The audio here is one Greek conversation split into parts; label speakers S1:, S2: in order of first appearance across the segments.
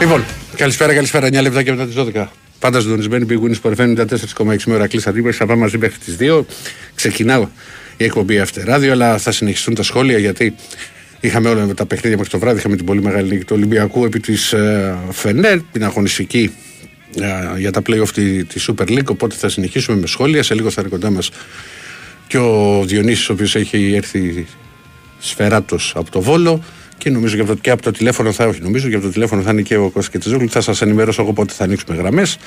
S1: Λοιπόν, καλησπέρα, καλησπέρα. 9 λεπτά και μετά τις 12. Πάντα συντονισμένη πηγούνη που 94,6 με ώρα κλείσει αντίπαλη. Θα πάμε μαζί μέχρι τις 2. Ξεκινάω η εκπομπή Αυτεράδιο, αλλά θα συνεχιστούν τα σχόλια γιατί είχαμε όλα με τα παιχνίδια μέχρι το βράδυ. Είχαμε την πολύ μεγάλη νίκη του Ολυμπιακού επί της ε, Φενέρ, την αγωνιστική ε, για τα playoff τη, τη Super League. Οπότε θα συνεχίσουμε με σχόλια. Σε λίγο θα είναι κοντά μας και ο Διονύσης ο οποίος έχει έρθει σφαιράτος από το Βόλο και νομίζω και από, το, και από το τηλέφωνο θα, όχι νομίζω, και από το τηλέφωνο θα είναι και ο Κώστας Κετσιζόγλου. Θα σας ενημερώσω εγώ πότε θα ανοίξουμε γραμμές.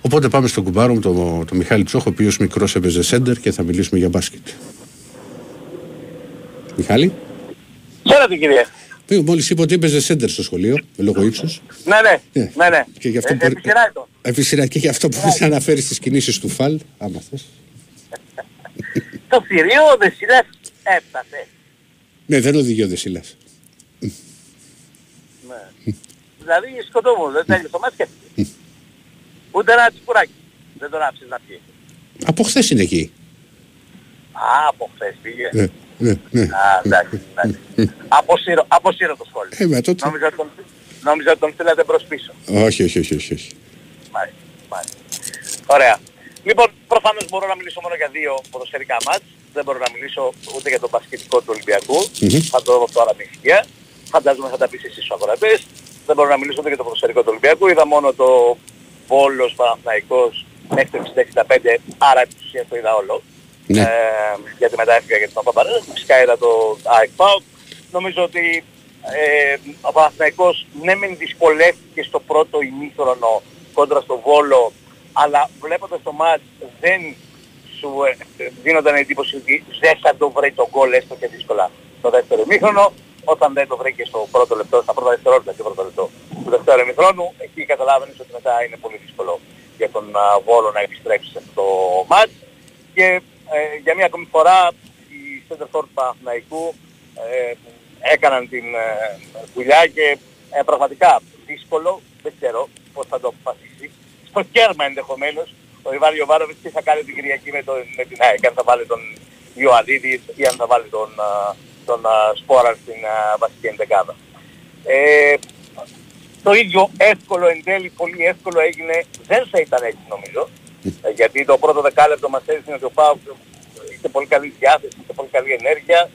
S1: Οπότε πάμε στον κουμπάρο μου, τον το Μιχάλη Τσόχο, ο οποίος μικρός έπαιζε σέντερ και θα μιλήσουμε για μπάσκετ. Μιχάλη;
S2: Χαίρετε κύριε.
S1: Μόλις είπε ότι έπαιζε σέντερ στο σχολείο, λόγω ύψου.
S2: Ναι, ναι. ναι. ναι, ναι.
S1: Και γι' αυτό ε, μπορεί... και γι' αυτό μπορείς να αναφέρεις τις κινήσεις του Φαλ, άμα θες.
S2: το θηρίο ο Δεσίλας έφτασε.
S1: Ναι, δεν οδηγεί ο Δεσίλας.
S2: Ναι. δηλαδή σκοτώμου, δεν τέλειωσε το μάτς και Ούτε ένα τσιπουράκι. Δεν τον άφησες να πιει.
S1: Από χθες είναι εκεί.
S2: Α, από χθες πήγε.
S1: Ναι, ναι, ναι.
S2: Α, εντάξει, εντάξει. αποσύρω, αποσύρω το σχόλιο.
S1: Ε, με τότε...
S2: Νόμιζα ότι τον, νόμιζα ότι τον στείλατε προς πίσω.
S1: Όχι, όχι, όχι, όχι. όχι.
S2: Μάλιστα, μάλιστα. Ωραία. Λοιπόν, προφανώς μπορώ να μιλήσω μόνο για δύο ποδοσφαιρικά μάτς. Δεν μπορώ να μιλήσω ούτε για τον πασχετικό του Ολυμπιακού. Mm-hmm. Θα το δω τώρα με ησυχία. Φαντάζομαι θα τα πεις εσείς στους αγορατές. Δεν μπορώ να μιλήσω ούτε για το ποδοσφαιρικό του Ολυμπιακού. Είδα μόνο το Βόλος Παναθηναϊκός μέχρι το 65, άρα επί ουσίας το είδα όλο. Ναι. Ε, γιατί μετά έφυγα για την Παπαπαρέλα. Φυσικά είδα το ΑΕΚ Νομίζω ότι ε, ο Παναθηναϊκός ναι μεν δυσκολεύτηκε στο πρώτο ημίχρονο κόντρα στο Βόλο αλλά βλέποντας το μάτς δεν σου ε, δίνονταν εντύπωση ότι δεν θα το βρει τον γκολ έστω και δύσκολα στο δεύτερο ημίχρονο. Όταν δεν το βρήκες στο πρώτο λεπτό, στα πρώτα δευτερόλεπτα και πρώτο λεπτό του δεύτερου ημίχρονου, εκεί καταλάβαινες ότι μετά είναι πολύ δύσκολο για τον Βόλο να επιστρέψεις σε αυτό το μάτς. Και ε, για μια ακόμη φορά οι center του Παναθηναϊκού ε, έκαναν την ε, δουλειά και ε, πραγματικά δύσκολο, δεν ξέρω πώς θα το αποφασίσει, στο κέρμα ενδεχομένως ο Ιβάν Ιωβάροβιτς τι θα κάνει την Κυριακή με, το, με την ΑΕΚ, αν θα βάλει τον Ιωαννίδης ή αν θα βάλει τον, τον Σπόρα στην βασική ενδεκάδα. Ε, το ίδιο εύκολο εν τέλει, πολύ εύκολο έγινε, δεν θα ήταν έτσι νομίζω, ε, γιατί το πρώτο δεκάλεπτο μας έδειξε ότι ο Πάου είχε πολύ καλή διάθεση, είχε πολύ καλή ενέργεια,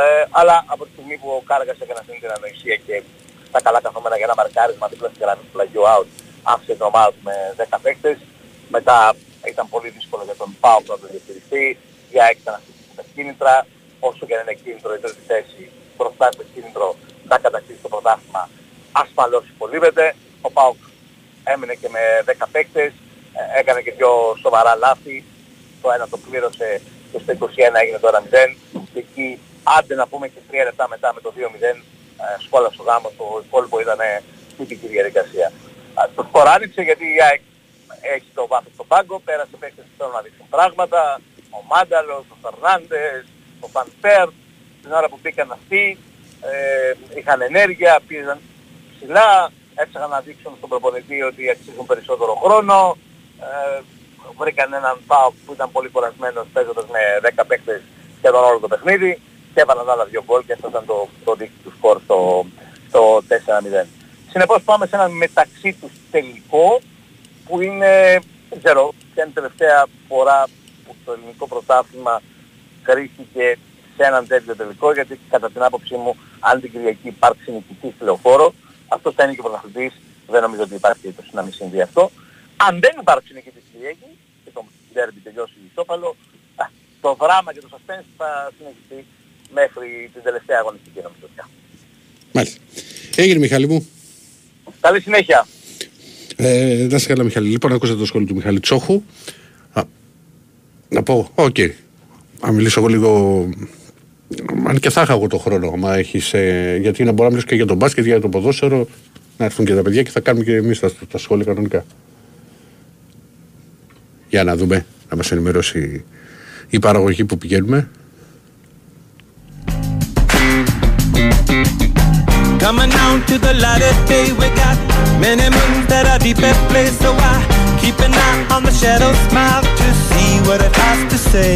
S2: ε, αλλά από τη στιγμή που ο Κάργας έκανε αυτή την ανοησία και στα καλά καθόμενα για ένα μαρκάρισμα δίπλα στην γραμμή του πλαγιού out, άφησε την ομάδα με 10 παίκτες. Μετά ήταν πολύ δύσκολο για τον Πάο να το διαχειριστεί. Για έξι να τα κίνητρα. Όσο και αν είναι κίνητρο η τρίτη θέση μπροστά στο κίνητρο να κατακτήσει το πρωτάθλημα ασφαλώς υπολείπεται. Ο Πάοκ έμεινε και με 10 παίκτες, ε, έκανε και πιο σοβαρά λάθη. Το ένα το πλήρωσε και στο 21 έγινε το 1-0. Και εκεί άντε να πούμε και 3 λεπτά μετά με το 2-0 ε, σκόλα στο γάμος, το υπόλοιπο ήταν τυπική διαδικασία. Το σκοράνιξε γιατί η ΑΕΚ έχει το βάθος στο πάγκο, πέρασε παίκτες που θέλουν να δείξουν πράγματα, ο Μάνταλος, ο Φερνάντες, ο Φανφέρ, την ώρα που μπήκαν αυτοί, ε, είχαν ενέργεια, πήγαν ψηλά, έψαχαν να δείξουν στον προπονητή ότι αξίζουν περισσότερο χρόνο, ε, βρήκαν έναν πάο που ήταν πολύ κουρασμένος παίζοντας με 10 παίκτες σχεδόν όλο το παιχνίδι και έβαλαν άλλα δύο γκολ και αυτό ήταν το, το δίκτυο του σκορ στο, στο 4-0. Συνεπώς πάμε σε έναν μεταξύ τους τελικό που είναι, δεν ξέρω, ποια είναι η τελευταία φορά που το ελληνικό πρωτάθλημα κρίθηκε σε έναν τέτοιο τελικό γιατί κατά την άποψή μου αν την Κυριακή υπάρξει νικητής τηλεοφόρο αυτός θα είναι και πρωταθλητής, δεν νομίζω ότι υπάρχει περίπτωση να μην συμβεί αυτό. Αν δεν υπάρξει νικητής Κυριακή και το ντέρμπι τελειώσει ισόπαλο, το δράμα και το suspense θα συνεχιστεί μέχρι την τελευταία αγωνιστική νομίζω πια.
S1: Μάλιστα. Έγινε Μιχάλη μου.
S2: Καλή συνέχεια.
S1: Ε, να σε καλά Μιχάλη. Λοιπόν, ακούσατε το σχόλιο του Μιχάλη Τσόχου. Α, να πω, οκ. Okay. Να μιλήσω εγώ λίγο... Αν και θα είχα εγώ το χρόνο, μα έχεις, ε, γιατί να μπορώ να μιλήσω και για τον μπάσκετ, για το ποδόσφαιρο, να έρθουν και τα παιδιά και θα κάνουμε και εμείς τα, τα σχόλια κανονικά. Για να δούμε, να μας ενημερώσει η παραγωγή που πηγαίνουμε. Coming down to the light of day, we got many moons that are deep at play. So I keep an eye on the shadow smile to see what it has to say.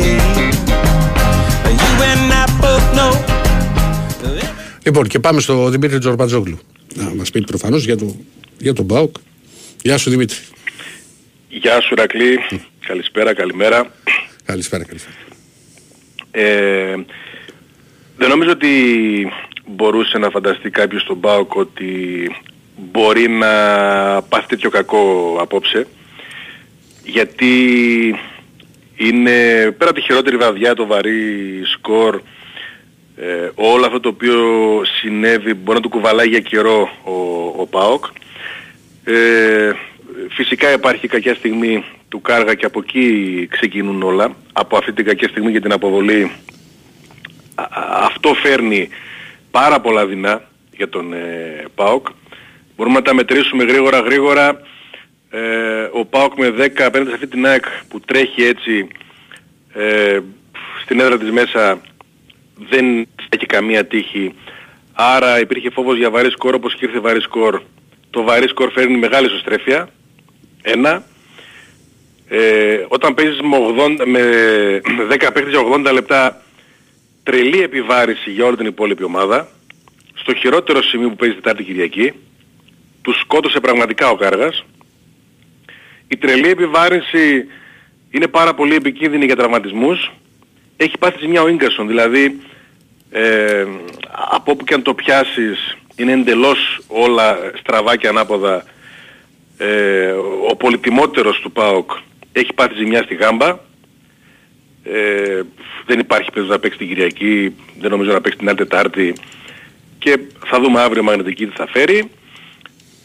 S1: You and I both know. Λοιπόν, και πάμε στο Δημήτρη Τζορμπατζόγλου. Να μας πει προφανώς για το για τον ΠΑΟΚ. Γεια σου Δημήτρη.
S3: Γεια σου Ρακλή. Καλησπέρα, καλημέρα.
S1: Καλησπέρα, καλησπέρα.
S3: Ε, δεν νομίζω ότι μπορούσε να φανταστεί κάποιος στον ΠΑΟΚ ότι μπορεί να πάθει τέτοιο κακό απόψε γιατί είναι πέρα από τη χειρότερη βαδιά, το βαρύ σκορ ε, όλο αυτό το οποίο συνέβη μπορεί να του κουβαλάει για καιρό ο, ο ΠΑΟΚ. Ε, φυσικά υπάρχει κακιά στιγμή του Κάργα και από εκεί ξεκινούν όλα. Από αυτή την κακιά στιγμή για την αποβολή αυτό φέρνει πάρα πολλά δεινά για τον ε, ΠΑΟΚ. Μπορούμε να τα μετρήσουμε γρήγορα γρήγορα ε, ο ΠΑΟΚ με 10 απέναντι σε αυτή την ΑΕΚ που τρέχει έτσι ε, στην έδρα της μέσα δεν έχει καμία τύχη. Άρα υπήρχε φόβος για βαρύ σκορ όπως και ήρθε βαρύ σκορ. Το βαρύ σκορ φέρνει μεγάλη ισοστρέφεια. Ένα. Ε, όταν παίζεις με, 80, με 10 παίχτες 80 λεπτά τρελή επιβάρηση για όλη την υπόλοιπη ομάδα. Στο χειρότερο σημείο που παίζει Τετάρτη Κυριακή τους σκότωσε πραγματικά ο Κάργας η τρελή επιβάρυνση είναι πάρα πολύ επικίνδυνη για τραυματισμούς. Έχει πάθει ζημιά ο Ίγκασον, δηλαδή ε, από όπου και αν το πιάσεις είναι εντελώς όλα στραβά και ανάποδα. Ε, ο πολυτιμότερος του ΠΑΟΚ έχει πάθει ζημιά στη γάμπα. Ε, δεν υπάρχει περίπτωση να παίξει την Κυριακή, δεν νομίζω να παίξει την άλλη Τετάρτη και θα δούμε αύριο μαγνητική τι θα φέρει.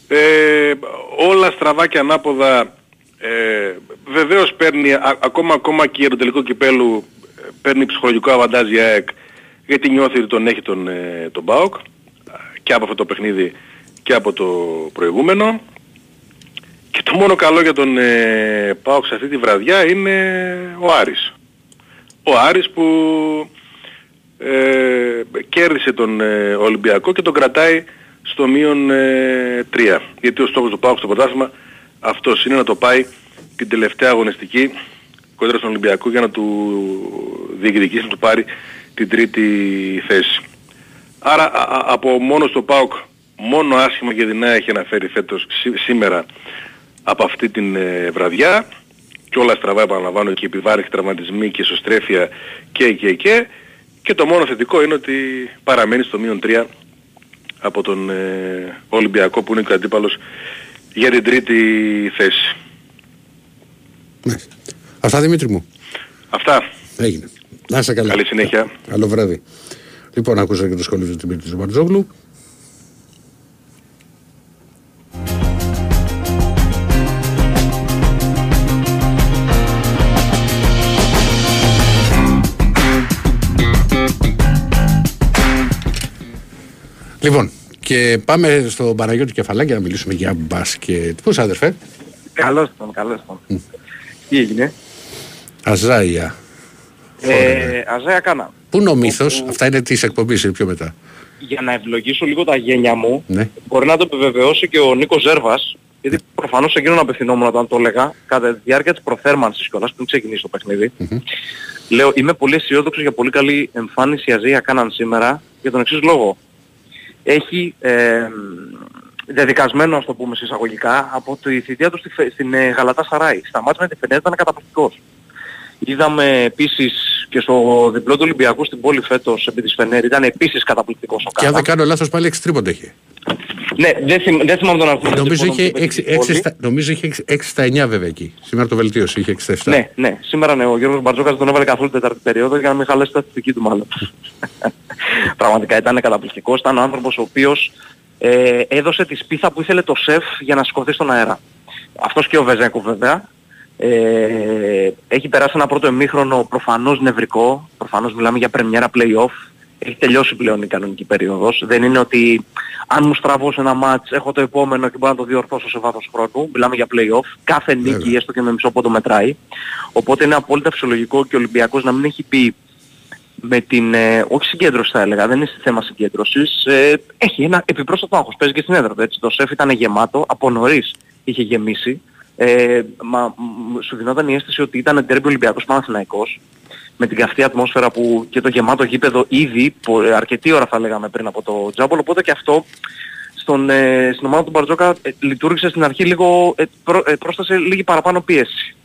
S3: Ε, όλα στραβά και ανάποδα ε, βεβαίως παίρνει ακόμα, ακόμα και για το τελικό κυπέλου ε, παίρνει ψυχολογικό αβαντάζ η ΑΕΚ γιατί νιώθει ότι τον έχει τον, ε, τον ΠΑΟΚ και από αυτό το παιχνίδι και από το προηγούμενο και το μόνο καλό για τον ε, ΠΑΟΚ σε αυτή τη βραδιά είναι ο Άρης. Ο Άρης που ε, κέρδισε τον ε, Ολυμπιακό και τον κρατάει στο μείον 3. Γιατί ο στόχος του ΠΑΟΚ στο πρωτάθλημα αυτός είναι να το πάει την τελευταία αγωνιστική κόντρα στον Ολυμπιακό για να του διεκδικήσει να του πάρει την τρίτη θέση. Άρα από μόνος στο ΠΑΟΚ μόνο άσχημα και δεινά έχει αναφέρει φέτος σήμερα από αυτή την ε, βραδιά και όλα στραβά επαναλαμβάνω και επιβάρηση τραυματισμοί και ισοστρέφεια και και και και το μόνο θετικό είναι ότι παραμένει στο μείον 3 από τον ε, Ολυμπιακό που είναι και ο αντίπαλος για την τρίτη θέση.
S1: Ναι. Αυτά Δημήτρη μου.
S3: Αυτά.
S1: Έγινε. Να είσαι καλά.
S3: Καλή συνέχεια.
S1: Καλό βράδυ. Λοιπόν, άκουσα και το σχόλιο του Δημήτρη Ζουμπαρτζόγλου. Λοιπόν, και πάμε στο Παναγιώτη Κεφαλάκη να μιλήσουμε για μπάσκετ. Πώς αδερφέ;
S4: Καλώς τον, καλώς τον. Τι έγινε;
S1: Αζάια.
S4: Ε, Αζάια κάνα.
S1: Πού είναι ο μύθος, αυτά είναι της εκπομπής ή πιο μετά.
S4: Για να ευλογήσω λίγο τα γένια μου,
S1: Ναι.
S4: μπορεί να το επιβεβαιώσει και ο Νίκος Ζέρβας, γιατί προφανώς εκείνον απευθυνόμουν όταν το έλεγα, κατά τη διάρκεια της προθέρμανσης κιόλας, πριν ξεκινήσει το παιχνίδι. Λέω, είμαι πολύ αισιόδοξος για πολύ καλή εμφάνιση Αζία κάναν σήμερα, για τον εξής λόγο. Έχει ε, δεδικασμένο, ας το πούμε εισαγωγικά, από τη θητεία του στη, Φε- στην ε, Γαλατά Σαράι. Στα μάτια με τη Φενέρ ήταν καταπληκτικός. Είδαμε επίσης και στο διπλό του Ολυμπιακού στην πόλη φέτος επί της Φενέρ ήταν επίσης καταπληκτικός ο
S1: Και αν
S4: Κάνα.
S1: δεν κάνω λάθος πάλι 6 τρίποντα έχει.
S4: Ναι, δεν, θυμ, δεν θυμάμαι τον αριθμό.
S1: Νομίζω
S4: λοιπόν,
S1: είχε
S4: που είπε
S1: 6,
S4: στην πόλη.
S1: στα, νομίζω είχε 6, στα 9 βέβαια εκεί. Σήμερα το βελτίωσε, είχε 6 στα 7.
S4: Ναι, ναι. Σήμερα ναι, ο Γιώργος Μπαρτζόκας δεν τον έβαλε καθόλου τέταρτη περίοδο για να μην χαλάσει τα στατιστική του μάλλον. Πραγματικά ήταν καταπληκτικός. Ήταν ο άνθρωπος ο οποίος ε, έδωσε τη σπίθα που ήθελε το σεφ για να σηκωθεί στον αέρα. Αυτός και ο Βεζέκου βέβαια. Ε, έχει περάσει ένα πρώτο εμίχρονο προφανώς νευρικό. Προφανώς μιλάμε για πρεμιέρα play-off. Έχει τελειώσει πλέον η κανονική περίοδος. Δεν είναι ότι αν μου στραβώσει ένα μάτς έχω το επόμενο και μπορώ να το διορθώσω σε βάθος χρόνου. Μιλάμε για play-off. Κάθε νίκη
S1: Βέβαια.
S4: έστω και με μισό πόντο μετράει. Οπότε είναι απόλυτα φυσιολογικό και ο Ολυμπιακός να μην έχει πει με την, ε, όχι συγκέντρωση θα έλεγα, δεν είναι θέμα συγκέντρωσης, ε, έχει ένα επιπρόσθετο άγχος, παίζει και στην έδρα του, έτσι. Το σεφ ήταν γεμάτο, από νωρίς είχε γεμίσει, ε, μα, μ, σου δινόταν η αίσθηση ότι ήταν τέρμπι Ολυμπιακός Παναθηναϊκός, με την καυτή ατμόσφαιρα που και το γεμάτο γήπεδο ήδη, που, ε, αρκετή ώρα θα λέγαμε πριν από το τζάμπολ, οπότε και αυτό στον, ε, στην ομάδα του Μπαρτζόκα ε, λειτουργήσε στην αρχή λίγο, ε, πρό, ε, πρόστασε λίγη παραπάνω πίεση.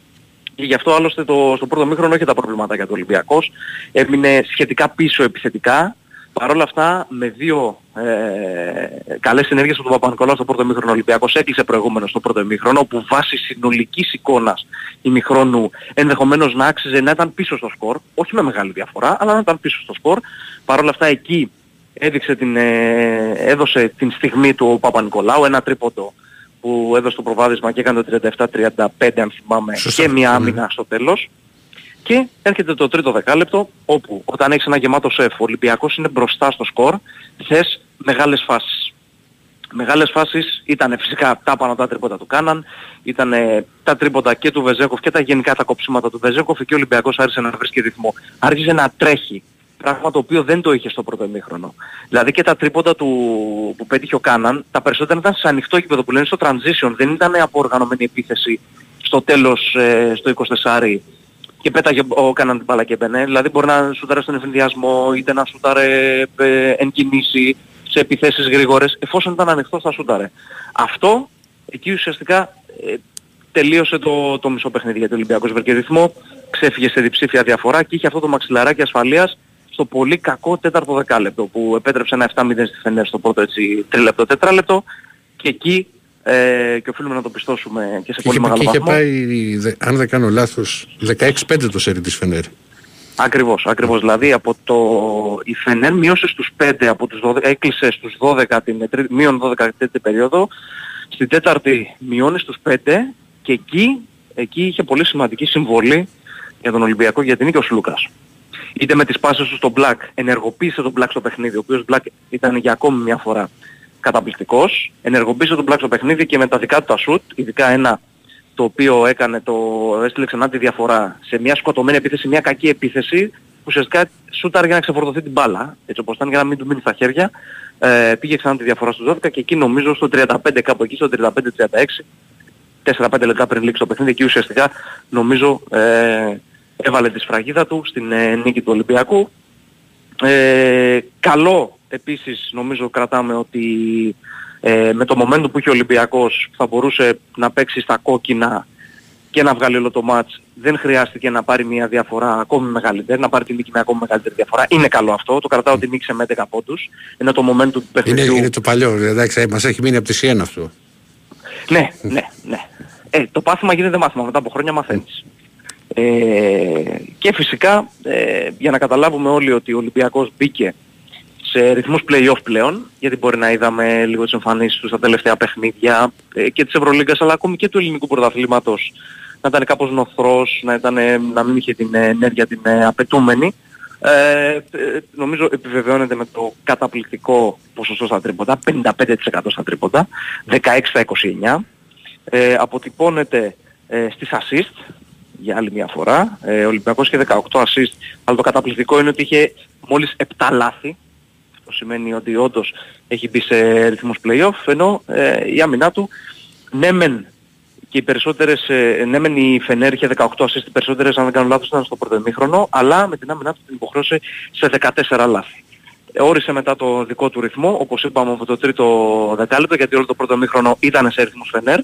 S4: Και γι' αυτό άλλωστε το, στο πρώτο μήχρονο έχει τα προβλήματα του Ολυμπιακός. Έμεινε σχετικά πίσω επιθετικά. Παρ' όλα αυτά με δύο ε, καλές ενέργειες από τον Παπα-Νικολάου στο πρώτο μήχρονο Ολυμπιακός έκλεισε προηγούμενο στο πρώτο μήχρονο που βάσει συνολικής εικόνας ημιχρόνου ενδεχομένως να άξιζε να ήταν πίσω στο σκορ, όχι με μεγάλη διαφορά, αλλά να ήταν πίσω στο σκορ. Παρ' όλα αυτά εκεί έδειξε την, ε, έδωσε την στιγμή του ο Παπα-Νικολάου, ένα τρίποντο που έδωσε το προβάδισμα και έκανε το 37-35 αν θυμάμαι και μια
S1: Ναι.
S4: άμυνα στο τέλος. Και έρχεται το τρίτο δεκάλεπτο όπου όταν έχεις ένα γεμάτο σεφ ο Ολυμπιακός είναι μπροστά στο σκορ θες μεγάλες φάσεις. Μεγάλες φάσεις ήταν φυσικά τα πάνω τα τρίποτα του Κάναν, ήταν τα τρίποτα και του Βεζέκοφ και τα γενικά τα κοψίματα του Βεζέκοφ και ο Ολυμπιακός άρχισε να βρίσκει ρυθμό. Άρχισε να τρέχει, πράγμα το οποίο δεν το είχε στο πρώτο ημίχρονο. Δηλαδή και τα τρίποτα του, που πέτυχε ο Κάναν, τα περισσότερα ήταν σε ανοιχτό γήπεδο που λένε στο transition, δεν ήταν από οργανωμένη επίθεση στο τέλος, ε, στο 24 και πέταγε ο Κάναν την μπάλα και μπαινε. Δηλαδή μπορεί να σούταρε στον εφηνδιασμό, είτε να σούταρε ε, εν κινήσει, σε επιθέσεις γρήγορες, εφόσον ήταν ανοιχτός θα σούταρε. Αυτό εκεί ουσιαστικά ε, τελείωσε το, το μισό παιχνίδι για το Ολυμπιακό βρήκε ρυθμό, ξέφυγε σε διψήφια διαφορά και είχε αυτό το μαξιλαράκι ασφαλείας στο πολύ κακό τέταρτο δεκάλεπτο που επέτρεψε ένα 7-0 στη Φενέρ στο πρώτο έτσι τρίλεπτο τετράλεπτο και εκεί ε, και οφείλουμε να το πιστώσουμε και σε
S1: Και
S4: πολύ
S1: είχε,
S4: μεγάλο
S1: και είχε
S4: βαθμό.
S1: πάει, δε- αν δεν κάνω λάθος, 16-5 το σερί της Φενέρ.
S4: Ακριβώς, ακριβώς. Δηλαδή από το... η Φενέρ μείωσε στους 5, από τους 12, έκλεισε στους 12 την τρίτη, μείον 12 την τρίτη περίοδο, στην τέταρτη μειώνει στους 5 και εκεί, εκεί είχε πολύ σημαντική συμβολή για τον Ολυμπιακό γιατί είναι και ο Σλούκας. Είτε με τις πάσες του στον Black, ενεργοποίησε τον Black στο παιχνίδι, ο οποίος Black ήταν για ακόμη μια φορά καταπληκτικός, ενεργοποίησε τον Black στο παιχνίδι και με τα δικά του τα shoot, ειδικά ένα το οποίο έκανε το, έστειλε ξανά τη διαφορά σε μια σκοτωμένη επίθεση, μια κακή επίθεση, που ουσιαστικά σούταρε για να ξεφορτωθεί την μπάλα, έτσι όπως ήταν για να μην του μείνει στα χέρια, ε, πήγε ξανά τη διαφορά στους 12 και εκεί νομίζω στο 35 κάπου εκεί, στο 35-36, 4-5 λεπτά πριν λήξει το παιχνίδι, εκεί ουσιαστικά νομίζω ε, έβαλε τη σφραγίδα του στην ε, νίκη του Ολυμπιακού. Ε, καλό επίσης νομίζω κρατάμε ότι ε, με το momentum που είχε ο Ολυμπιακός θα μπορούσε να παίξει στα κόκκινα και να βγάλει όλο το μάτς. Δεν χρειάστηκε να πάρει μια διαφορά ακόμη μεγαλύτερη, να πάρει τη νίκη με ακόμη μεγαλύτερη διαφορά. Είναι καλό αυτό, το κρατάω ότι νίκησε με 10 πόντους. Ενώ το momentum του
S1: Είναι,
S4: παιχνιδιού...
S1: είναι το παλιό, εντάξει, μας έχει μείνει από τη Σιένα αυτό.
S4: Ναι, ναι, ναι. Ε, το πάθημα γίνεται μάθημα, μετά από χρόνια μαθαίνεις. Ε, και φυσικά, ε, για να καταλάβουμε όλοι ότι ο Ολυμπιακός μπήκε σε ρυθμούς play-off πλέον, γιατί μπορεί να είδαμε λίγο τις εμφανίσεις τους στα τελευταία παιχνίδια ε, και της Ευρωλίγκας, αλλά ακόμη και του ελληνικού πρωταθλήματος να ήταν κάπως νοθρός, να, ήταν, ε, να μην είχε την ενέργεια την ε, απαιτούμενη. Ε, ε, νομίζω επιβεβαιώνεται με το καταπληκτικό ποσοστό στα τρίποντα, 55% στα τρίποντα, 16 στα 29. Ε, αποτυπώνεται ε, στις assist για άλλη μια φορά. Ε, ο Ολυμπιακός είχε 18 assist, αλλά το καταπληκτικό είναι ότι είχε μόλις 7 λάθη. Αυτό σημαίνει ότι όντως έχει μπει σε ρυθμούς play-off, ενώ ε, η άμυνά του ναι μεν και οι περισσότερες, ε, ναι μεν η Φενέρ είχε 18 assist, οι περισσότερες αν δεν κάνω λάθος ήταν στο πρώτο ημίχρονο, αλλά με την άμυνά του την υποχρέωσε σε 14 λάθη. Ε, Όρισε μετά το δικό του ρυθμό, όπως είπαμε από το τρίτο δεκάλεπτο, γιατί όλο το πρώτο ημίχρονο ήταν σε ρυθμούς Φενέρ.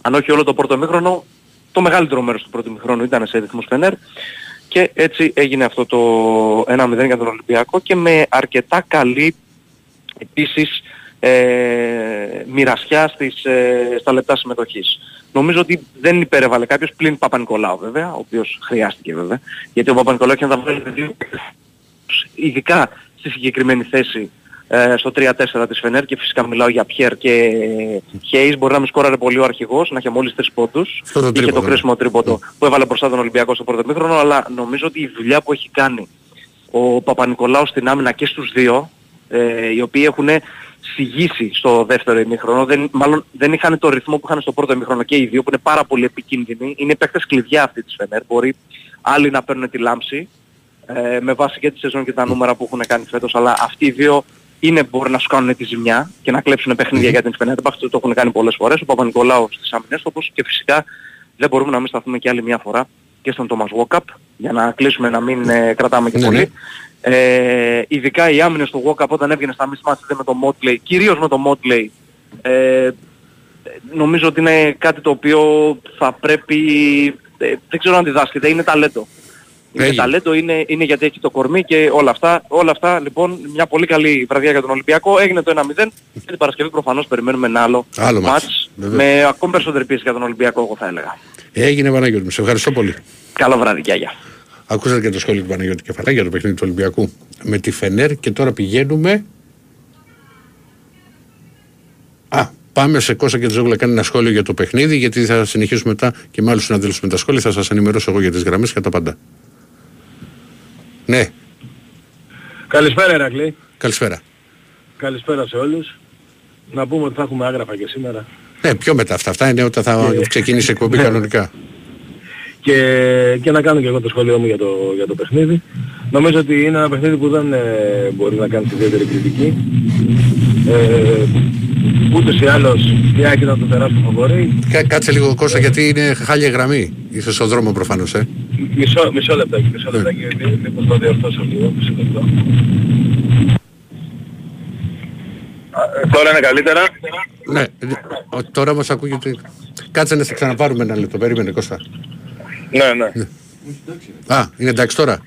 S4: Αν όχι όλο το πρώτο ημίχρονο, το μεγαλύτερο μέρος του πρώτου ημίχρονου ήταν σε ρυθμούς Φενέρ. Και έτσι έγινε αυτό το 1-0 για τον Ολυμπιακό και με αρκετά καλή επίσης ε, μοιρασιά στις, ε, στα λεπτά συμμετοχής. Νομίζω ότι δεν υπερέβαλε κάποιος πλην Παπα-Νικολάου βέβαια, ο οποίος χρειάστηκε βέβαια, γιατί ο Παπα-Νικολάου είχε να τα βγάλει με δύο ειδικά στη συγκεκριμένη θέση ε, στο 3-4 της Φενέρ και φυσικά μιλάω για Πιέρ και Χέις, μπορεί να μην σκόραρε πολύ ο αρχηγός, να είχε μόλις 3 πόντους,
S1: Αυτό το
S4: είχε το
S1: τρίποντο, ναι.
S4: κρίσιμο τρίποντο που έβαλε μπροστά τον Ολυμπιακό στο πρώτο μήχρονο, αλλά νομίζω ότι η δουλειά που έχει κάνει ο Παπα-Νικολάου στην άμυνα και στους δύο, ε, οι οποίοι έχουν συγγύσει στο δεύτερο ημίχρονο, δεν, μάλλον δεν είχαν το ρυθμό που είχαν στο πρώτο ημίχρονο και οι δύο, που είναι πάρα πολύ επικίνδυνοι. Είναι παίκτες κλειδιά αυτή της Φενέρ, μπορεί άλλοι να παίρνουν τη λάμψη, ε, με βάση και τη σεζόν και τα νούμερα που έχουν κάνει φέτος, αλλά αυτοί οι δύο είναι μπορεί να σου κάνουν τη ζημιά και να κλέψουν παιχνίδια για την Φενέρ. Αυτό το έχουν κάνει πολλές φορές, ο Παπα-Νικολάου στις άμυνες, όπως και φυσικά δεν μπορούμε να μην σταθούμε και άλλη μια φορά και στον Τόμας Βόκαπ, για να κλείσουμε να μην ε, κρατάμε και
S1: Ναι,
S4: πολύ.
S1: ναι.
S4: Ε, ειδικά οι άμυνες του Walkup όταν έβγαινε στα μισά είδε με το Motley, κυρίως με το Motley, Ε, νομίζω ότι είναι κάτι το οποίο θα πρέπει, ε, δεν ξέρω αν διδάσκεται, είναι ταλέντο. Είναι
S1: Έγινε.
S4: ταλέντο, είναι, είναι γιατί έχει το κορμί και όλα αυτά. Όλα αυτά λοιπόν μια πολύ καλή βραδιά για τον Ολυμπιακό. Έγινε το 1-0 και την Παρασκευή προφανώς περιμένουμε ένα άλλο,
S1: Άλλο μάτς,
S4: μάτς
S1: βέβαια.
S4: με ακόμη περισσότερη πίεση για τον Ολυμπιακό εγώ θα έλεγα.
S1: Έγινε Παναγιώτη μου, σε ευχαριστώ πολύ.
S4: Καλό βράδυ, γεια γεια.
S1: Ακούσατε και το σχόλιο του Παναγιώτη Κεφαλάκη για το παιχνίδι του Ολυμπιακού με τη Φενέρ και τώρα πηγαίνουμε. Α, πάμε σε Κώστα και Τζόγλα κάνει ένα σχόλιο για το παιχνίδι γιατί θα συνεχίσουμε μετά και με άλλους συναδέλφους με τα σχόλια. Θα σας ενημερώσω εγώ για τις γραμμές και τα πάντα. Ναι,
S5: Καλησπέρα Ερακλή.
S1: καλησπέρα.
S5: Καλησπέρα σε όλους. Να πούμε ότι θα έχουμε άγραφα και σήμερα.
S1: Ναι, πιο μετά αυτά. Αυτά είναι όταν θα ξεκινήσει η εκπομπή κανονικά.
S5: Και, και να κάνω και εγώ το σχόλιο μου για το, για το παιχνίδι. Νομίζω ότι είναι ένα παιχνίδι που δεν ε, μπορεί να κάνει ιδιαίτερη κριτική. Ε, ούτως ή άλλως η Άκη ήταν το τεράστιο φαβορή.
S1: Κα- Κάτσε λίγο Κώστα γιατί είναι χάλια γραμμή. Είσαι στο δρόμο προφανώς, ε.
S5: Μισό, μισό λεπτάκι, μισό λεπτάκι, γιατί μήπως το διορθώσω λίγο. Μισό λεπτό.
S6: Ε, Τώρα είναι καλύτερα;
S1: Ναι, ο- τώρα όμως ακούγεται... Κάτσε να σε ξαναπάρουμε ένα λεπτό. Περίμενε Κώστα.
S6: Ναι, ναι.
S1: Α, είναι εντάξει τώρα;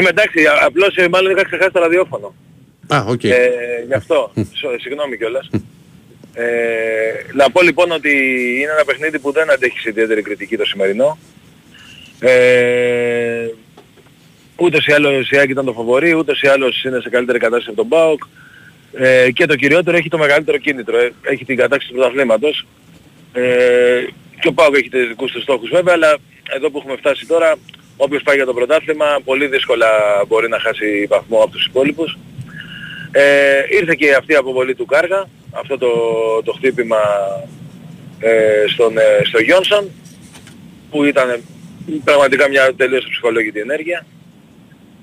S6: Είμαι εντάξει, α- απλώς ε, μάλλον είχα ξεχάσει το ραδιόφωνο.
S1: Α, οκ.
S6: Ε, γι' αυτό. Σο- Συγγνώμη κιόλας. Ε, να πω λοιπόν ότι είναι ένα παιχνίδι που δεν αντέχει σε ιδιαίτερη κριτική το σημερινό. Ε, ούτως ή άλλως η ΑΕΚ ήταν το φαβορή, ούτως ή άλλως είναι σε καλύτερη κατάσταση από τον ΠΑΟΚ. Ε, και το κυριότερο έχει το μεγαλύτερο κίνητρο. Ε, έχει την κατάκτηση του πρωταθλήματος. Ε, και ο ΠΑΟΚ έχει τους δικούς του στόχους βέβαια, αλλά εδώ που έχουμε φτάσει τώρα, όποιος πάει για το πρωτάθλημα, πολύ δύσκολα μπορεί να χάσει βαθμό από τους υπόλοιπους. Ε, ήρθε και αυτή η αποβολή του Κάργα, αυτό το, το χτύπημα ε, στον, ε, στο Γιόνσον, που ήταν πραγματικά μια τελείως ψυχολόγητη ενέργεια.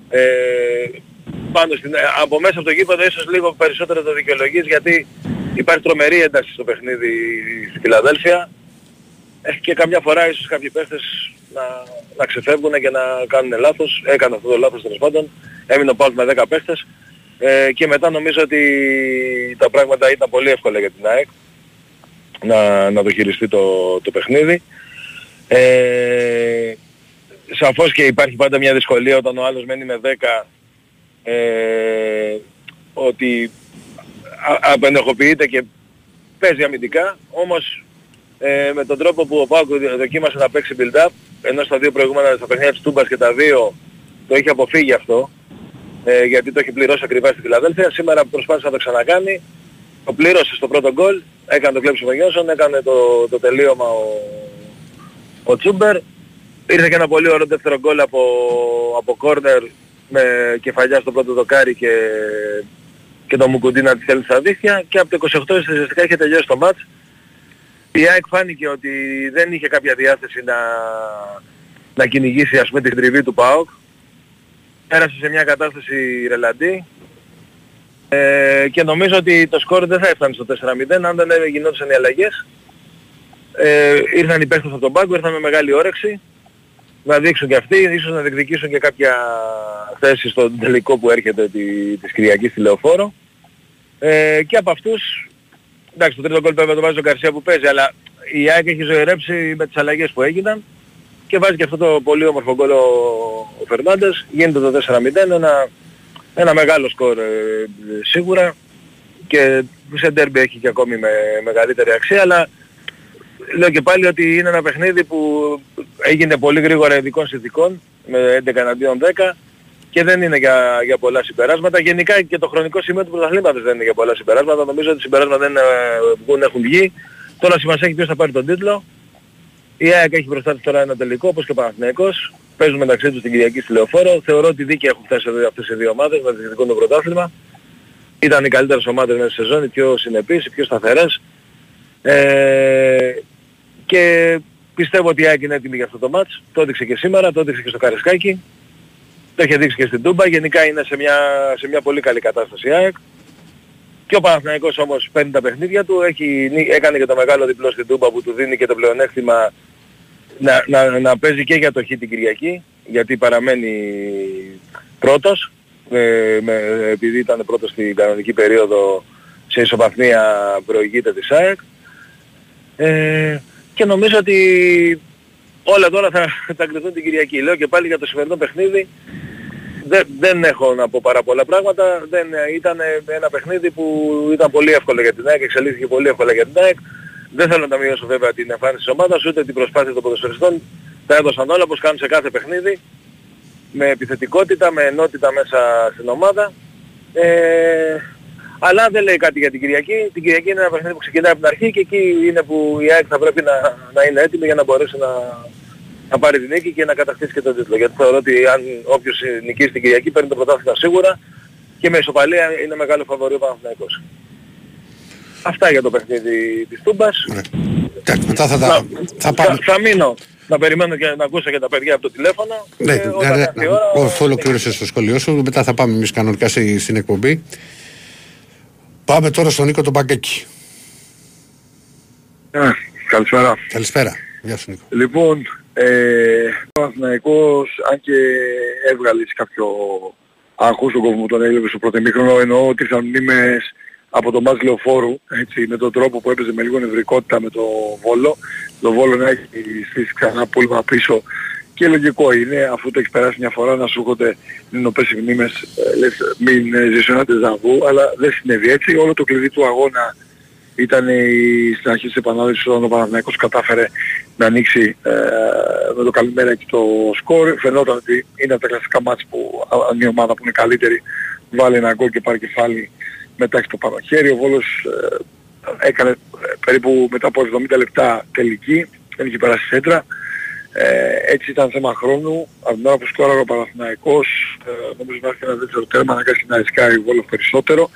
S6: Ε, πάνω στην, ε, από μέσα από το γήπεδο ίσως λίγο περισσότερο το δικαιολογείς γιατί υπάρχει τρομερή ένταση στο παιχνίδι στη Φιλαδέλφια ε, και καμιά φορά ίσως κάποιοι παίχτες να, να ξεφεύγουν και να κάνουν λάθος. Έκανε αυτό το λάθος τέλος πάντων. Έμεινε ο Πάουλ με 10 παίχτες. Ε, και μετά νομίζω ότι τα πράγματα ήταν πολύ εύκολα για την ΑΕΚ να, να το χειριστεί το, το παιχνίδι. Ε, σαφώς και υπάρχει πάντα μια δυσκολία όταν ο άλλος μένει με 10 ε, ότι α- απενεχοποιείται και παίζει αμυντικά, όμως ε, με τον τρόπο που ο Πάουκ δοκίμασε να παίξει build-up, ενώ στα δύο προηγούμενα στα παιχνίδια της Τούμπας και τα δύο το είχε αποφύγει αυτό, ε, γιατί το έχει πληρώσει ακριβά στη Φιλαδέλφια. Σήμερα προσπάθησε να το ξανακάνει, το πλήρωσε στο πρώτο γκολ, έκανε το κλέψιμο Γιόνσον, έκανε το, το τελείωμα ο, ο Τσούμπερ. Ήρθε και ένα πολύ ωραίο δεύτερο γκολ από, από κόρνερ με κεφαλιά στο πρώτο δοκάρι και, και το Μουκουντή να τη θέλει στα δίχτυα και από το 28 ουσιαστικά είχε τελειώσει το μάτς. Η ΑΕΚ φάνηκε ότι δεν είχε κάποια διάθεση να, να κυνηγήσει ας πούμε την τριβή του ΠΑΟΚ. Πέρασε σε μια κατάσταση ρελαντή ε, και νομίζω ότι το σκορ δεν θα έφτανε στο 4-0 αν δεν γινόντουσαν οι αλλαγές. Ε, ήρθαν οι παίχτες από τον πάγκο, ήρθαν με μεγάλη όρεξη να δείξουν και αυτοί, ίσως να διεκδικήσουν και κάποια θέση στον τελικό που έρχεται τη, της Κυριακής στη Λεωφόρο. Ε, και από αυτούς, εντάξει το τρίτο γκολ βέβαια το βάζει ο Καρσία που παίζει, αλλά η ΑΕΚ έχει ζωηρέψει με τις αλλαγές που έγιναν και βάζει και αυτό το πολύ όμορφο γκολ ο, ο Φερνάντες, γίνεται το 4-0, ένα, ένα μεγάλο σκορ ε, σίγουρα και σε ντέρμπι έχει και ακόμη με μεγαλύτερη αξία, αλλά λέω και πάλι ότι είναι ένα παιχνίδι που έγινε πολύ γρήγορα ειδικών συνθηκών με 11 εναντίον 10 και δεν είναι για, για πολλά συμπεράσματα. Γενικά και το χρονικό σημείο του πρωταθλήματος δεν είναι για πολλά συμπεράσματα. Νομίζω ότι οι συμπεράσματα δεν ε, βγουν, έχουν βγει. Τώρα σημασία έχει ποιος θα πάρει τον τίτλο. Η ΑΕΚ έχει μπροστά της τώρα ένα τελικό όπως και ο Παναθηναϊκός. Παίζουν μεταξύ τους την Κυριακή στη Λεωφόρο. Θεωρώ ότι δίκαια έχουν φτάσει εδώ αυτές οι δύο ομάδες να διεκδικούν το πρωτάθλημα. Ήταν οι καλύτερες ομάδες μέσα στη σεζόν, οι πιο συνεπείς, οι πιο σταθερές. Ε, και πιστεύω ότι η ΑΕΚ είναι έτοιμη για αυτό το μάτς. Το έδειξε και σήμερα, το έδειξε και στο Καρεσκάκι. Το έχει δείξει και στην Τούμπα. Γενικά είναι σε μια, σε μια πολύ καλή κατάσταση η ΑΕΚ. Και ο Παναθηναϊκός όμως παίρνει τα παιχνίδια του. Έχει, έκανε και το μεγάλο διπλό στην Τούμπα που του δίνει και το πλεονέκτημα να, να, να παίζει και για το Χ την Κυριακή. Γιατί παραμένει πρώτος. Ε, με, επειδή ήταν πρώτος στην κανονική περίοδο σε ισοβαθμία προηγείται της ΑΕΚ. Ε, και νομίζω ότι όλα τώρα θα, θα κρυθούν την Κυριακή. Λέω και πάλι για το σημερινό παιχνίδι δεν, δεν έχω να πω πάρα πολλά πράγματα. Δεν, ήταν ένα παιχνίδι που ήταν πολύ εύκολο για την ΑΕΚ, εξελίχθηκε πολύ εύκολα για την ΑΕΚ. Δεν θέλω να μειώσω βέβαια την εμφάνιση της ομάδας, ούτε την προσπάθεια των ποδοσφαιριστών. Τα έδωσαν όλα όπως κάνουν σε κάθε παιχνίδι. Με επιθετικότητα, με ενότητα μέσα στην ομάδα. Ε, αλλά δεν λέει κάτι για την Κυριακή. Την Κυριακή είναι ένα παιχνίδι που ξεκινάει από την αρχή και εκεί είναι που η ΑΕΚ θα πρέπει να, να είναι έτοιμη για να μπορέσει να, να πάρει την νίκη και να κατακτήσει και τον τίτλο. Γιατί θεωρώ ότι αν όποιος νικήσει την Κυριακή παίρνει το πρωτάθλημα σίγουρα και με ισοπαλία είναι μεγάλο φαβορή ο Παναθηναϊκός. Αυτά για το παιχνίδι της Τούμπας.
S1: μετά θα, θα, θα,
S6: θα, θα μείνω να περιμένω και να ακούσω και τα παιδιά από το τηλέφωνο.
S1: Ναι, ναι, ναι, αφού ολοκλήρωσες το σχολείο σου, μετά θα πάμε εμείς κανονικά στην εκπομπή. Πάμε τώρα στον Νίκο τον Παγκέκη.
S7: Ε, καλησπέρα.
S1: Καλησπέρα. Γεια σου Νίκο.
S7: Λοιπόν, ε, ο Αθηναϊκός, αν και έβγαλες κάποιο αγχούς στον κόσμο που τον έλειπε στο πρώτο μήχρονο, εννοώ ότι θα μνήμες από το μάτς Λεωφόρου, έτσι, με τον τρόπο που έπαιζε με λίγο νευρικότητα με το Βόλο. Το Βόλο να έχει στήσει ξανά πούλμα πίσω και λογικό είναι, αφού το έχεις περάσει μια φορά, να σου έρχονται νοπές μνήμες, ε, λες, μην ε, ζήσω ένα τεζαβού, αλλά δεν συνέβη έτσι. Όλο το κλειδί του αγώνα ήταν η, στην αρχή της επανάληψης όταν ο Παναθηναϊκός κατάφερε να ανοίξει ε, με το καλημέρα και το σκορ. Φαινόταν ότι είναι από τα κλασικά μάτς που αν η ομάδα που είναι καλύτερη βάλει ένα γκολ και πάρει κεφάλι μετά έχει το πάνω χέρι. Ο Βόλος ε, έκανε περίπου μετά από 70 λεπτά τελική, δεν είχε περάσει σέντρα. Ε, έτσι ήταν θέμα χρόνου. Από την ώρα που σκόραρε ο Παναθηναϊκός, ε, νομίζω να έρθει ένα δεύτερο τέρμα, να κάνει να ρισκάει ο Βόλος περισσότερο.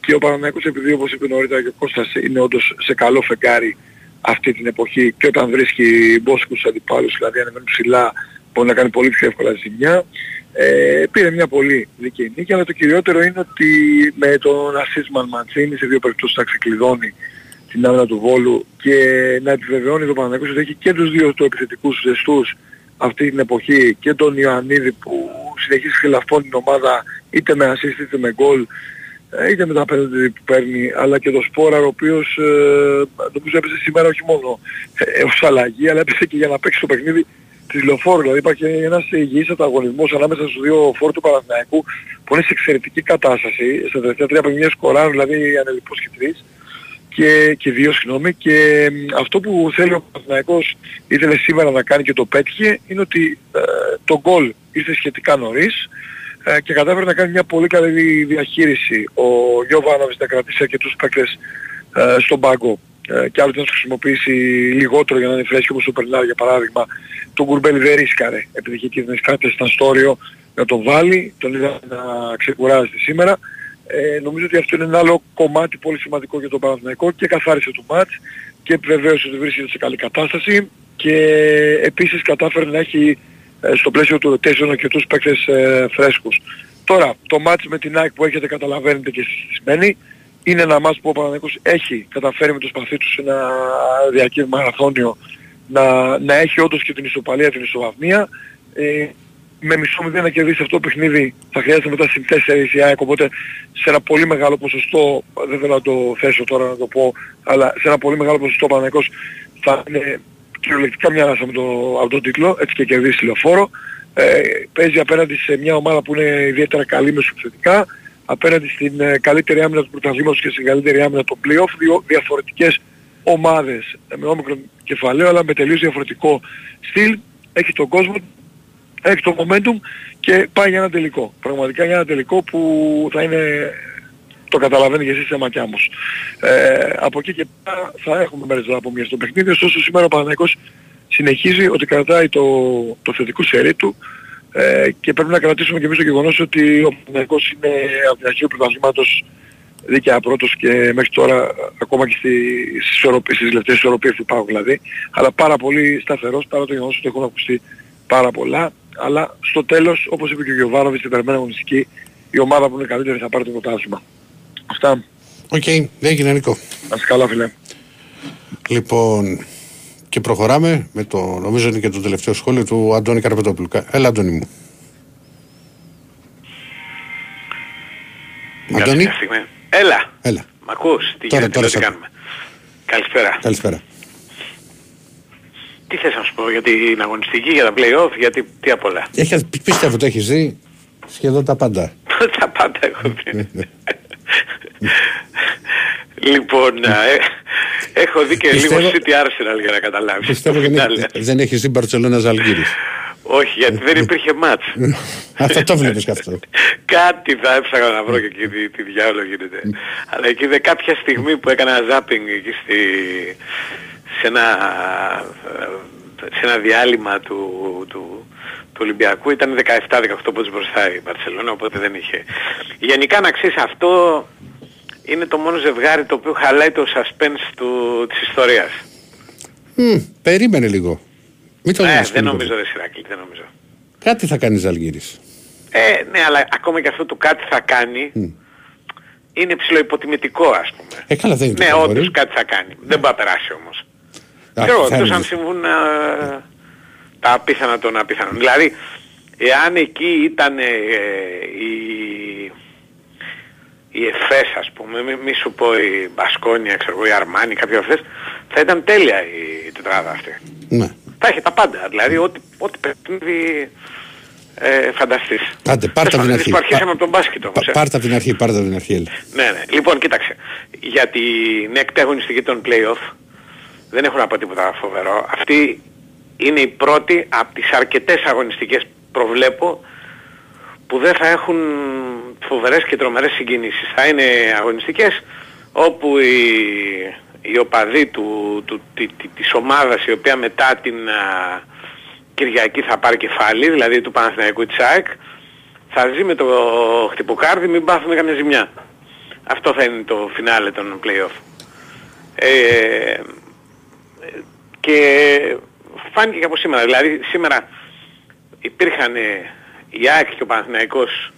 S7: Και ο Παναθηναϊκός επειδή όπως είπε νωρίτερα και ο Κώστας είναι όντως σε καλό φεγγάρι αυτή την εποχή και όταν βρίσκει μπόσκους αντιπάλους, δηλαδή ανεβαίνουν ψηλά, μπορεί να κάνει πολύ πιο εύκολα ζημιά. Ε, πήρε μια πολύ δίκαιη νίκη, αλλά το κυριότερο είναι ότι με τον Ασίσμαν Μαντσίνη σε δύο περιπτώσεις θα ξεκλειδώνει την άμυνα του Βόλου και να επιβεβαιώνει το Παναγιώτης ότι έχει και τους δύο του επιθετικούς ζεστούς αυτή την εποχή και τον Ιωαννίδη που συνεχίζει χελαφώνει την ομάδα είτε με assist είτε με γκολ ε, είτε με τα πέντε που παίρνει αλλά και το Σπόρα ο οποίος ε, νομίζω έπαιζε σήμερα όχι μόνο ε, ως αλλαγή αλλά έπαιζε και για να παίξει το παιχνίδι της λεωφόρου. Δηλαδή υπάρχει ένας υγιής ανταγωνισμός ανάμεσα στους δύο φόρους του Παναθηναϊκού που είναι σε εξαιρετική κατάσταση. Στα τελευταία τρία παιχνίδια σκοράρουν δηλαδή ανελειπώς και τρεις και, και δύο συγγνώμη και αυτό που θέλει ο Παναθηναϊκός ήθελε σήμερα να κάνει και το πέτυχε είναι ότι ε, το γκολ ήρθε σχετικά νωρίς ε, και κατάφερε να κάνει μια πολύ καλή διαχείριση. Ο Γιώβανοβης να κρατήσει αρκετούς παίκτες ε, στον πάγκο ε, και άλλους να τους χρησιμοποιήσει λιγότερο για να είναι φρέσκοι όπως ο Περνάρ για παράδειγμα. Τον Κουρμπέλ δεν ρίσκαρε επειδή είχε κίνδυνες κάποιες στα στόριο να τον βάλει, τον είδα να ξεκουράζεται σήμερα. Ε, νομίζω ότι αυτό είναι ένα άλλο κομμάτι πολύ σημαντικό για τον Παναθηναϊκό και καθάρισε το μάτς και βεβαίως ότι βρίσκεται σε καλή κατάσταση και επίσης κατάφερε να έχει ε, στο πλαίσιο του rotation και τους παίκτες ε, φρέσκους. Τώρα, το μάτς με την ΑΕΚ που έχετε καταλαβαίνετε και εσείς σημαίνει είναι ένα μάτς που ο Παναθηναϊκός έχει καταφέρει με το σπαθί του σε ένα διαρκή μαραθώνιο να, να έχει όντως και την ισοπαλία, την ισοβαθμία. Ε, με μισό μηδέν να κερδίσει αυτό το παιχνίδι θα χρειάζεται μετά στην 4 η ΑΕΚ οπότε σε ένα πολύ μεγάλο ποσοστό, δεν θέλω να το θέσω τώρα να το πω, αλλά σε ένα πολύ μεγάλο ποσοστό ο Παναγικός θα είναι κυριολεκτικά μια ανάσα με το, από τον τίτλο, έτσι και κερδίσει λεωφόρο. Ε, παίζει απέναντι σε μια ομάδα που είναι ιδιαίτερα καλή μεσοεπιθετικά, απέναντι στην ε, καλύτερη άμυνα του πρωταθλήματος και στην καλύτερη άμυνα του playoff, δύο διαφορετικές ομάδες με όμικρο κεφαλαίο αλλά με τελείως διαφορετικό στυλ. Έχει τον κόσμο έχει το momentum και πάει για ένα τελικό. Πραγματικά για ένα τελικό που θα είναι, το καταλαβαίνει και εσείς σε ματιά μου. Ε, από εκεί και πέρα θα έχουμε μέρες από μια στο παιχνίδι, ωστόσο σήμερα ο Παναγικός συνεχίζει ότι κρατάει το, το θετικό σερί του ε, και πρέπει να κρατήσουμε και εμείς το γεγονός ότι ο Παναθηναϊκός είναι από την αρχή του πρωταθλήματος δίκαια πρώτος και μέχρι τώρα ακόμα και στις, στις λεπτές ισορροπίες που υπάρχουν δηλαδή, αλλά πάρα πολύ σταθερός παρά το γεγονός ότι έχουν ακουστεί πάρα πολλά αλλά στο τέλος, όπως είπε και ο Γιοβάνοβιτς στην περσινή αγωνιστική, η ομάδα που είναι καλύτερη θα πάρει το πρωτάθλημα. Αυτά.
S1: Οκ, okay, έγινε Νίκο.
S7: Να είσαι καλά φίλε.
S1: Λοιπόν, και προχωράμε με το, νομίζω είναι και το τελευταίο σχόλιο του Αντώνη Καρπετόπουλου. Έλα Αντώνη μου.
S8: Αντώνη. Έλα.
S1: Έλα.
S8: Μ' ακούς, τι
S1: Τώρα,
S8: γίνεται,
S1: τώρα
S8: λέω, τι
S1: σ' ακούω.
S8: κάνουμε; Καλησπέρα.
S1: Καλησπέρα.
S8: Τι θες να σου πω για την αγωνιστική, για τα play-off, γιατί τι απ' όλα;
S1: Έχεις, πίστευω ότι έχεις δει σχεδόν τα πάντα.
S8: τα πάντα έχω
S1: Ναι,
S8: δει. Λοιπόν, α, ε, έχω δει και
S1: Πιστεύω-
S8: λίγο City Arsenal για να καταλάβεις.
S1: Πιστεύω
S8: το
S1: δεν,
S8: φινάλε.
S1: έχει- δεν έχεις δει Μπαρτσελώνα Ζαλγκύρης.
S8: Όχι, γιατί δεν υπήρχε μάτς.
S1: Αυτό το βλέπεις και αυτό.
S8: Κάτι θα έψαγα να βρω και εκεί τι, τι διάολο γίνεται. Αλλά εκεί είδε κάποια στιγμή που έκανα ζάπινγκ εκεί στη, σε, ένα, σε ένα διάλειμμα του, του, του Ολυμπιακού ήταν 17-18 πόντους μπροστά η Μπαρσελόνα οπότε δεν είχε. Γενικά να ξέρεις αυτό είναι το μόνο ζευγάρι το οποίο χαλάει το suspense του, της ιστορίας.
S1: Μμ, περίμενε λίγο. Μην το
S8: Ε,
S1: δεις
S8: δεν
S1: πολύ
S8: νομίζω
S1: πολύ.
S8: ρε Σιράκλη, δεν νομίζω.
S1: Κάτι θα κάνεις Ζαλγκύρης.
S8: Ε, ναι, αλλά ακόμα και αυτό το κάτι θα κάνει είναι ψηλοϊποτιμητικό ας πούμε.
S1: Ε, καλά δεν είναι
S8: Ναι,
S1: το φαβορί.
S8: όντως κάτι θα κάνει. Δεν πάει να περάσει όμως.
S1: Α,
S8: Ξέρω,
S1: θα
S8: εκτός
S1: είναι.
S8: αν συμβούν α, τα απίθανα των απίθανων. Δηλαδή, εάν εκεί ήταν ε, η, η Εφές ας πούμε, μη, μη σου πω η Μπασκόνια, ξέρω εγώ, η Αρμάνη, κάποια αυτές, θα ήταν τέλεια η τετράδα αυτή.
S1: Ναι.
S8: Θα έχει τα πάντα, δηλαδή ό,τι, ό,τι παιχνίδι ε, φανταστείς.
S1: Άντε, πάρ' τα από την αρχή.
S8: Που αρχίσαμε
S1: Πα-
S8: από τον μπάσκετ όμως.
S1: Πα-
S8: ε.
S1: Πάρ' τα από την αρχή, πάρ' τα από την αρχή. έλα.
S8: Ναι, ναι. Λοιπόν, κοίταξε. Για την έκτη αγωνιστική των play-off δεν έχω να πω τίποτα φοβερό. Αυτή είναι η πρώτη από τις αρκετές αγωνιστικές προβλέπω που δεν θα έχουν φοβερές και τρομερές συγκινήσεις. Θα είναι αγωνιστικές όπου οι, οι οπαδοί του, του, τη- τη- της ομάδας η οποία μετά την α, Κυριακή θα πάρει κεφάλι, δηλαδή του Παναθηναϊκού της ΑΕΚ, θα ζει με το χτυποκάρδι μην πάθουμε καμιά ζημιά. Αυτό θα είναι το φινάλε των play-off. Ε, και φάνηκε και από σήμερα. Δηλαδή σήμερα υπήρχαν ε, η ΑΕΚ και ο Παναθηναϊκός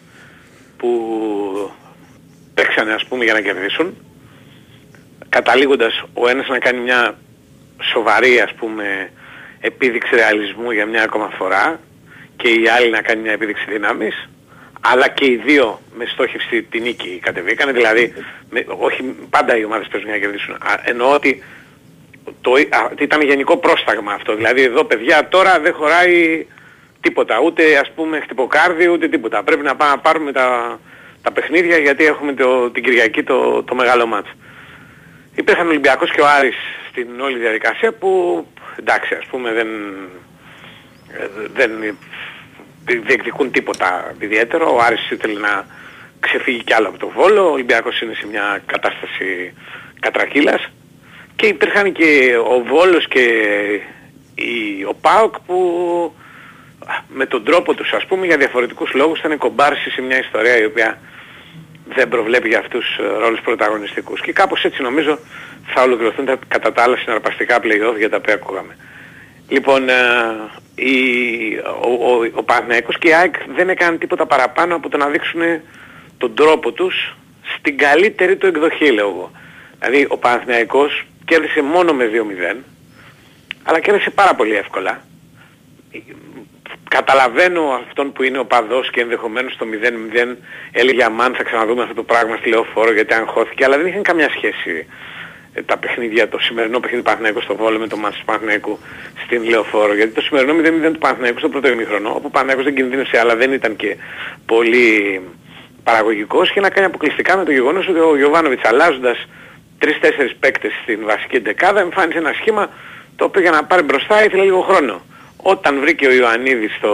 S8: που παίξανε ας πούμε για να κερδίσουν καταλήγοντας ο ένας να κάνει μια σοβαρή ας πούμε επίδειξη ρεαλισμού για μια ακόμα φορά και η άλλη να κάνει μια επίδειξη δύναμης αλλά και οι δύο με στόχευση τη νίκη κατεβήκανε δηλαδή με, όχι πάντα οι ομάδες παίζουν για να κερδίσουν Α, εννοώ ότι το, α, ήταν γενικό πρόσταγμα αυτό δηλαδή εδώ παιδιά τώρα δεν χωράει τίποτα ούτε ας πούμε χτυποκάρδι ούτε τίποτα πρέπει να πάμε να πάρουμε τα, τα παιχνίδια γιατί έχουμε το, την Κυριακή το, το μεγάλο μάτς Υπήρχαν ο Ολυμπιακός και ο Άρης στην όλη διαδικασία που εντάξει ας πούμε δεν, ε, δεν διεκδικούν τίποτα ιδιαίτερο. Ο Άρης ήθελε να ξεφύγει κι άλλο από το Βόλο. Ο Ολυμπιακός είναι σε μια κατάσταση κατρακύλας. Και υπήρχαν και ο Βόλος και η, ο ΠΑΟΚ που με τον τρόπο τους ας πούμε για διαφορετικούς λόγους ήταν κομπάρσι σε μια ιστορία η οποία δεν προβλέπει για αυτούς ε, ρόλους πρωταγωνιστικούς. Και κάπως έτσι νομίζω θα ολοκληρωθούν τα κατά τα άλλα συναρπαστικά play-off για τα οποία ακούγαμε. Λοιπόν, ε, η, ο, ο, ο Παναθηναϊκός και η ΑΕΚ δεν έκαναν τίποτα παραπάνω από το να δείξουν τον τρόπο τους στην καλύτερη του εκδοχή, λέω εγώ. Δηλαδή, ο Παναθηναϊκός κέρδισε μόνο με 2-0, αλλά κέρδισε πάρα πολύ εύκολα. Καταλαβαίνω αυτόν που είναι ο παδός και ενδεχομένως στο 0-0 έλεγε αμάν θα ξαναδούμε αυτό το πράγμα στη λεωφόρο γιατί αγχώθηκε, αλλά δεν είχαν καμιά σχέση ε, τα παιχνίδια, το σημερινό παιχνίδι του Παναθηναϊκού στο Βόλο με το μάτς του Παναθηναϊκού στην Λεωφόρο. Γιατί το σημερινό 0-0 του Παναθηναϊκού στο πρώτο ημίχρονο, όπου ο Παναθηναϊκός δεν κινδύνευσε αλλά δεν ήταν και πολύ παραγωγικός και να κάνει αποκλειστικά με το γεγονός ότι ο Γιωβάνοβιτς αλλάζοντας 3-4 παίκτες στην βασική δεκάδα εμφάνισε ένα σχήμα το οποίο για να πάρει μπροστά ήθελε λίγο χρόνο. Όταν βρήκε ο Ιωαννίδης το,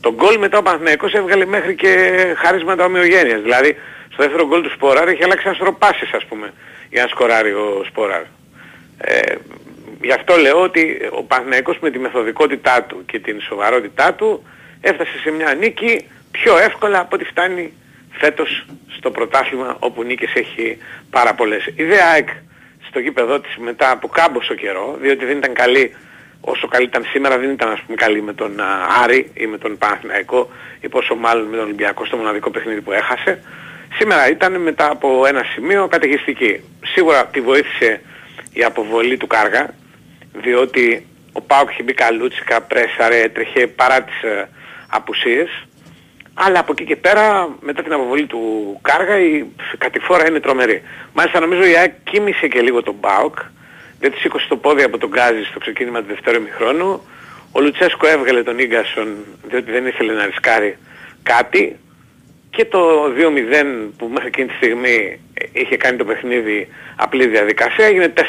S8: το γκολ μετά ο Παναθηναϊκός έβγαλε μέχρι και χάρισματα ομοιογένειας. Δηλαδή στο δεύτερο γκολ του Σπόραρ έχει αλλάξει ένα σωρό πάσες ας πούμε για να σκοράρει ο Σπόραρ. Ε, γι' αυτό λέω ότι ο Παναθηναϊκός με τη μεθοδικότητά του και την σοβαρότητά του έφτασε σε μια νίκη πιο εύκολα από ό,τι φτάνει φέτος στο πρωτάθλημα όπου νίκες έχει πάρα πολλές. Η ΔΕΑΕΚ στο γήπεδό της μετά από κάμποσο καιρό, διότι δεν ήταν καλή όσο καλή ήταν σήμερα, δεν ήταν ας πούμε καλή με τον α, Άρη ή με τον Παναθηναϊκό ή πόσο μάλλον με τον Ολυμπιακό στο μοναδικό παιχνίδι που έχασε. Σήμερα ήταν μετά από ένα σημείο καταιγιστική. Σίγουρα τη βοήθησε η αποβολή του Κάργα, διότι ο Πάοκ είχε μπει καλούτσικα, πρέσαρε, έτρεχε παρά τις ε, απουσίες. Αλλά από εκεί και πέρα, μετά την αποβολή του Κάργα, η κατηφόρα είναι τρομερή. Μάλιστα νομίζω η ΑΕΚ κοίμησε και λίγο τον Μπάουκ, δεν σήκωσε το πόδι από τον Γκάζι στο ξεκίνημα του δεύτερου ημιχρόνου. Ο Λουτσέσκο έβγαλε τον Ίγκασον διότι δεν ήθελε να ρισκάρει κάτι. Και το 2-0 που μέχρι εκείνη τη στιγμή είχε κάνει το παιχνίδι απλή διαδικασία έγινε 4-0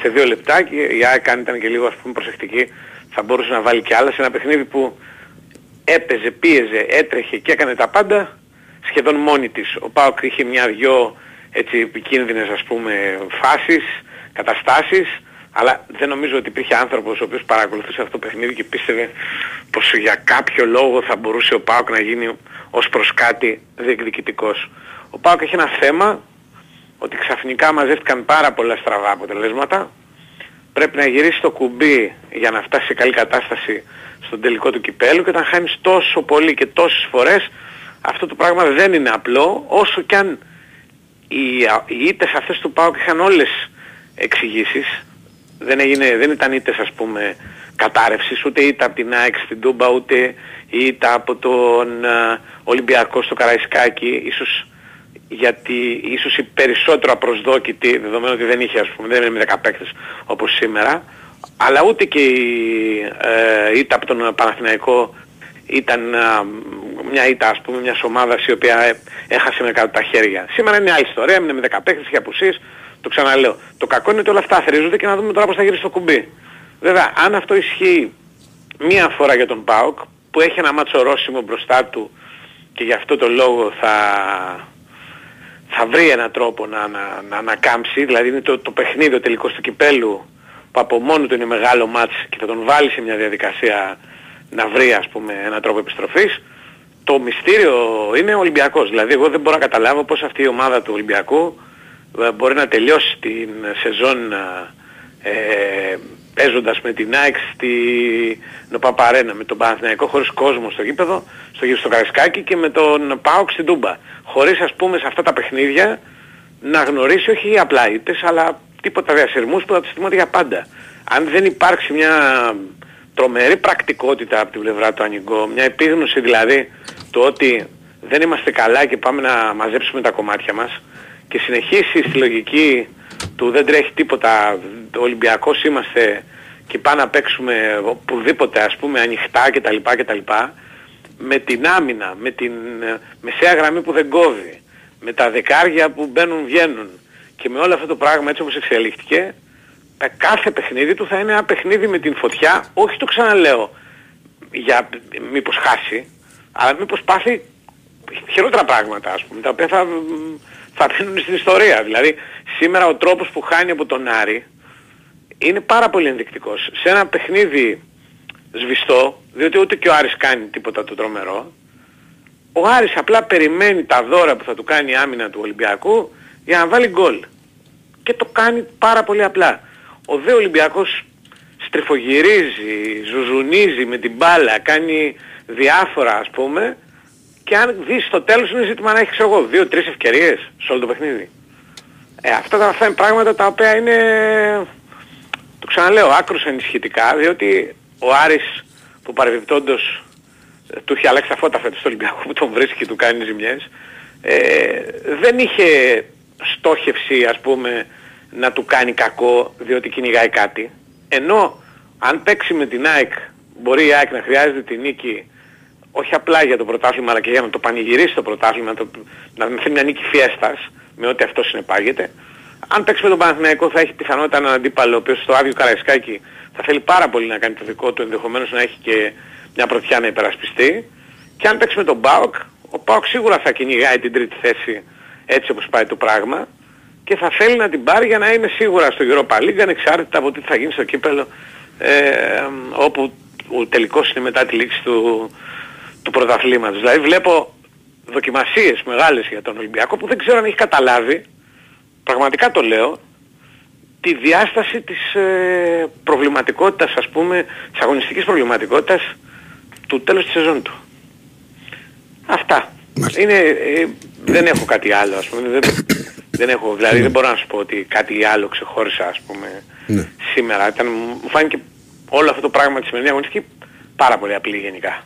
S8: σε δύο λεπτά και η ΑΕΚ αν ήταν και λίγο ας πούμε προσεκτική θα μπορούσε να βάλει και άλλα σε ένα παιχνίδι που έπαιζε, πίεζε, έτρεχε και έκανε τα πάντα σχεδόν μόνη της. Ο Πάοκ είχε μια-δυο έτσι επικίνδυνες ας πούμε φάσεις, καταστάσεις αλλά δεν νομίζω ότι υπήρχε άνθρωπος ο οποίος παρακολουθούσε αυτό το παιχνίδι και πίστευε πως για κάποιο λόγο θα μπορούσε ο Πάοκ να γίνει ως προς κάτι διεκδικητικός. Ο Πάοκ έχει ένα θέμα ότι ξαφνικά μαζεύτηκαν πάρα πολλά στραβά αποτελέσματα. Πρέπει να γυρίσει το κουμπί για να φτάσει σε καλή κατάσταση στον τελικό του κυπέλου και όταν χάνεις τόσο πολύ και τόσες φορές αυτό το πράγμα δεν είναι απλό όσο κι αν οι, οι ήττες αυτές του ΠΑΟΚ είχαν όλες εξηγήσεις. Δεν, έγινε, δεν ήταν ήττες ας πούμε κατάρρευσης ούτε ήττα από την ΑΕΚ στην Τούμπα ούτε ήττα από τον Ολυμπιακό στο Καραϊσκάκι. Ίσως γιατί ίσως η περισσότερο απροσδόκητη δεδομένου ότι δεν είχε ας πούμε δεν είναι με 10 παίκτες όπως σήμερα αλλά ούτε και η ε, ήττα από τον Παναθηναϊκό ήταν μια ήττα ας πούμε μιας ομάδας η οποία έχασε με κάτω τα χέρια. Σήμερα είναι άλλη ιστορία, έμεινε με 10 παίκτες, είχε απουσίες, το ξαναλέω. Το κακό είναι ότι όλα αυτά θερίζονται και να δούμε τώρα πώς θα γυρίσει το κουμπί. Βέβαια, αν αυτό ισχύει μία φορά για τον ΠΑΟΚ, που έχει ένα μάτσο ρώσιμο μπροστά του και γι' αυτό το λόγο θα, θα βρει έναν τρόπο να, να, να ανακάμψει, δηλαδή είναι το, το παιχνίδι ο τελικός του κυπέλου που από μόνο του είναι μεγάλο μάτς και θα τον βάλει σε μια διαδικασία να βρει ας πούμε έναν τρόπο επιστροφής, το μυστήριο είναι ο Ολυμπιακός. Δηλαδή εγώ δεν μπορώ να καταλάβω πώς αυτή η ομάδα του Ολυμπιακού ε, μπορεί να τελειώσει την σεζόν ε, παίζοντας με την ΑΕΚ στη Νοπαπαρένα, με τον Παναθηναϊκό χωρίς κόσμο στο γήπεδο, στο γήπεδο στο Καρασκάκι και με τον ΠΑΟΚ στην Τούμπα. Χωρίς ας πούμε σε αυτά τα παιχνίδια να γνωρίσει όχι απλά ήττες αλλά τίποτα διασυρμούς που θα τους θυμούνται για πάντα. Αν δεν υπάρξει μια τρομερή πρακτικότητα από την πλευρά του Ανιγκό, μια επίγνωση δηλαδή το ότι δεν είμαστε καλά και πάμε να μαζέψουμε τα κομμάτια μας και συνεχίσει στη λογική του δεν τρέχει τίποτα, Ολυμπιακός είμαστε και πάμε να παίξουμε οπουδήποτε ας πούμε ανοιχτά κτλ. κτλ με την άμυνα, με την μεσαία γραμμή που δεν κόβει, με τα δεκάρια που μπαίνουν βγαίνουν και με όλο αυτό το πράγμα έτσι όπως εξελίχθηκε ε, κάθε παιχνίδι του θα είναι ένα παιχνίδι με την φωτιά, όχι το ξαναλέω για μήπως χάσει, αλλά μήπως πάθει χειρότερα πράγματα ας πούμε, τα οποία θα, θα μείνουν στην ιστορία. Δηλαδή σήμερα ο τρόπος που χάνει από τον Άρη είναι πάρα πολύ ενδεικτικός. Σε ένα παιχνίδι σβηστό, διότι ούτε και ο Άρης κάνει τίποτα το τρομερό, ο Άρης απλά περιμένει τα δώρα που θα του κάνει η άμυνα του Ολυμπιακού για να βάλει γκολ. Και το κάνει πάρα πολύ απλά. Ο δε Ολυμπιακός στριφογυρίζει, ζουζουνίζει με την μπάλα, κάνει διάφορα ας πούμε και αν δεις στο τέλος είναι ζήτημα να έχεις ξέρω εγώ δύο-τρεις ευκαιρίες σε όλο το παιχνίδι. Ε, αυτά, τα, αυτά είναι πράγματα τα οποία είναι, το ξαναλέω, άκρως ενισχυτικά διότι ο Άρης που παρεμπιπτόντως ε, του είχε αλλάξει τα φώτα φέτος στο Ολυμπιακό που τον βρίσκει και του κάνει ζημιές ε, δεν είχε στόχευση ας πούμε να του κάνει κακό διότι κυνηγάει κάτι ενώ αν παίξει με την ΑΕΚ μπορεί η ΑΕΚ να χρειάζεται την νίκη όχι απλά για το πρωτάθλημα αλλά και για να το πανηγυρίσει το πρωτάθλημα, να, το, να θέλει μια νίκη φιέστας με ό,τι αυτό συνεπάγεται. Αν παίξει με τον Παναθηναϊκό θα έχει πιθανότητα έναν αντίπαλο ο οποίος στο άδειο Καραϊσκάκι θα θέλει πάρα πολύ να κάνει το δικό του, ενδεχομένως να έχει και μια πρωτιά να υπερασπιστεί. Και αν παίξει με τον ΠΑΟΚ, ο ΠΑΟΚ σίγουρα θα κυνηγάει την τρίτη θέση έτσι όπως πάει το πράγμα και θα θέλει να την πάρει για να είναι σίγουρα στο Europa League ανεξάρτητα από τι θα γίνει στο κύπελο ε, όπου ο τελικός είναι μετά τη λήξη του, του πρωταθλήματος. Δηλαδή βλέπω δοκιμασίες μεγάλες για τον Ολυμπιακό που δεν ξέρω αν έχει καταλάβει, πραγματικά το λέω, τη διάσταση της ε, προβληματικότητας ας πούμε, της αγωνιστικής προβληματικότητας του τέλους της σεζόν του. Αυτά. Είναι, ε, δεν έχω κάτι άλλο ας πούμε. Δεν, δεν έχω, δηλαδή ναι. δεν μπορώ να σου πω ότι κάτι άλλο ξεχώρισα ας πούμε ναι. σήμερα. Ήταν, μου φάνηκε όλο αυτό το πράγμα της σημερινής αγωνιστικής πάρα πολύ απλή γενικά.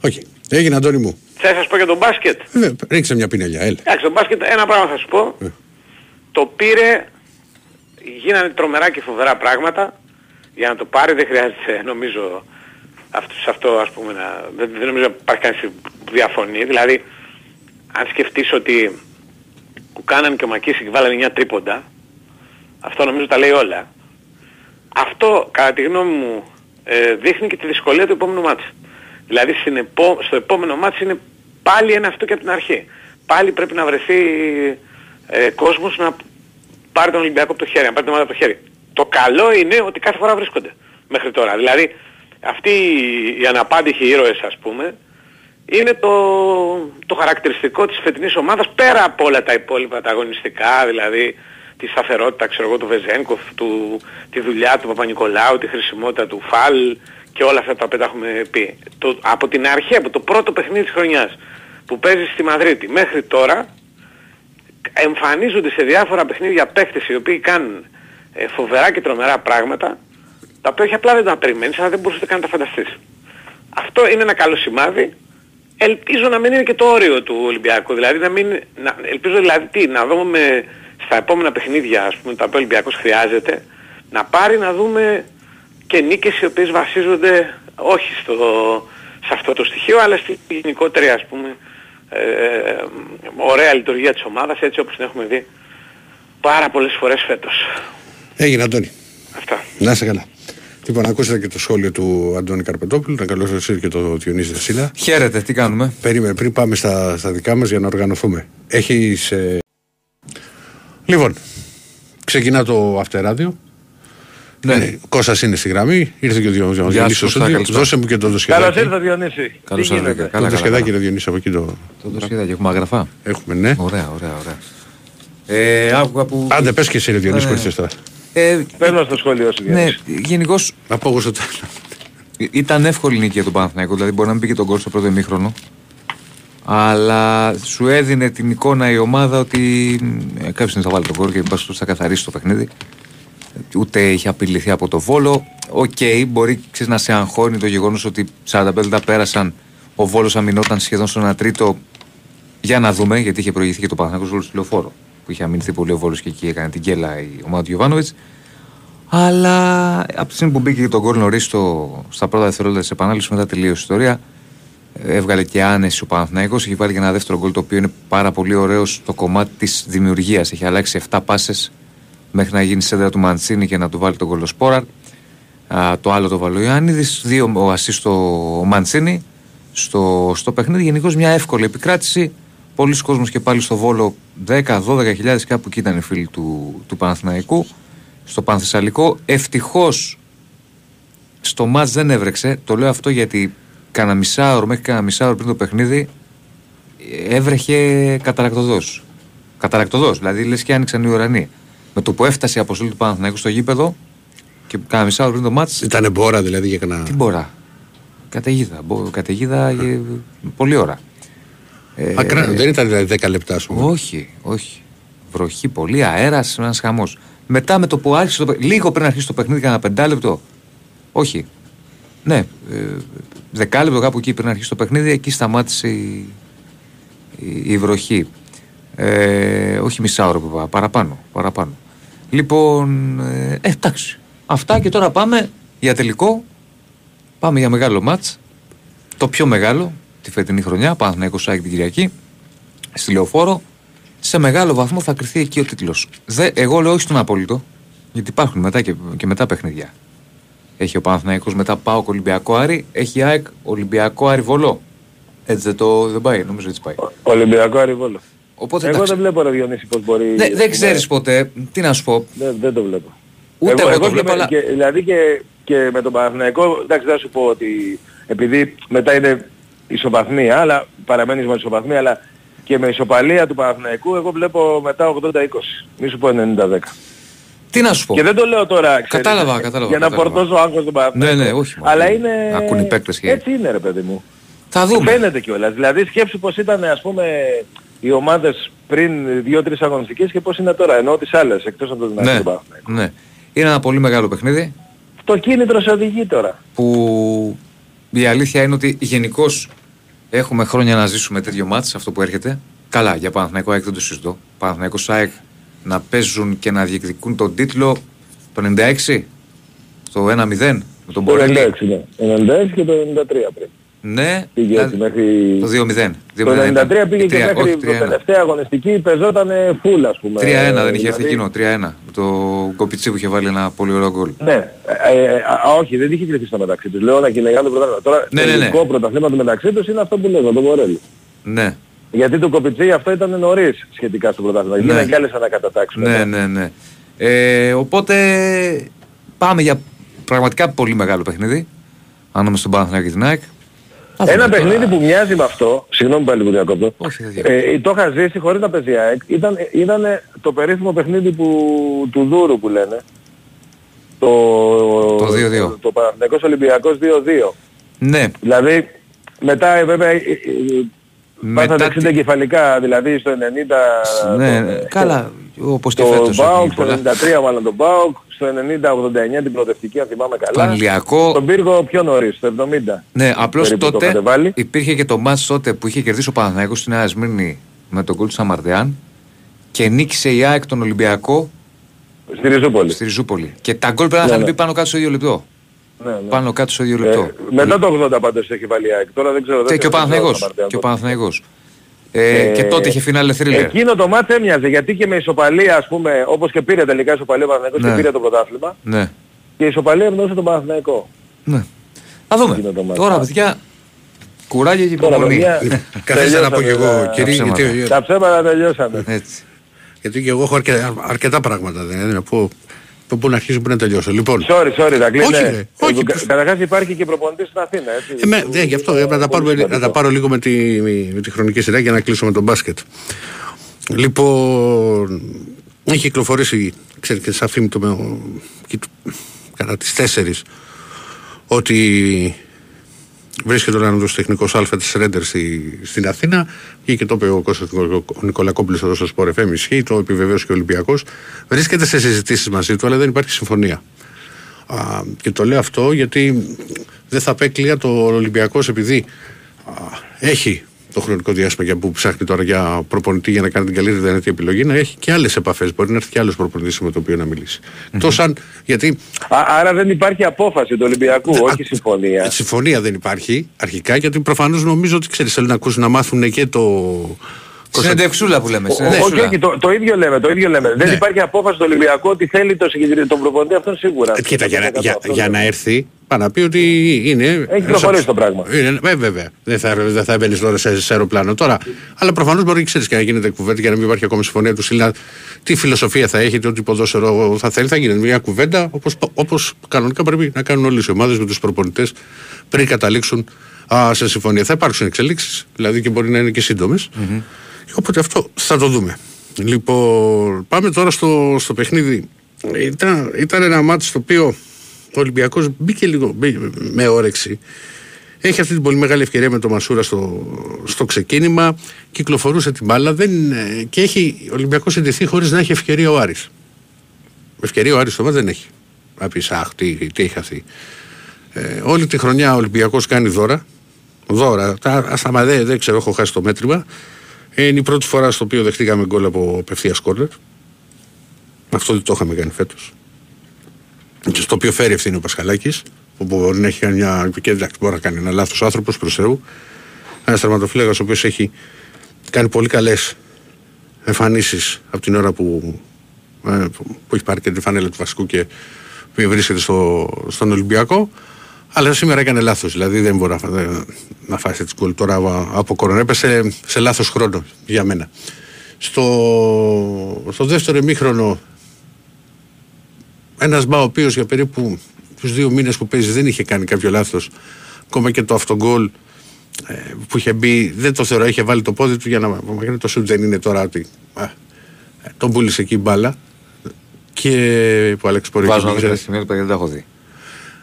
S1: Όχι. Έγινε, Αντώνη μου.
S8: Θες να σου πω για τον μπάσκετ.
S1: Ε, ρίξε μια πινελιά, έλα.
S8: Εντάξει, τον μπάσκετ ένα πράγμα θα σου πω.
S1: Ε.
S8: Το πήρε, γίνανε τρομερά και φοβερά πράγματα. Για να το πάρει δεν χρειάζεται νομίζω αυτό, σε αυτό ας πούμε να, δεν, δεν νομίζω να υπάρχει κανείς που διαφωνεί. Δηλαδή αν σκεφτείς ότι που κάνανε και ο Μακίσικ βάλανε μια τρίποντα, αυτό νομίζω τα λέει όλα. Αυτό κατά τη γνώμη μου ε, δείχνει και τη δυσκολία του επόμενου μάτς. Δηλαδή στην επό, στο επόμενο μάτς είναι πάλι ένα αυτό και από την αρχή. Πάλι πρέπει να βρεθεί ε, κόσμος να πάρει τον Ολυμπιακό από το χέρι, να πάρει τον ομάδα από το χέρι. Το καλό είναι ότι κάθε φορά βρίσκονται μέχρι τώρα. Δηλαδή αυτοί οι αναπάντηχοι ήρωες ας πούμε είναι το, το χαρακτηριστικό της φετινής ομάδας πέρα από όλα τα υπόλοιπα τα αγωνιστικά δηλαδή τη σταθερότητα ξέρω εγώ του Βεζένκοφ, του, τη δουλειά του Παπα-Νικολάου, τη χρησιμότητα του Φαλ και όλα αυτά τα οποία έχουμε πει. Το, από την αρχή, από το πρώτο παιχνίδι της χρονιάς που παίζει στη Μαδρίτη μέχρι τώρα εμφανίζονται σε διάφορα παιχνίδια παίχτες οι οποίοι κάνουν ε, φοβερά και τρομερά πράγματα τα οποία όχι απλά δεν τα περιμένεις αλλά δεν μπορούσες καν να τα φανταστείς. Αυτό είναι ένα καλό σημάδι. Ελπίζω να μην είναι και το όριο του Ολυμπιακού. Δηλαδή να μην, να, ελπίζω δηλαδή τι, να δούμε στα επόμενα παιχνίδια ας πούμε τα οποία ο Ολυμπιακός χρειάζεται να πάρει να δούμε και νίκες οι οποίες βασίζονται όχι στο, σε αυτό το στοιχείο αλλά στη γενικότερη ας πούμε ε, ωραία λειτουργία της ομάδας έτσι όπως την έχουμε δει πάρα πολλές φορές φέτος.
S1: Έγινε Αντώνη.
S8: Αυτά.
S1: Να είσαι καλά. Λοιπόν, ακούσατε και το σχόλιο του Αντώνη Καρπετόπουλου. Να καλώ και το Διονύση Δεσίλα.
S9: Χαίρετε, τι κάνουμε;
S1: Περίμενε, πριν πάμε στα, στα δικά μας για να οργανωθούμε. Έχεις. Ε... Λοιπόν, ξεκινά το αυτεράδιο.
S9: Ναι.
S1: Ε, Κώστας είναι στη γραμμή, ήρθε και ο Διονύσης.
S9: Γεια σου, Κώστα, καλησπέρα.
S1: Δώσε μου και το δοσχεδάκι.
S7: Καλώς ήρθα Διονύση.
S9: Καλώς
S7: Τι
S9: σας
S7: γίνεται;
S9: βρήκα.
S1: Το
S9: Καλά, καλά,
S1: δοσχεδάκι
S9: καλά.
S1: ρε Διονύση από εκεί το
S9: Το δοσχεδάκι, έχουμε αγραφά.
S1: έχουμε, ναι.
S9: Ωραία, ωραία, ωραία. Ε, άκουγα που...
S1: Άντε πες και εσύ ρε Διονύση
S9: Ναι.
S1: που ήρθες τώρα.
S9: Ε,
S7: Παίρνω στο σχολείο σου
S9: ναι,
S7: Διονύση.
S9: γενικώς
S1: Να πω εγώ στο τέλος.
S9: ήταν εύκολη νίκη για τον Παναθηναϊκό, δηλαδή μπορεί να μην πήγε τον κόλ στο πρώτο ημίχρονο. Αλλά σου έδινε την εικόνα η ομάδα ότι ε, κάποια στιγμή θα βάλει το γκολ και πως θα καθαρίσει το παιχνίδι. Ούτε είχε απειληθεί από το Βόλο. Οκ, μπορεί ξέρεις, να σε αγχώνει το γεγονός ότι 45 λεπτά πέρασαν. Ο Βόλος αμυνόταν σχεδόν στο 1 τρίτο. Για να δούμε, γιατί είχε προηγηθεί και το Παναθηναϊκός Βόλος στη Λεωφόρο. Που είχε αμυνθεί πολύ ο Βόλος και εκεί έκανε την γκέλα η ομάδα του Γιοβάνοβιτς. Αλλά από τη στιγμή που μπήκε και το γκολ νωρίς στα πρώτα δευτερόλεπτα της επανάληψης, μετά τελείωσε η ιστορία. ε, Έβγαλε και άνεση ο Παναθηναϊκός, έχει βάλει και ένα δεύτερο γκολ το οποίο είναι πάρα πολύ ωραίο στο κομμάτι της δημιουργίας. Έχει αλλάξει 7 πάσες μέχρι να γίνει σέντρα του Μαντσίνη και να του βάλει τον γκολ ο Σπόραρ. Α, το άλλο το βάλει ο Ιωάννιδη, δύο ο ασίστ στο Μαντσίνη στο, στο παιχνίδι. Γενικώς μια εύκολη επικράτηση. Πολλοί κόσμος και πάλι στο Βόλο 10-12 χιλιάδες κάπου εκεί ήταν οι φίλοι του, του Παναθηναϊκού στο Πανθεσσαλικό. Ευτυχώς στο μάτς δεν έβρεξε. Το λέω αυτό γιατί κάνα μισάωρο μέχρι κάνα μισάωρο πριν το παιχνίδι ε, έβρεχε καταρακτοδός. Καταρακτοδός, δηλαδή λες και άνοιξαν οι ουρανοί. Με το που έφτασε η αποστολή του Παναθηναϊκού στο γήπεδο και κάνα μισάωρο πριν το μάτς
S1: Ήτανε μπόρα δηλαδή για κανένα.
S9: τι μπορά. Καταιγίδα. μπο- Καταιγίδα ε, πολλή ώρα. Ε,
S1: Ακρά, δεν ήταν δηλαδή 10 λεπτά, ας πούμε.
S9: όχι, όχι. Βροχή, πολύ αέρας, ένας χαμός. Μετά με το που άρχισε το παιχνίδι, λίγο πριν αρχίσει το παιχνίδι, κανένα πεντάλεπτο. Όχι. Ναι, ε, δεκάλεπτο κάπου εκεί πριν αρχίσει το παιχνίδι, εκεί σταμάτησε η, η, η βροχή. Ε, όχι μισά ώρα που είπα, παραπάνω, παραπάνω. Λοιπόν, ε, ε, εντάξει. Αυτά και τώρα πάμε για τελικό. Πάμε για μεγάλο μάτς. Το πιο μεγάλο τη φετινή χρονιά, Παναθηναϊκός Σάκη την Κυριακή, στη Λεωφόρο. Σε μεγάλο βαθμό θα κρυθεί εκεί ο τίτλος. Δε, εγώ λέω όχι στον απόλυτο, γιατί υπάρχουν μετά και, και μετά παιχνίδια. Έχει ο Παναθηναϊκός μετά πάω Ολυμπιακό Άρη, έχει ΑΕΚ Ολυμπιακό Άρη Βολό. Έτσι δεν, το, δεν πάει, νομίζω έτσι πάει.
S7: Ολυμπιακό Αριβόλο.
S9: Οπότε
S7: Εγώ
S9: εντάξει.
S7: δεν βλέπω ρε Διονύση πώς μπορεί...
S9: Ναι, δεν
S7: Ναι,
S9: ξέρει ποτέ, τι να σου πω.
S7: Δεν, δεν το βλέπω.
S9: Ούτε εγώ το
S7: και
S9: βλέπω,
S7: με-
S9: αλλά-
S7: και, δηλαδή και, και με τον Παναθηναϊκό, εντάξει δεν θα σου πω ότι επειδή μετά είναι ισοπαθμία, αλλά παραμένεις με ισοπαθμία, αλλά και με ισοπαλία του Παναθηναϊκού, εγώ βλέπω μετά 80-20. Μη σου πω 90-10.
S9: Τι να σου πω.
S7: Και δεν το λέω τώρα, ξέρεις,
S9: Κατάλαβα, κατάλαβα,
S7: για να
S9: κατάλαβα.
S7: φορτώσω άγχος τον Παναθηναϊκό.
S9: Ναι, ναι, όχι, μα,
S7: Αλλά
S9: δεν-
S7: είναι...
S9: ακούν οι παίκτες και-
S7: Έτσι είναι ρε παιδί μου.
S9: Θα δούμε.
S7: Φαίνεται κιόλας. Δηλαδή σκέψου πως ήταν ας πούμε οι ομάδες πριν 2-3 αγωνιστικές και πως είναι τώρα, ενώ τις άλλες, εκτός από τον
S9: Ναι,
S7: Δυνατό Παναθηναϊκό.
S9: ναι. Είναι ένα πολύ μεγάλο παιχνίδι
S7: Το κίνητρο σε οδηγεί τώρα.
S9: που η αλήθεια είναι ότι γενικώς Έχουμε χρόνια να ζήσουμε τέτοιο μάτς, αυτό που έρχεται. Καλά, για Παναθηναϊκό ΑΕΚ δεν το συζητώ. Παναθηναϊκό ΑΕΚ να παίζουν και να διεκδικούν τον τίτλο το 96, στο 1-0 με τον
S6: Το
S9: Μπορέλη.
S6: 96, ναι. 96 και το 93 πριν.
S9: Ναι,
S6: Πήγε έτσι
S9: δηλαδή,
S6: μέχρι...
S9: το 2-0.
S6: Το 93 πήγε και
S9: Τρία-
S6: μέχρι
S9: όχι,
S6: το
S9: 3-1.
S6: τελευταία αγωνιστική παίζονταν full ας πούμε.
S9: 3-1 δεν είχε έρθει
S6: Δηλαδή,
S9: εκείνο, 3-1. Με το Κοπιτσί που είχε βάλει ένα πολύ ωραίο γκολ.
S6: Ναι, ε, ε, α, όχι, δεν είχε κρυφτεί στο μεταξύ τους. Λέω να κυνηγάνε το πρωτάθλημα. Τώρα
S9: Ναι,
S6: το
S9: ναι, ναι.
S6: ειδικό πρωταθλήμα του μεταξύ τους είναι αυτό που λέω, το Μπορέλη.
S9: Ναι,
S6: Γιατί το Κοπιτσί αυτό ήταν νωρίς σχετικά στο πρωτάθλημα.
S9: Ναι.
S6: Γίνανε κι άλλες ανακατατάξεις.
S9: ναι, ναι, ναι. Ε, οπότε πάμε για πραγματικά πολύ μεγάλο παιχνίδι. Ανάμεσα στον Παναθηναϊκό και την ΑΕΚ. Θα δούμε
S6: Ένα
S9: τώρα.
S6: παιχνίδι που μοιάζει με αυτό, συγγνώμη πάλι που διακόπτω,
S9: Όχι, δεν διακόπτω.
S6: ε, το είχα ζήσει χωρίς να παίζει η ΑΕΚ, ήταν, ήταν το περίφημο παιχνίδι που, του Δούρου που λένε. Το,
S9: Το 2-2.
S6: Το, το Παναθηναϊκός Ολυμπιακός 2-2.
S9: Ναι,
S6: Δηλαδή, μετά ε, βέβαια ε, ε,
S9: μετά
S6: πάθατε 60
S9: τη-
S6: κεφαλικά, δηλαδή στο 90...
S9: ναι,
S6: το-
S9: ναι, καλά, όπως και
S6: Το
S9: φέτος.
S6: Μπάουκ,
S9: όχι
S6: στο
S9: πολλά.
S6: 93 μάλλον τον Μπάουκ, στο 90-89 την προοδευτική αν θυμάμαι καλά.
S9: Πανλιακό.
S6: Τον πύργο πιο νωρίς, στο 70.
S9: Ναι, απλώς
S6: περίπου το
S9: τότε
S6: είχατε βάλει.
S9: υπήρχε και το μάτς τότε που είχε κερδίσει ο Παναθηναϊκός στην Νέα Σμύρνη με τον γκολ του Σαμαρδιάν και νίκησε η ΑΕΚ τον Ολυμπιακό
S6: Στη Ριζούπολη.
S9: στη Ριζούπολη. Και τα γκολ πρέπει να
S6: Ναι,
S9: είχαν
S6: ναι.
S9: μπει πάνω κάτω στο ίδιο λεπτό.
S6: Ναι, ναι.
S9: Πάνω κάτω στο ίδιο
S6: Ε,
S9: λεπτό.
S6: μετά το 80 πάντως έχει βάλει η ΑΕΚ. Τώρα δεν ξέρω.
S9: Και,
S6: δεν
S9: και ο
S6: ξέρω, δεν ξέρω
S9: Παναθηναϊκός.
S6: τα Μαρτέν
S9: Και ο
S6: τότε.
S9: Παναθηναϊκός. Ε,
S6: Ε,
S9: και τότε είχε φινάλε θρίλερ.
S6: Εκείνο το μάτς έμοιαζε γιατί και με ισοπαλία ας πούμε, όπως και πήρε τελικά ισοπαλία ο Παναθηναϊκός
S9: Ναι.
S6: και πήρε το πρωτάθλημα
S9: Ναι.
S6: και η ισοπαλία ευνοούσε τον Παναθηναϊκό.
S9: ναι. Θα δούμε.
S6: Εκείνο το μάτς.
S9: Τώρα, παιδιά, κουράγιο και
S6: Τώρα
S9: υπομονή.
S6: παιδιά,
S1: Καθίστε να πω και εγώ,
S6: τελειώσαμε,
S1: κύριε,
S9: τα ψέματα.
S1: γιατί,
S6: Τα ψέματα τελειώσαμε.
S9: Έτσι.
S1: γιατί και εγώ έχω αρκετά, αρκετά πράγματα. Δεν είναι να πω από πού να αρχίσω, πού να τελειώσω. Λοιπόν,
S6: Sorry, sorry, τα κλείνε.
S1: Όχι, ρε, όχι,
S6: Ε,
S1: προς-
S6: Καταρχάς υπάρχει και προπονητής στην Αθήνα, έτσι.
S1: ε, με, ναι, γι' αυτό ε, να τα, πάρουμε,
S6: Πολύ
S1: να τα
S6: σημαντικό.
S1: πάρω λίγο με τη, με τη χρονική σειρά για να κλείσω με τον μπάσκετ. Λοιπόν, έχει κυκλοφορήσει, ξέρετε, και σαν φήμη το, με- και το- κατά τις 4 ότι βρίσκεται ο άνοδος τεχνικός Α της Ρέντερ στη, στην Αθήνα. Και το είπε ο Κώστας ο Νικολακόπουλος εδώ στο Sport FM ισχύει, το επιβεβαίωσε και ο Ολυμπιακός. Βρίσκεται σε συζητήσεις μαζί του αλλά δεν υπάρχει συμφωνία. Α, και το λέω αυτό γιατί δεν θα απέκλεια το Ολυμπιακός επειδή α, έχει το χρονικό διάστημα για που ψάχνει τώρα για προπονητή για να κάνει την καλύτερη δυνατή επιλογή να έχει και άλλες επαφές μπορεί να έρθει και άλλος προπονητής με το οποίο να μιλήσει τόσο αν, γιατί
S6: Α, άρα δεν υπάρχει απόφαση του Ολυμπιακού,
S1: Α,
S6: όχι συμφωνία.
S1: ε, Συμφωνία δεν υπάρχει αρχικά γιατί προφανώς νομίζω ότι ξέρεις θέλουν να ακούσουν να μάθουν και το...
S9: Συνεντευξούλα που λέμε.
S6: Ο- Όχι,
S9: συνεντευξούλα.
S6: όχι, το, το ίδιο λέμε, το ίδιο λέμε. Δεν
S1: Ναι.
S6: υπάρχει απόφαση του Ολυμπιακού ότι θέλει το συγκεκριμένο τον προπονητή αυτόν σίγουρα.
S1: Ε, Κοίτα, για, να- για,
S6: Αυτό
S1: για
S6: λέμε.
S1: να έρθει, πάει να πει ότι είναι.
S6: Έχει προχωρήσει το πράγμα.
S1: Είναι, ε, βέβαια. Δεν θα, δεν θα έμπαινε τώρα σε, σε αεροπλάνο τώρα. Αλλά προφανώς μπορεί ξέρεις και να γίνεται κουβέντα για να μην υπάρχει ακόμη συμφωνία του Σίλα. Τι φιλοσοφία θα έχει, τι ό,τι ποδόσφαιρο θα θέλει. Θα γίνει μια κουβέντα όπω όπως κανονικά πρέπει να κάνουν όλες οι ομάδες με τους προπονητές πριν καταλήξουν α, σε συμφωνία. Θα υπάρξουν εξελίξεις, δηλαδή και μπορεί να είναι και σύντομες. Οπότε αυτό θα το δούμε. Λοιπόν, πάμε τώρα στο, στο παιχνίδι. Ήταν, ήταν ένα μάτι στο οποίο ο Ολυμπιακός μπήκε λίγο μπή- με όρεξη. Έχει αυτή την πολύ μεγάλη ευκαιρία με τον Μασούρα στο, στο ξεκίνημα. Κυκλοφορούσε την μπάλα δεν, ε, και έχει ο Ολυμπιακός εντεθεί χωρίς να έχει ευκαιρία ο Άρης. Ευκαιρία ο Άρης το μάτι δεν έχει. Να πεις, αχ, τι, τι έχει χαθεί. Ε, όλη τη χρονιά ο Ολυμπιακός κάνει δώρα. Δώρα. Τα, ασταμα, δεν, δεν ξέρω, έχω χάσει το μέτρημα. Ε, είναι η πρώτη φορά στο οποίο δεχτήκαμε γκολ από απευθείας κόρνερ. Αυτό δεν το είχαμε κάνει φέτος. Και στο οποίο φέρει ευθύνη ο Πασχαλάκης, που μπορεί να έχει κάνει μια. και εντάξει, μπορεί να κάνει ένα λάθος άνθρωπος προς Θεού. Ένας τερματοφύλακας ο οποίος έχει κάνει πολύ καλές εμφανίσεις από την ώρα που, ε, που που έχει πάρει και τη φανέλα του βασικού και που βρίσκεται στο, στον Ολυμπιακό. Αλλά σήμερα έκανε λάθος. Δηλαδή δεν μπορεί να, φα- να φάσει έτσι γκολ τώρα από κορονοϊό. Έπεσε σε λάθος χρόνο για μένα. Στο, στο δεύτερο ημίχρονο ένας μπα ο οποίος για περίπου τους δύο μήνες που παίζει δεν είχε κάνει κάποιο λάθος. Ακόμα και το αυτογκολ ε, που είχε μπει, δεν το θεωρώ, είχε βάλει το πόδι του για να μακρύνει το σουτ δεν είναι τώρα ότι α, ε, τον πούλησε εκεί η μπάλα και που Άλεξ μπορεί
S9: Βάζω
S1: να
S9: να
S1: ξέρει.
S9: δει σημεία που δεν τα έχω δει.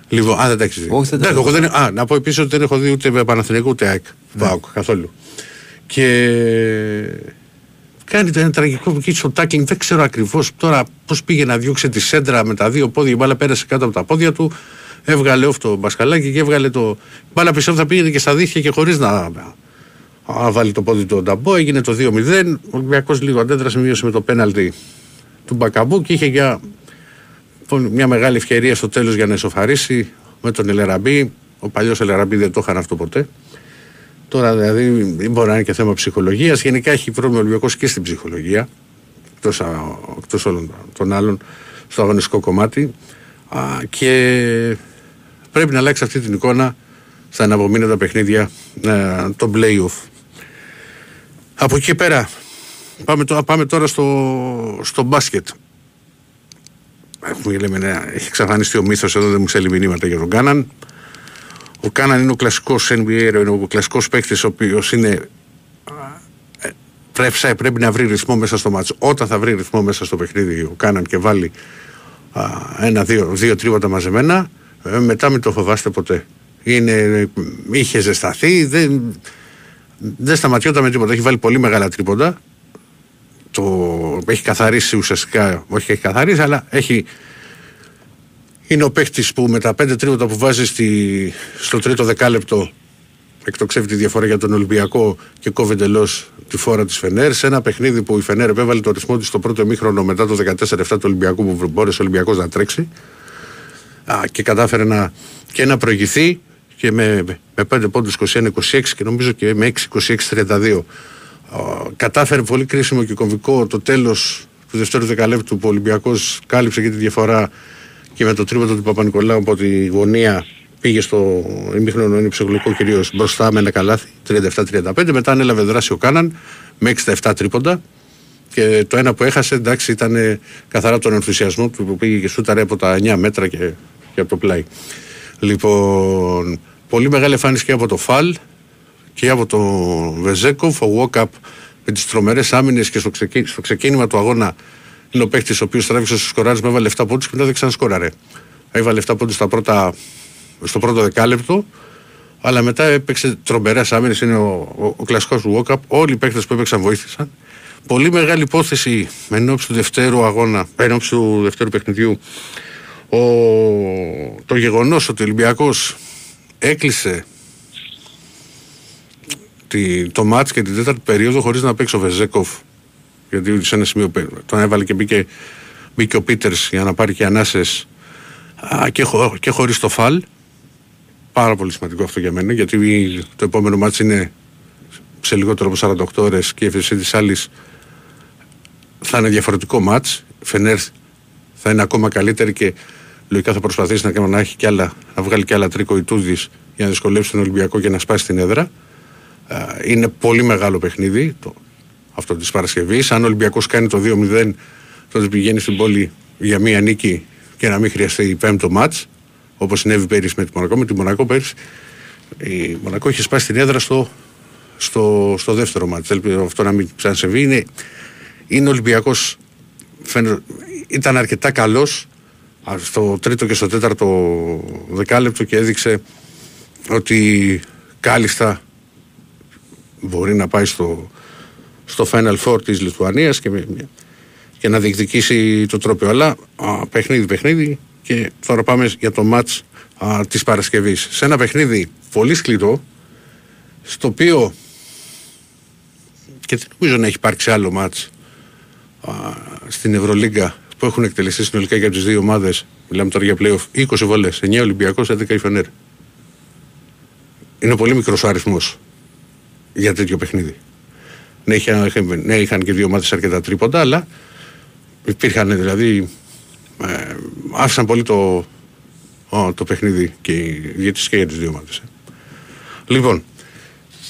S1: Λοιπόν, α, δεν τα έχεις δει.
S9: Όχι, δεν τα
S1: Εντάξει,
S9: έχω
S1: εγώ δεν, α, να πω επίσης ότι δεν έχω δει ούτε Παναθηναϊκό ούτε ΑΕΚ. ΠΑΟΚ, καθόλου. Και κάνει το ένα τραγικό εκεί στο τάκινγκ, δεν ξέρω ακριβώς τώρα πώς πήγε να διώξει τη σέντρα με τα δύο πόδια. Η μπάλα πέρασε κάτω από τα πόδια του. Έβγαλε αυτό το μπασκαλάκι και έβγαλε το. Η μπάλα πιστεύω θα πήγαινε και στα δίχτυα και χωρίς να, Α, βάλει το πόδι του ο Νταμπό, έγινε το 2-0. Ο Ολυμπιακός λίγο αντέδρασε, μείωσε με το πέναλτι του Μπακαμπού και είχε για μια μεγάλη ευκαιρία στο τέλος για να εσωφαρίσει με τον Ελεραμπή. Ο παλιός Ελεραμπή δεν το είχαν αυτό ποτέ. Τώρα δηλαδή μπορεί να είναι και θέμα ψυχολογίας. Γενικά έχει πρόβλημα ο Ολυμπιακός και στην ψυχολογία. Εκτός όλων των άλλων στο αγωνιστικό κομμάτι. Α, και πρέπει να αλλάξει αυτή την εικόνα στα αναπομείνοντα παιχνίδια ε, το playoff. Από εκεί πέρα πάμε, πάμε τώρα στο, στο μπάσκετ. Έχουμε, λέμε, ναι, έχει εξαφανιστεί ο μύθος εδώ δεν μου ξέρει μηνύματα για τον Κάναν. Ο Κάναν είναι ο κλασικός NBA, είναι ο κλασικός παίκτης ο οποίος είναι ε, πρέπει, πρέπει να βρει ρυθμό μέσα στο μάτσο. Όταν θα βρει ρυθμό μέσα στο παιχνίδι ο Κάναν και βάλει ένα-δύο δύο τρίβατα μαζεμένα, ε, μετά μην το φοβάστε ποτέ. Είναι, είχε ζεσταθεί, δεν, δεν σταματιόταν με τίποτα. Έχει βάλει πολύ μεγάλα τρίποντα. Το έχει καθαρίσει ουσιαστικά, όχι έχει καθαρίσει, αλλά έχει. Είναι ο παίχτης που με τα πέντε τρίποτα που βάζει στη, στο τρίτο δεκάλεπτο εκτοξεύει τη διαφορά για τον Ολυμπιακό και κόβει εντελώ τη φόρα της Φενέρ. Σε ένα παιχνίδι που η Φενέρ επέβαλε το ρυθμό της στο πρώτο μήχρονο μετά το 14-7 του Ολυμπιακού που μπόρεσε ο Ολυμπιακός να τρέξει α, και κατάφερε να, και να προηγηθεί και με, με 5 πόντους 21-26 και νομίζω και με 6-26-32. Κατάφερε πολύ κρίσιμο και κομβικό το τέλος του δεύτερου δεκαλέπτου που ο Ολυμπιακός κάλυψε και τη διαφορά και με το τρίβατο του Παπα-Νικολάου από τη γωνία πήγε στο ημίχρονο είναι ψυχολογικό κυρίως μπροστά με ένα καλάθι 37-35. Μετά ανέλαβε δράση ο Κάναν με 67 τρίποντα. Και το ένα που έχασε εντάξει ήταν καθαρά τον ενθουσιασμό του που πήγε και σούταρε από τα 9 μέτρα και, και από το πλάι. Λοιπόν, πολύ μεγάλη εμφάνιση και από το Φαλ και από το Βεζέκοφ. Ο Βόκαπ με τις τρομερές άμυνες και στο, στο ξεκίνημα του αγώνα είναι ο παίχτη ο οποίος τράβηξε στου σκοράρε με έβαλε 7 πόντους και μετά δεν ξανασκόραρε. Έβαλε 7 πόντους στο πρώτο δεκάλεπτο, αλλά μετά έπαιξε τρομερές άμυνες. Είναι ο, ο, ο κλασικός Βόκαπ. Όλοι οι παίχτε που έπαιξαν βοήθησαν. Πολύ μεγάλη υπόθεση εν ώψη του δευτέρου αγώνα, εν του δευτέρου παιχνιδιού ο, το γεγονός ότι ο Ολυμπιακός έκλεισε τη, το μάτς και την τέταρτη περίοδο χωρίς να παίξει ο Βεζέκοφ γιατί σε ένα σημείο τον έβαλε και μπήκε, μπήκε ο Πίτερς για να πάρει και ανάσες. Α, και, χω, και χωρίς το φαλ πάρα πολύ σημαντικό αυτό για μένα γιατί το επόμενο μάτς είναι σε λιγότερο από 48 ώρες και η ευθεσία της άλλης θα είναι διαφορετικό μάτς. Φενέρ θα είναι ακόμα καλύτερη και λογικά θα προσπαθήσει να, να, έχει κι άλλα, να βγάλει κι άλλα τρίκο Ιτούδης για να δυσκολεύσει τον Ολυμπιακό και να σπάσει την έδρα. Είναι πολύ μεγάλο παιχνίδι. Το, αυτό της Παρασκευής. Αν ο Ολυμπιακός κάνει το 2-0, τότε πηγαίνει στην πόλη για μία νίκη και να μην χρειαστεί πέμπτο μάτς, όπως συνέβη πέρυσι με τη Μονακό. Με τη Μονακό πέρυσι η Μονακό είχε σπάσει την έδρα στο, στο, στο δεύτερο μάτς. Ελπίζω αυτό να μην ξανασεβεί. Είναι, είναι Ολυμπιακός. Ήταν αρκετά καλός στο τρίτο και στο τέταρτο δεκάλεπτο και έδειξε ότι κάλλιστα μπορεί να πάει στο, στο Final Four της Λιθουανίας και, και να διεκδικήσει το τρόπιο. Αλλά α, παιχνίδι παιχνίδι και τώρα πάμε για το μάτς α, της Παρασκευής. Σε ένα παιχνίδι πολύ σκληρό στο οποίο και δεν νομίζω να έχει υπάρξει άλλο μάτς α, στην Ευρωλίγκα που έχουν εκτελεστεί συνολικά για τις δύο ομάδες, μιλάμε τώρα για playoff, 20 βολές. 9 Ολυμπιακός, 11 η Φενέρ. Είναι πολύ μικρός ο αριθμός για τέτοιο παιχνίδι. Ναι, είχαν, ναι, είχαν και δύο ομάδε αρκετά τρίποντα, αλλά υπήρχαν δηλαδή. Ε, άφησαν πολύ το, το παιχνίδι και, για τις, και για τις δύο ομάδε. Λοιπόν,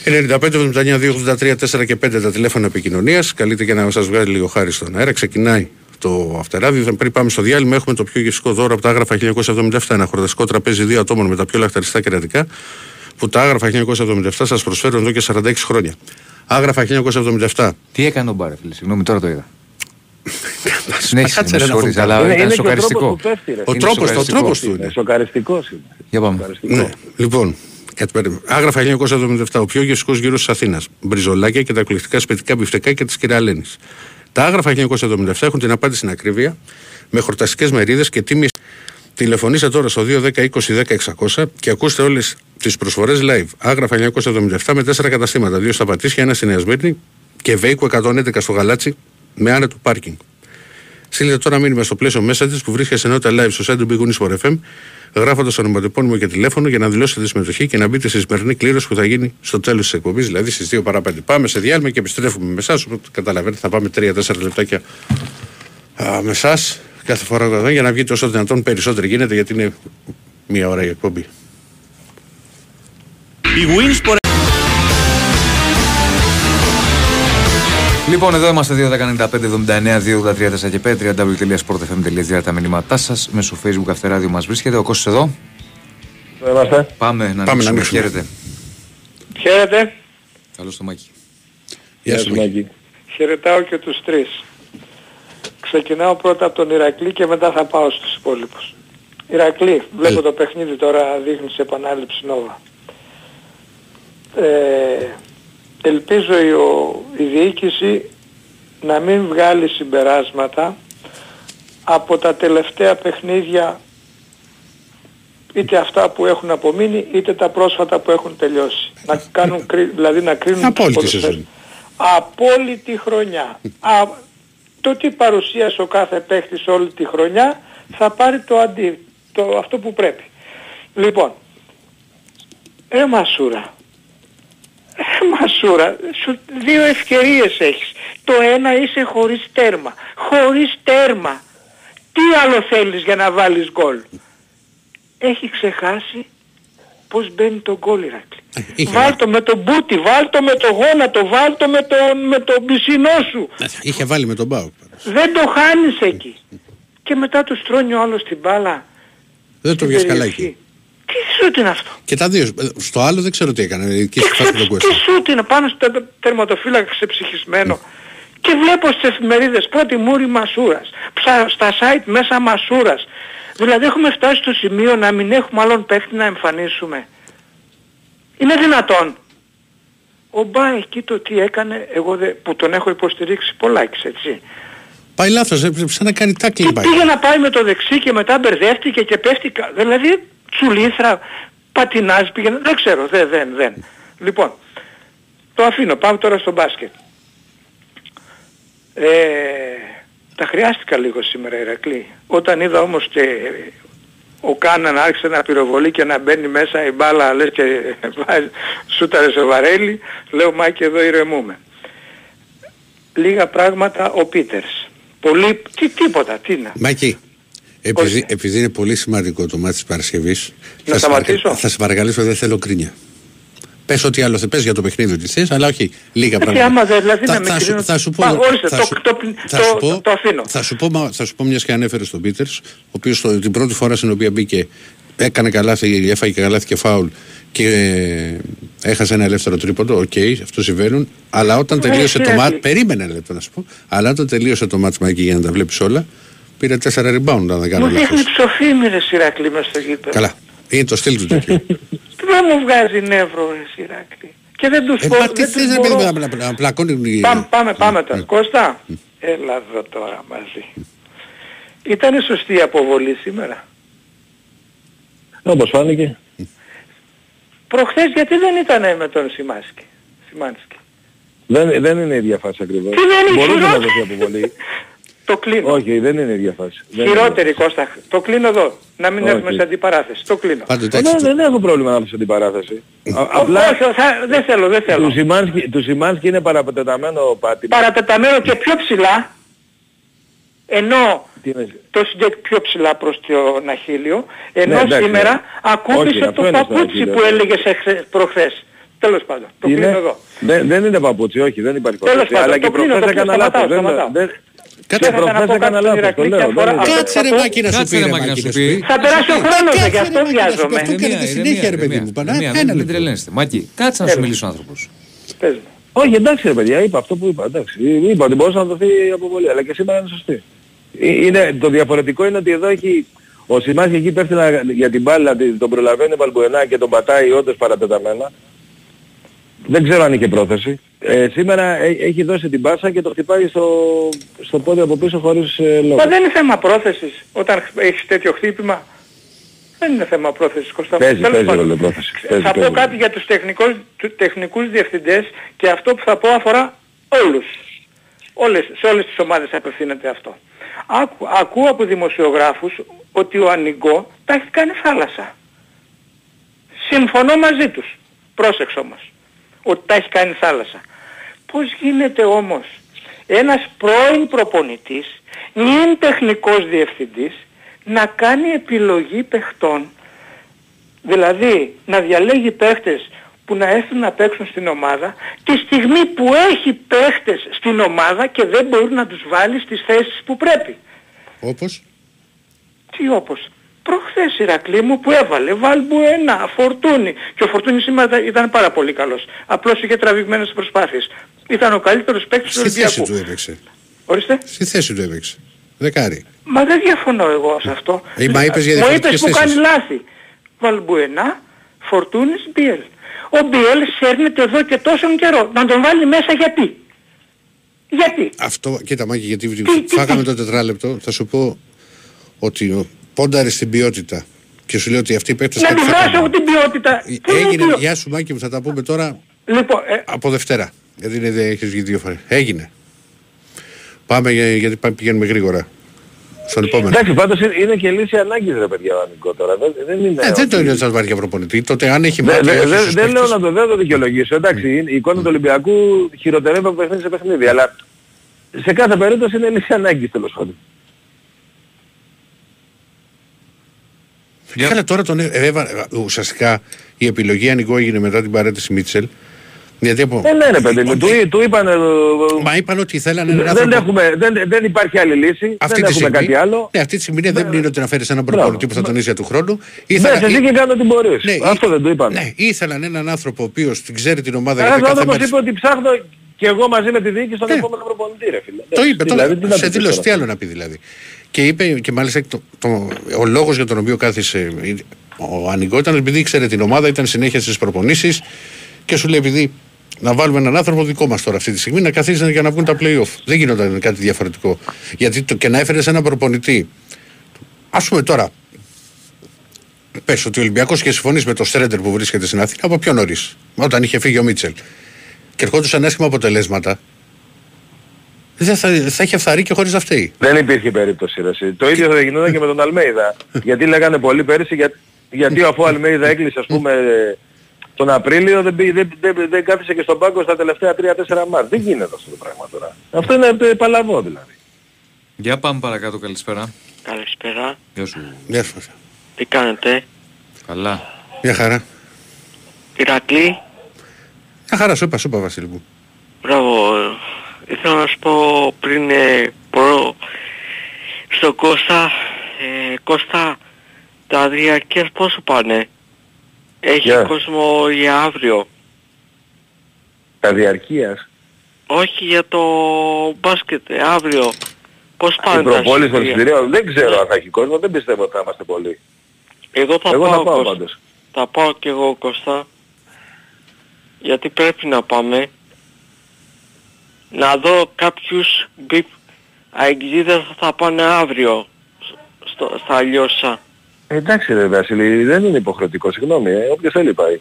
S1: 95, 79, 2, 83, 4 και 5 τα τηλέφωνα επικοινωνίας. Καλείτε και να σας βγάλει λίγο χάρη στον αέρα. Ξεκινάει το Αυτεράδιο. Πριν πάμε στο διάλειμμα, έχουμε το πιο γευστικό δώρο από τα άγραφα 1977. Ένα χορταστικό τραπέζι δύο ατόμων με τα πιο λαχταριστά κερατικά που τα άγραφα 1977 σας προσφέρουν εδώ και 46 χρόνια. Άγραφα 1977.
S9: Τι έκανε ο Μπάρε, φίλε, συγγνώμη, τώρα το είδα.
S1: Κάτσε να χωρίς,
S9: αλλά ήταν σοκαριστικό.
S1: Ο τρόπος ο τρόπος του είναι.
S6: Σοκαριστικός είναι.
S9: Για πάμε.
S1: Ναι, λοιπόν, Άγραφα 1977, ο πιο γευστικό γύρο τη Αθήνας. Μπριζολάκια και τα εκλεκτικά σπιτικά μπιφτεκά και της Κυραλένη. Τα άγραφα 1977 έχουν την απάντηση στην ακρίβεια με χορταστικές μερίδες και τίμιες. Τηλεφωνήστε τώρα στο 210-20-10-600 και ακούστε όλες τις προσφορές live. Άγραφα 977 με 4 καταστήματα. Δύο στα Πατήσια, ένα στη Νέα Σμύρνη και Βέικο 111 στο Γαλάτσι με άνετο πάρκινγκ. Στείλτε τώρα μήνυμα στο πλαίσιο μέσα τη που βρίσκεται σε ενότητα live στο site του Big Wings for FM, γράφοντας ονοματεπώνυμο και τηλέφωνο για να δηλώσετε τη συμμετοχή και να μπείτε στη σημερινή κλήρωση που θα γίνει στο τέλος της εκπομπής, δηλαδή στις 2 παρα 5. Πάμε σε διάλειμμα και επιστρέφουμε με εσάς. Οπότε καταλαβαίνετε, θα πάμε 3-4 λεπτάκια α, με εσάς κάθε φορά εδώ για να βγει όσο δυνατόν περισσότερο γίνεται γιατί είναι μία ώρα η εκπομπή.
S10: Η Wins
S9: Λοιπόν, εδώ είμαστε 2.195.79.283.4 και 5 www.sportfm.gr τα μηνύματά σας. Μέσω facebook αυτεράδιο μας βρίσκεται. Ο Κώστας εδώ.
S6: Εδώ είμαστε.
S9: Πάμε να
S1: Πάμε να
S9: ανοίξουμε.
S1: ανοίξουμε.
S9: Χαίρετε.
S11: Χαίρετε.
S9: Καλώ το μάκι.
S1: Γεια σου. Μάκη.
S11: Χαιρετάω και τους τρεις. Ξεκινάω πρώτα από τον Ηρακλή και μετά θα πάω στους υπόλοιπους. Ηρακλή, βλέπω
S1: Έλα.
S11: το παιχνίδι τώρα δείχνεις σε επανάληψη Νόβα. Ε, ελπίζω η, ο- η διοίκηση να μην βγάλει συμπεράσματα από τα τελευταία παιχνίδια είτε αυτά που έχουν απομείνει είτε τα πρόσφατα που έχουν τελειώσει. Να κάνουν, κρι- δηλαδή να κρίνουν τους
S1: Απόλυτη
S11: ποδοσφαίρους.
S1: σεζόν.
S11: Απόλυτη χρονιά. Α, το τι παρουσίασε ο κάθε παίχτης όλη τη χρονιά θα πάρει το αντί, το, αυτό που πρέπει. Λοιπόν, ε Μασούρα, ε Μασούρα, σου, δύο ευκαιρίες έχεις. Το ένα είσαι χωρίς τέρμα. Χωρίς τέρμα. Τι άλλο θέλεις για να βάλεις γκολ; Έχει ξεχάσει πώς μπαίνει το γκολ Ηρακλή.
S1: είχε.
S11: Βάλτο με τον μπούτι, βάλτο με το γόνατο, βάλτο με τον, με τον πισινό σου.
S1: Είχε βάλει με τον Μπάουκ.
S11: Δεν το χάνεις εκεί. Και μετά του στρώνει ο άλλος την μπάλα.
S1: Δεν το
S11: στην
S1: βγες καλά
S11: περιοχή.
S1: εκεί.
S11: Τι σούτ είναι αυτό;
S1: Και τα δύο. ε, Στο άλλο δεν ξέρω τι έκανε. Εκεί
S11: Τι,
S1: στη φάση του
S11: ξε...
S1: Κώστα.
S11: τι σούτ είναι πάνω στο τε- τερματοφύλακα ξεψυχισμένο. Και βλέπω στις εφημερίδες πρώτη μούρη Μασούρας. Ψα... Στα site μέσα Μασούρας. Δηλαδή έχουμε φτάσει στο σημείο να μην έχουμε άλλον παίχτη να εμφανίσουμε. Είναι δυνατόν. Ο Μπά εκεί το τι έκανε, εγώ δε, που τον έχω υποστηρίξει πολλάκις έτσι.
S1: Πάει λάθος. Σαν να κάνει τάκλινγκ
S11: Και
S1: πάει.
S11: πήγε να πάει με το δεξί και μετά μπερδεύτηκε και πέφτει. κα- Δηλαδή τσουλήθρα, πατινάζει, πήγαινε. Δεν ξέρω, δεν, δεν, δεν. Λοιπόν, το αφήνω. Πάμε τώρα στο μπάσκετ. Ε, τα χρειάστηκα λίγο σήμερα Ηρακλή. Όταν είδα όμως και ο Κάναν άρχισε να πυροβολεί και να μπαίνει μέσα η μπάλα λες και βάζει- σούταρε σε βαρέλι, λέω Μάκη εδώ ηρεμούμε. Λίγα πράγματα ο Πίτερς. Πολύ, τι, τίποτα, τι να.
S1: Μάκη, επειδή,
S11: Όχι.
S1: επειδή είναι πολύ σημαντικό το μάτι της Παρασκευής
S11: Να σταματήσω;
S1: θα σε παρακαλήσω δεν θέλω κρίνια. Πες ό,τι άλλο θες, πες για το παιχνίδι ότι θες, αλλά όχι λίγα
S11: Γιατί
S1: πράγματα.
S11: άμα δεν, δηλαδή
S1: θα,
S11: να με
S1: θα, σου,
S11: κρίνουν-
S1: θα σου πω,
S11: Πα, ορίστε,
S1: θα
S11: το-
S1: σου-
S11: το-
S1: θα
S11: το-
S1: σου πω-
S11: το αφήνω.
S1: Θα σου πω, μα- θα σου πω μιας και ανέφερε στον Πίτερς, ο οποίος το- την πρώτη φορά στην οποία μπήκε έκανε καλάθι, έφαγε και καλάθι και φάουλ και ε, έχασε ένα ελεύθερο τρίποντο, οκ, αυτό συμβαίνουν, αλλά όταν
S11: Ναι,
S1: τελείωσε το
S11: κύριε
S1: μάτ,
S11: Αγγλή.
S1: περίμενε ένα λεπτό να σου πω, αλλά όταν τελείωσε το μάτς Μάκη για να τα βλέπεις όλα, πήρε 4 rebound αν δεν κάνω
S11: Μου δείχνει
S1: λάθος.
S11: ψοφίμι ρε Σιράκλη μες στο γήπεδο.
S1: Καλά, είναι το στυλ του τέτοιο.
S11: Δεν μου βγάζει νεύρο ρε Σιράκλη. Και δεν τους
S1: Ε,
S11: πω,
S1: μα τι
S11: δεν
S1: θες
S11: τους
S1: ρε παιδί
S11: μπορώ.
S1: μου, να- να- να πλακώνει...
S11: Πάμε, πάμε, πάμε τώρα.
S1: Ναι.
S11: Κώστα, έλα εδώ τώρα μαζί. Ήτανε σωστή η αποβολή σήμερα.
S6: Όπως φάνηκε.
S11: Προχθές γιατί δεν ήταν με τον Σιμάσκι. Σιμάνσκι.
S6: Δεν, δεν είναι η ίδια φάση ακριβώς.
S11: Τι δεν είναι
S6: Μπορούσε να
S11: χειρότερο.
S6: δοθεί αποβολή.
S11: Το κλείνω.
S6: Όχι, δεν είναι η ίδια φάση. Δεν είναι.
S11: Χειρότερη Κώστα. Το κλείνω εδώ. Να μην
S6: Όχι.
S11: έρθουμε σε αντιπαράθεση. Το κλείνω.
S1: Πάντοτε
S6: Ε,
S1: εντάξει,
S6: ναι, δεν έχω πρόβλημα να έρθω στην παράθεση. Α- Απλά
S11: Όχι, θα- δεν θέλω, δεν
S6: του
S11: θέλω.
S6: Σιμάνσκι, του Σιμάνσκι είναι παραπετεταμένο πάτημα.
S11: Παρατεταμένο και πιο ψηλά. Ενώ
S6: Τι είναι-
S11: το συγκεκ πιο ψηλά προς το Αχίλιο, ενώ
S6: Ναι, εντάξει,
S11: σήμερα
S6: ναι.
S11: ακούμπησε
S6: Όχι, αυτό
S11: το
S6: είναι στο
S11: παπούτσι
S6: Αχίλιο.
S11: που έλεγες εχθέ- προχθές. Τέλος πάντων, το
S6: Τι
S11: κλείνω
S6: είναι;
S11: εδώ.
S6: Δεν, δεν είναι παπούτσι, όχι, δεν υπάρχει
S11: Τέλος
S6: παπούτσι.
S11: πάντων,
S6: Αλλά
S11: το
S6: και
S11: κλείνω,
S6: προχθές
S11: το κλείνω,
S6: έκανα λάθος.
S11: σταματάω,
S6: Δεν-
S11: σταματάω.
S6: δεν-
S1: Κάτσε,
S6: Και
S11: θα
S6: προχθές
S11: να πω
S6: έκανα
S11: κάτι στον
S6: λάθος, το
S11: Ηρακλή
S6: λέω.
S11: και
S6: δεν
S11: αφορά-
S6: είναι-
S11: αυτό-
S1: Κάτσε ρε
S11: αυτό-
S1: Μάκη να σου
S9: Κάτσε,
S1: πει
S9: ρε,
S1: ρε
S9: Μάκη, να
S1: Μάκη
S9: σου
S1: να σου
S9: πει.
S1: πει.
S11: Θα περάσει ο χρόνος,
S1: Κάτσε,
S11: γι' αυτό
S1: ρε, Μάκη, να σου πει.
S11: βιάζομαι.
S1: Αυτό
S9: Ηρεμία,
S1: κάνετε
S9: ηρεμία,
S1: συνέχεια ρε παιδί
S9: ηρεμία,
S1: μου. Πανά,
S9: ηρεμία,
S1: ένα
S9: Μην
S1: λεπτό.
S9: τρελαίνεστε. Μάκη, κάτσε να σου μιλήσει ο άνθρωπος.
S11: Πες μου.
S6: Όχι, εντάξει ρε παιδιά, είπα αυτό που είπα. Εντάξει. Είπα ότι μπορούσε να δοθεί η αποβολή, αλλά και σήμερα είναι σωστή. Ε, Είναι, το διαφορετικό είναι ότι εδώ έχει... Ο Σιμάς εκεί πέφτει να- για την μπάλα, τη- τον προλαβαίνει ο Μπαλμπουενά και τον πατάει όντως παρατεταμένα. Δεν ξέρω αν είχε πρόθεση. Ε, σήμερα έ- έχει δώσει την πάσα και το χτυπάει στο, στο πόδι από πίσω χωρίς ε, λόγο.
S11: Μα δεν είναι θέμα πρόθεσης όταν έχεις τέτοιο χτύπημα. Δεν είναι θέμα πρόθεσης Κώστα.
S6: Παίζει,
S11: Τέλος
S6: παίζει
S11: πάντων.
S6: ρόλο πρόθεση. Παίζει,
S11: Θα πω
S6: παίζει.
S11: κάτι για τους τεχνικούς, του- τεχνικούς διευθυντές και αυτό που θα πω αφορά όλους. Όλες, σε όλες τις ομάδες απευθύνεται αυτό. Άκου, ακούω από δημοσιογράφους ότι ο Ανιγκό τα έχει κάνει θάλασσα. Συμφωνώ μαζί τους. Πρόσεξε όμως. Ότι τα έχει κάνει θάλασσα. Πώς γίνεται όμως ένας πρώην προπονητής, νυν τεχνικός διευθυντής, να κάνει επιλογή παιχτών; Δηλαδή να διαλέγει παίχτες που να έρθουν να παίξουν στην ομάδα τη στιγμή που έχει παίχτες στην ομάδα και δεν μπορεί να τους βάλει στις θέσεις που πρέπει.
S1: Όπως;
S11: Τι όπως; Προχθές Ηρακλή μου που έβαλε Βαλμπουένα, Φορτούνη. Και ο Φορτούνη σήμερα ήταν πάρα πολύ καλός. Απλώς είχε τραβηγμένες προσπάθειες. Ήταν ο καλύτερος παίκτης του
S1: Στη θέση
S11: Ολυμπιακού.
S1: του έπαιξε.
S11: Ορίστε.
S1: Στη θέση του έπαιξε. Δεκάρι.
S11: Μα δεν διαφωνώ εγώ σε αυτό.
S1: Ε, μα είπες για
S11: Μου
S1: διαφορετικές
S11: είπες που κάνει
S1: θέσεις.
S11: λάθη. Βαλμπουενά, Φορτούνης, Μπιέλ. Ο Μπιέλ σέρνεται εδώ και τόσο καιρό. Να τον βάλει μέσα γιατί; Γιατί;
S1: Αυτό, κοίτα Μάκη, γιατί
S11: Τι- τι-
S1: φάγαμε
S11: τι-
S1: το τετράλεπτο, θα σου πω ότι ο- πόνταρες στην ποιότητα και σου λέω ότι αυτοί οι παίκτες
S11: Να
S1: κάτι
S11: τη
S1: θα
S11: βράσω
S1: κάνουν.
S11: εγώ την ποιότητα. Πού είναι η
S1: Έγινε,
S11: ποιότητα;
S1: γεια σου Μάκη μου, θα τα πούμε τώρα
S11: Λοιπόν, ε,
S1: από Δευτέρα. Γιατί είναι, δεν έχεις βγει δύο φορές. Έγινε. Πάμε για- γιατί πάμε, πηγαίνουμε γρήγορα. Στον επόμενο.
S6: Εντάξει, πάντως είναι- είναι και λύση ανάγκης ρε παιδιά ο Ανικό τώρα. Δεν, δεν είναι...
S1: Ε, δεν
S6: ότι-
S1: το είναι ότι θα πάρει για προπονητή. Τότε αν έχει
S6: Δε-
S1: μάθει.
S6: δε-
S1: όχι
S6: δε-
S1: στους
S6: Δεν λέω
S1: παίκτες-
S6: να το, δεν το δικαιολογήσω. Εντάξει, η εικόνα του Ολυμπιακού χειροτερεύει από παιχνίδι σε παιχνίδι. Αλλά σε κάθε περίπτωση είναι λύση ανάγκης τέλος πάντων.
S9: Για-
S1: Καλά, τώρα τον έ- έβα- ουσιαστικά η επιλογή ανοιγό έγινε μετά την παρέτηση Μίτσελ. Γιατί από...
S6: Δεν είναι παιδί μου. Του, του είπαν... ε,
S1: Μα είπαν ότι θέλανε έναν
S6: δεν,
S1: άνθρωπο.
S6: έχουμε, δεν, δεν υπάρχει άλλη λύση.
S1: Αυτή
S6: δεν
S1: τη
S6: έχουμε
S1: στιγμή,
S6: κάτι άλλο.
S1: Ναι, αυτή τη στιγμή δεν είναι ότι να φέρεις έναν
S6: Μπράβο.
S1: προπονητή που θα τον είσαι του χρόνου.
S6: Ναι,
S1: Ήθελα-
S6: εσύ και κάνω ό,τι μπορείς.
S1: Ναι,
S6: Αυτό
S1: ή-
S6: δεν το είπαν.
S1: Ναι, ήθελαν έναν άνθρωπο ο οποίος την ξέρει την ομάδα
S6: Ένας
S1: γιατί κάθε
S6: άνθρωπος
S1: μάτς-
S6: είπε ότι ψάχνω και εγώ μαζί με τη διοίκηση στον
S1: Ναι.
S6: επόμενο προπονητή ρε φίλε.
S1: Το
S6: Ναι,
S1: είπε
S6: δηλαδή, τι
S1: τώρα.
S6: να
S1: Σε
S6: του πεις
S1: δήλωση,
S6: τώρα.
S1: τι άλλο να πει δηλαδή. Και είπε και μάλιστα το, το, ο λόγος για τον οποίο κάθισε ο Ανικό ήταν επειδή ήξερε την ομάδα, ήταν συνέχεια στις προπονήσεις και σου λέει επειδή να βάλουμε έναν άνθρωπο δικό μας τώρα αυτή τη στιγμή να καθίσει για να βγουν τα playoff. Δεν γινόταν κάτι διαφορετικό. Γιατί το, και να έφερες έναν προπονητή. Α πούμε τώρα, πες ότι ο Ολυμπιακός και συμφωνεί με το Στρέντερ που βρίσκεται στην Αθήνα από πιο νωρίς, όταν είχε φύγει ο Μίτσελ. Και ερχόντουσαν άσχημα αποτελέσματα, δεν θα, θα είχε φθαρεί και χωρίς να φταίει.
S6: Δεν υπήρχε περίπτωση ρε εσύ. Το ίδιο θα γινόταν και με τον Αλμέιδα. γιατί λέγανε πολύ πέρυσι για, γιατί αφού ο Αλμέιδα έκλεισε ας πούμε τον Απρίλιο δεν, μπή- δεν, δεν, δεν κάθισε και στον πάγκο στα τελευταία 3-4 μάτς. Δεν γίνεται αυτό το πράγμα τώρα. Αυτό είναι ε, παλαβό δηλαδή.
S9: Για πάμε παρακάτω, καλησπέρα.
S10: Καλησπέρα.
S9: Γεια σου.
S1: Γεια σου.
S10: Τι κάνετε;
S9: Καλά.
S1: Μια χαρά.
S10: Ηρακλή.
S1: Μια χαρά σου είπα, σου είπα Βασίλη μου.
S10: Μπράβο. Ήθελα να σου πω πριν ε, προ... στον Κώστα. Ε, Κώστα, τα διαρκές πόσο πάνε; Έχει
S6: Γεια.
S10: κόσμο για αύριο.
S6: Τα διαρκείας.
S10: Όχι για το μπάσκετ, ε, αύριο. Πώς
S6: Η
S10: πάνε τα
S6: προπόληση των
S10: εισιτήρια;
S6: εισιτηρίων δεν ξέρω αν θα έχει κόσμο. Δεν πιστεύω ότι θα είμαστε πολλοί.
S10: Εγώ θα
S6: Εγώ
S10: πάω,
S6: θα πάω
S10: Κώστα.
S6: πάντως.
S10: Θα πάω κι εγώ Κώστα. Γιατί πρέπει να πάμε. Να δω κάποιους μπιπ αεξίδες θα πάνε αύριο στο, στα Λιώσα.
S6: Εντάξει ρε Βασίλη, δεν είναι υποχρεωτικό, συγγνώμη, ε, όποιος θέλει πάει.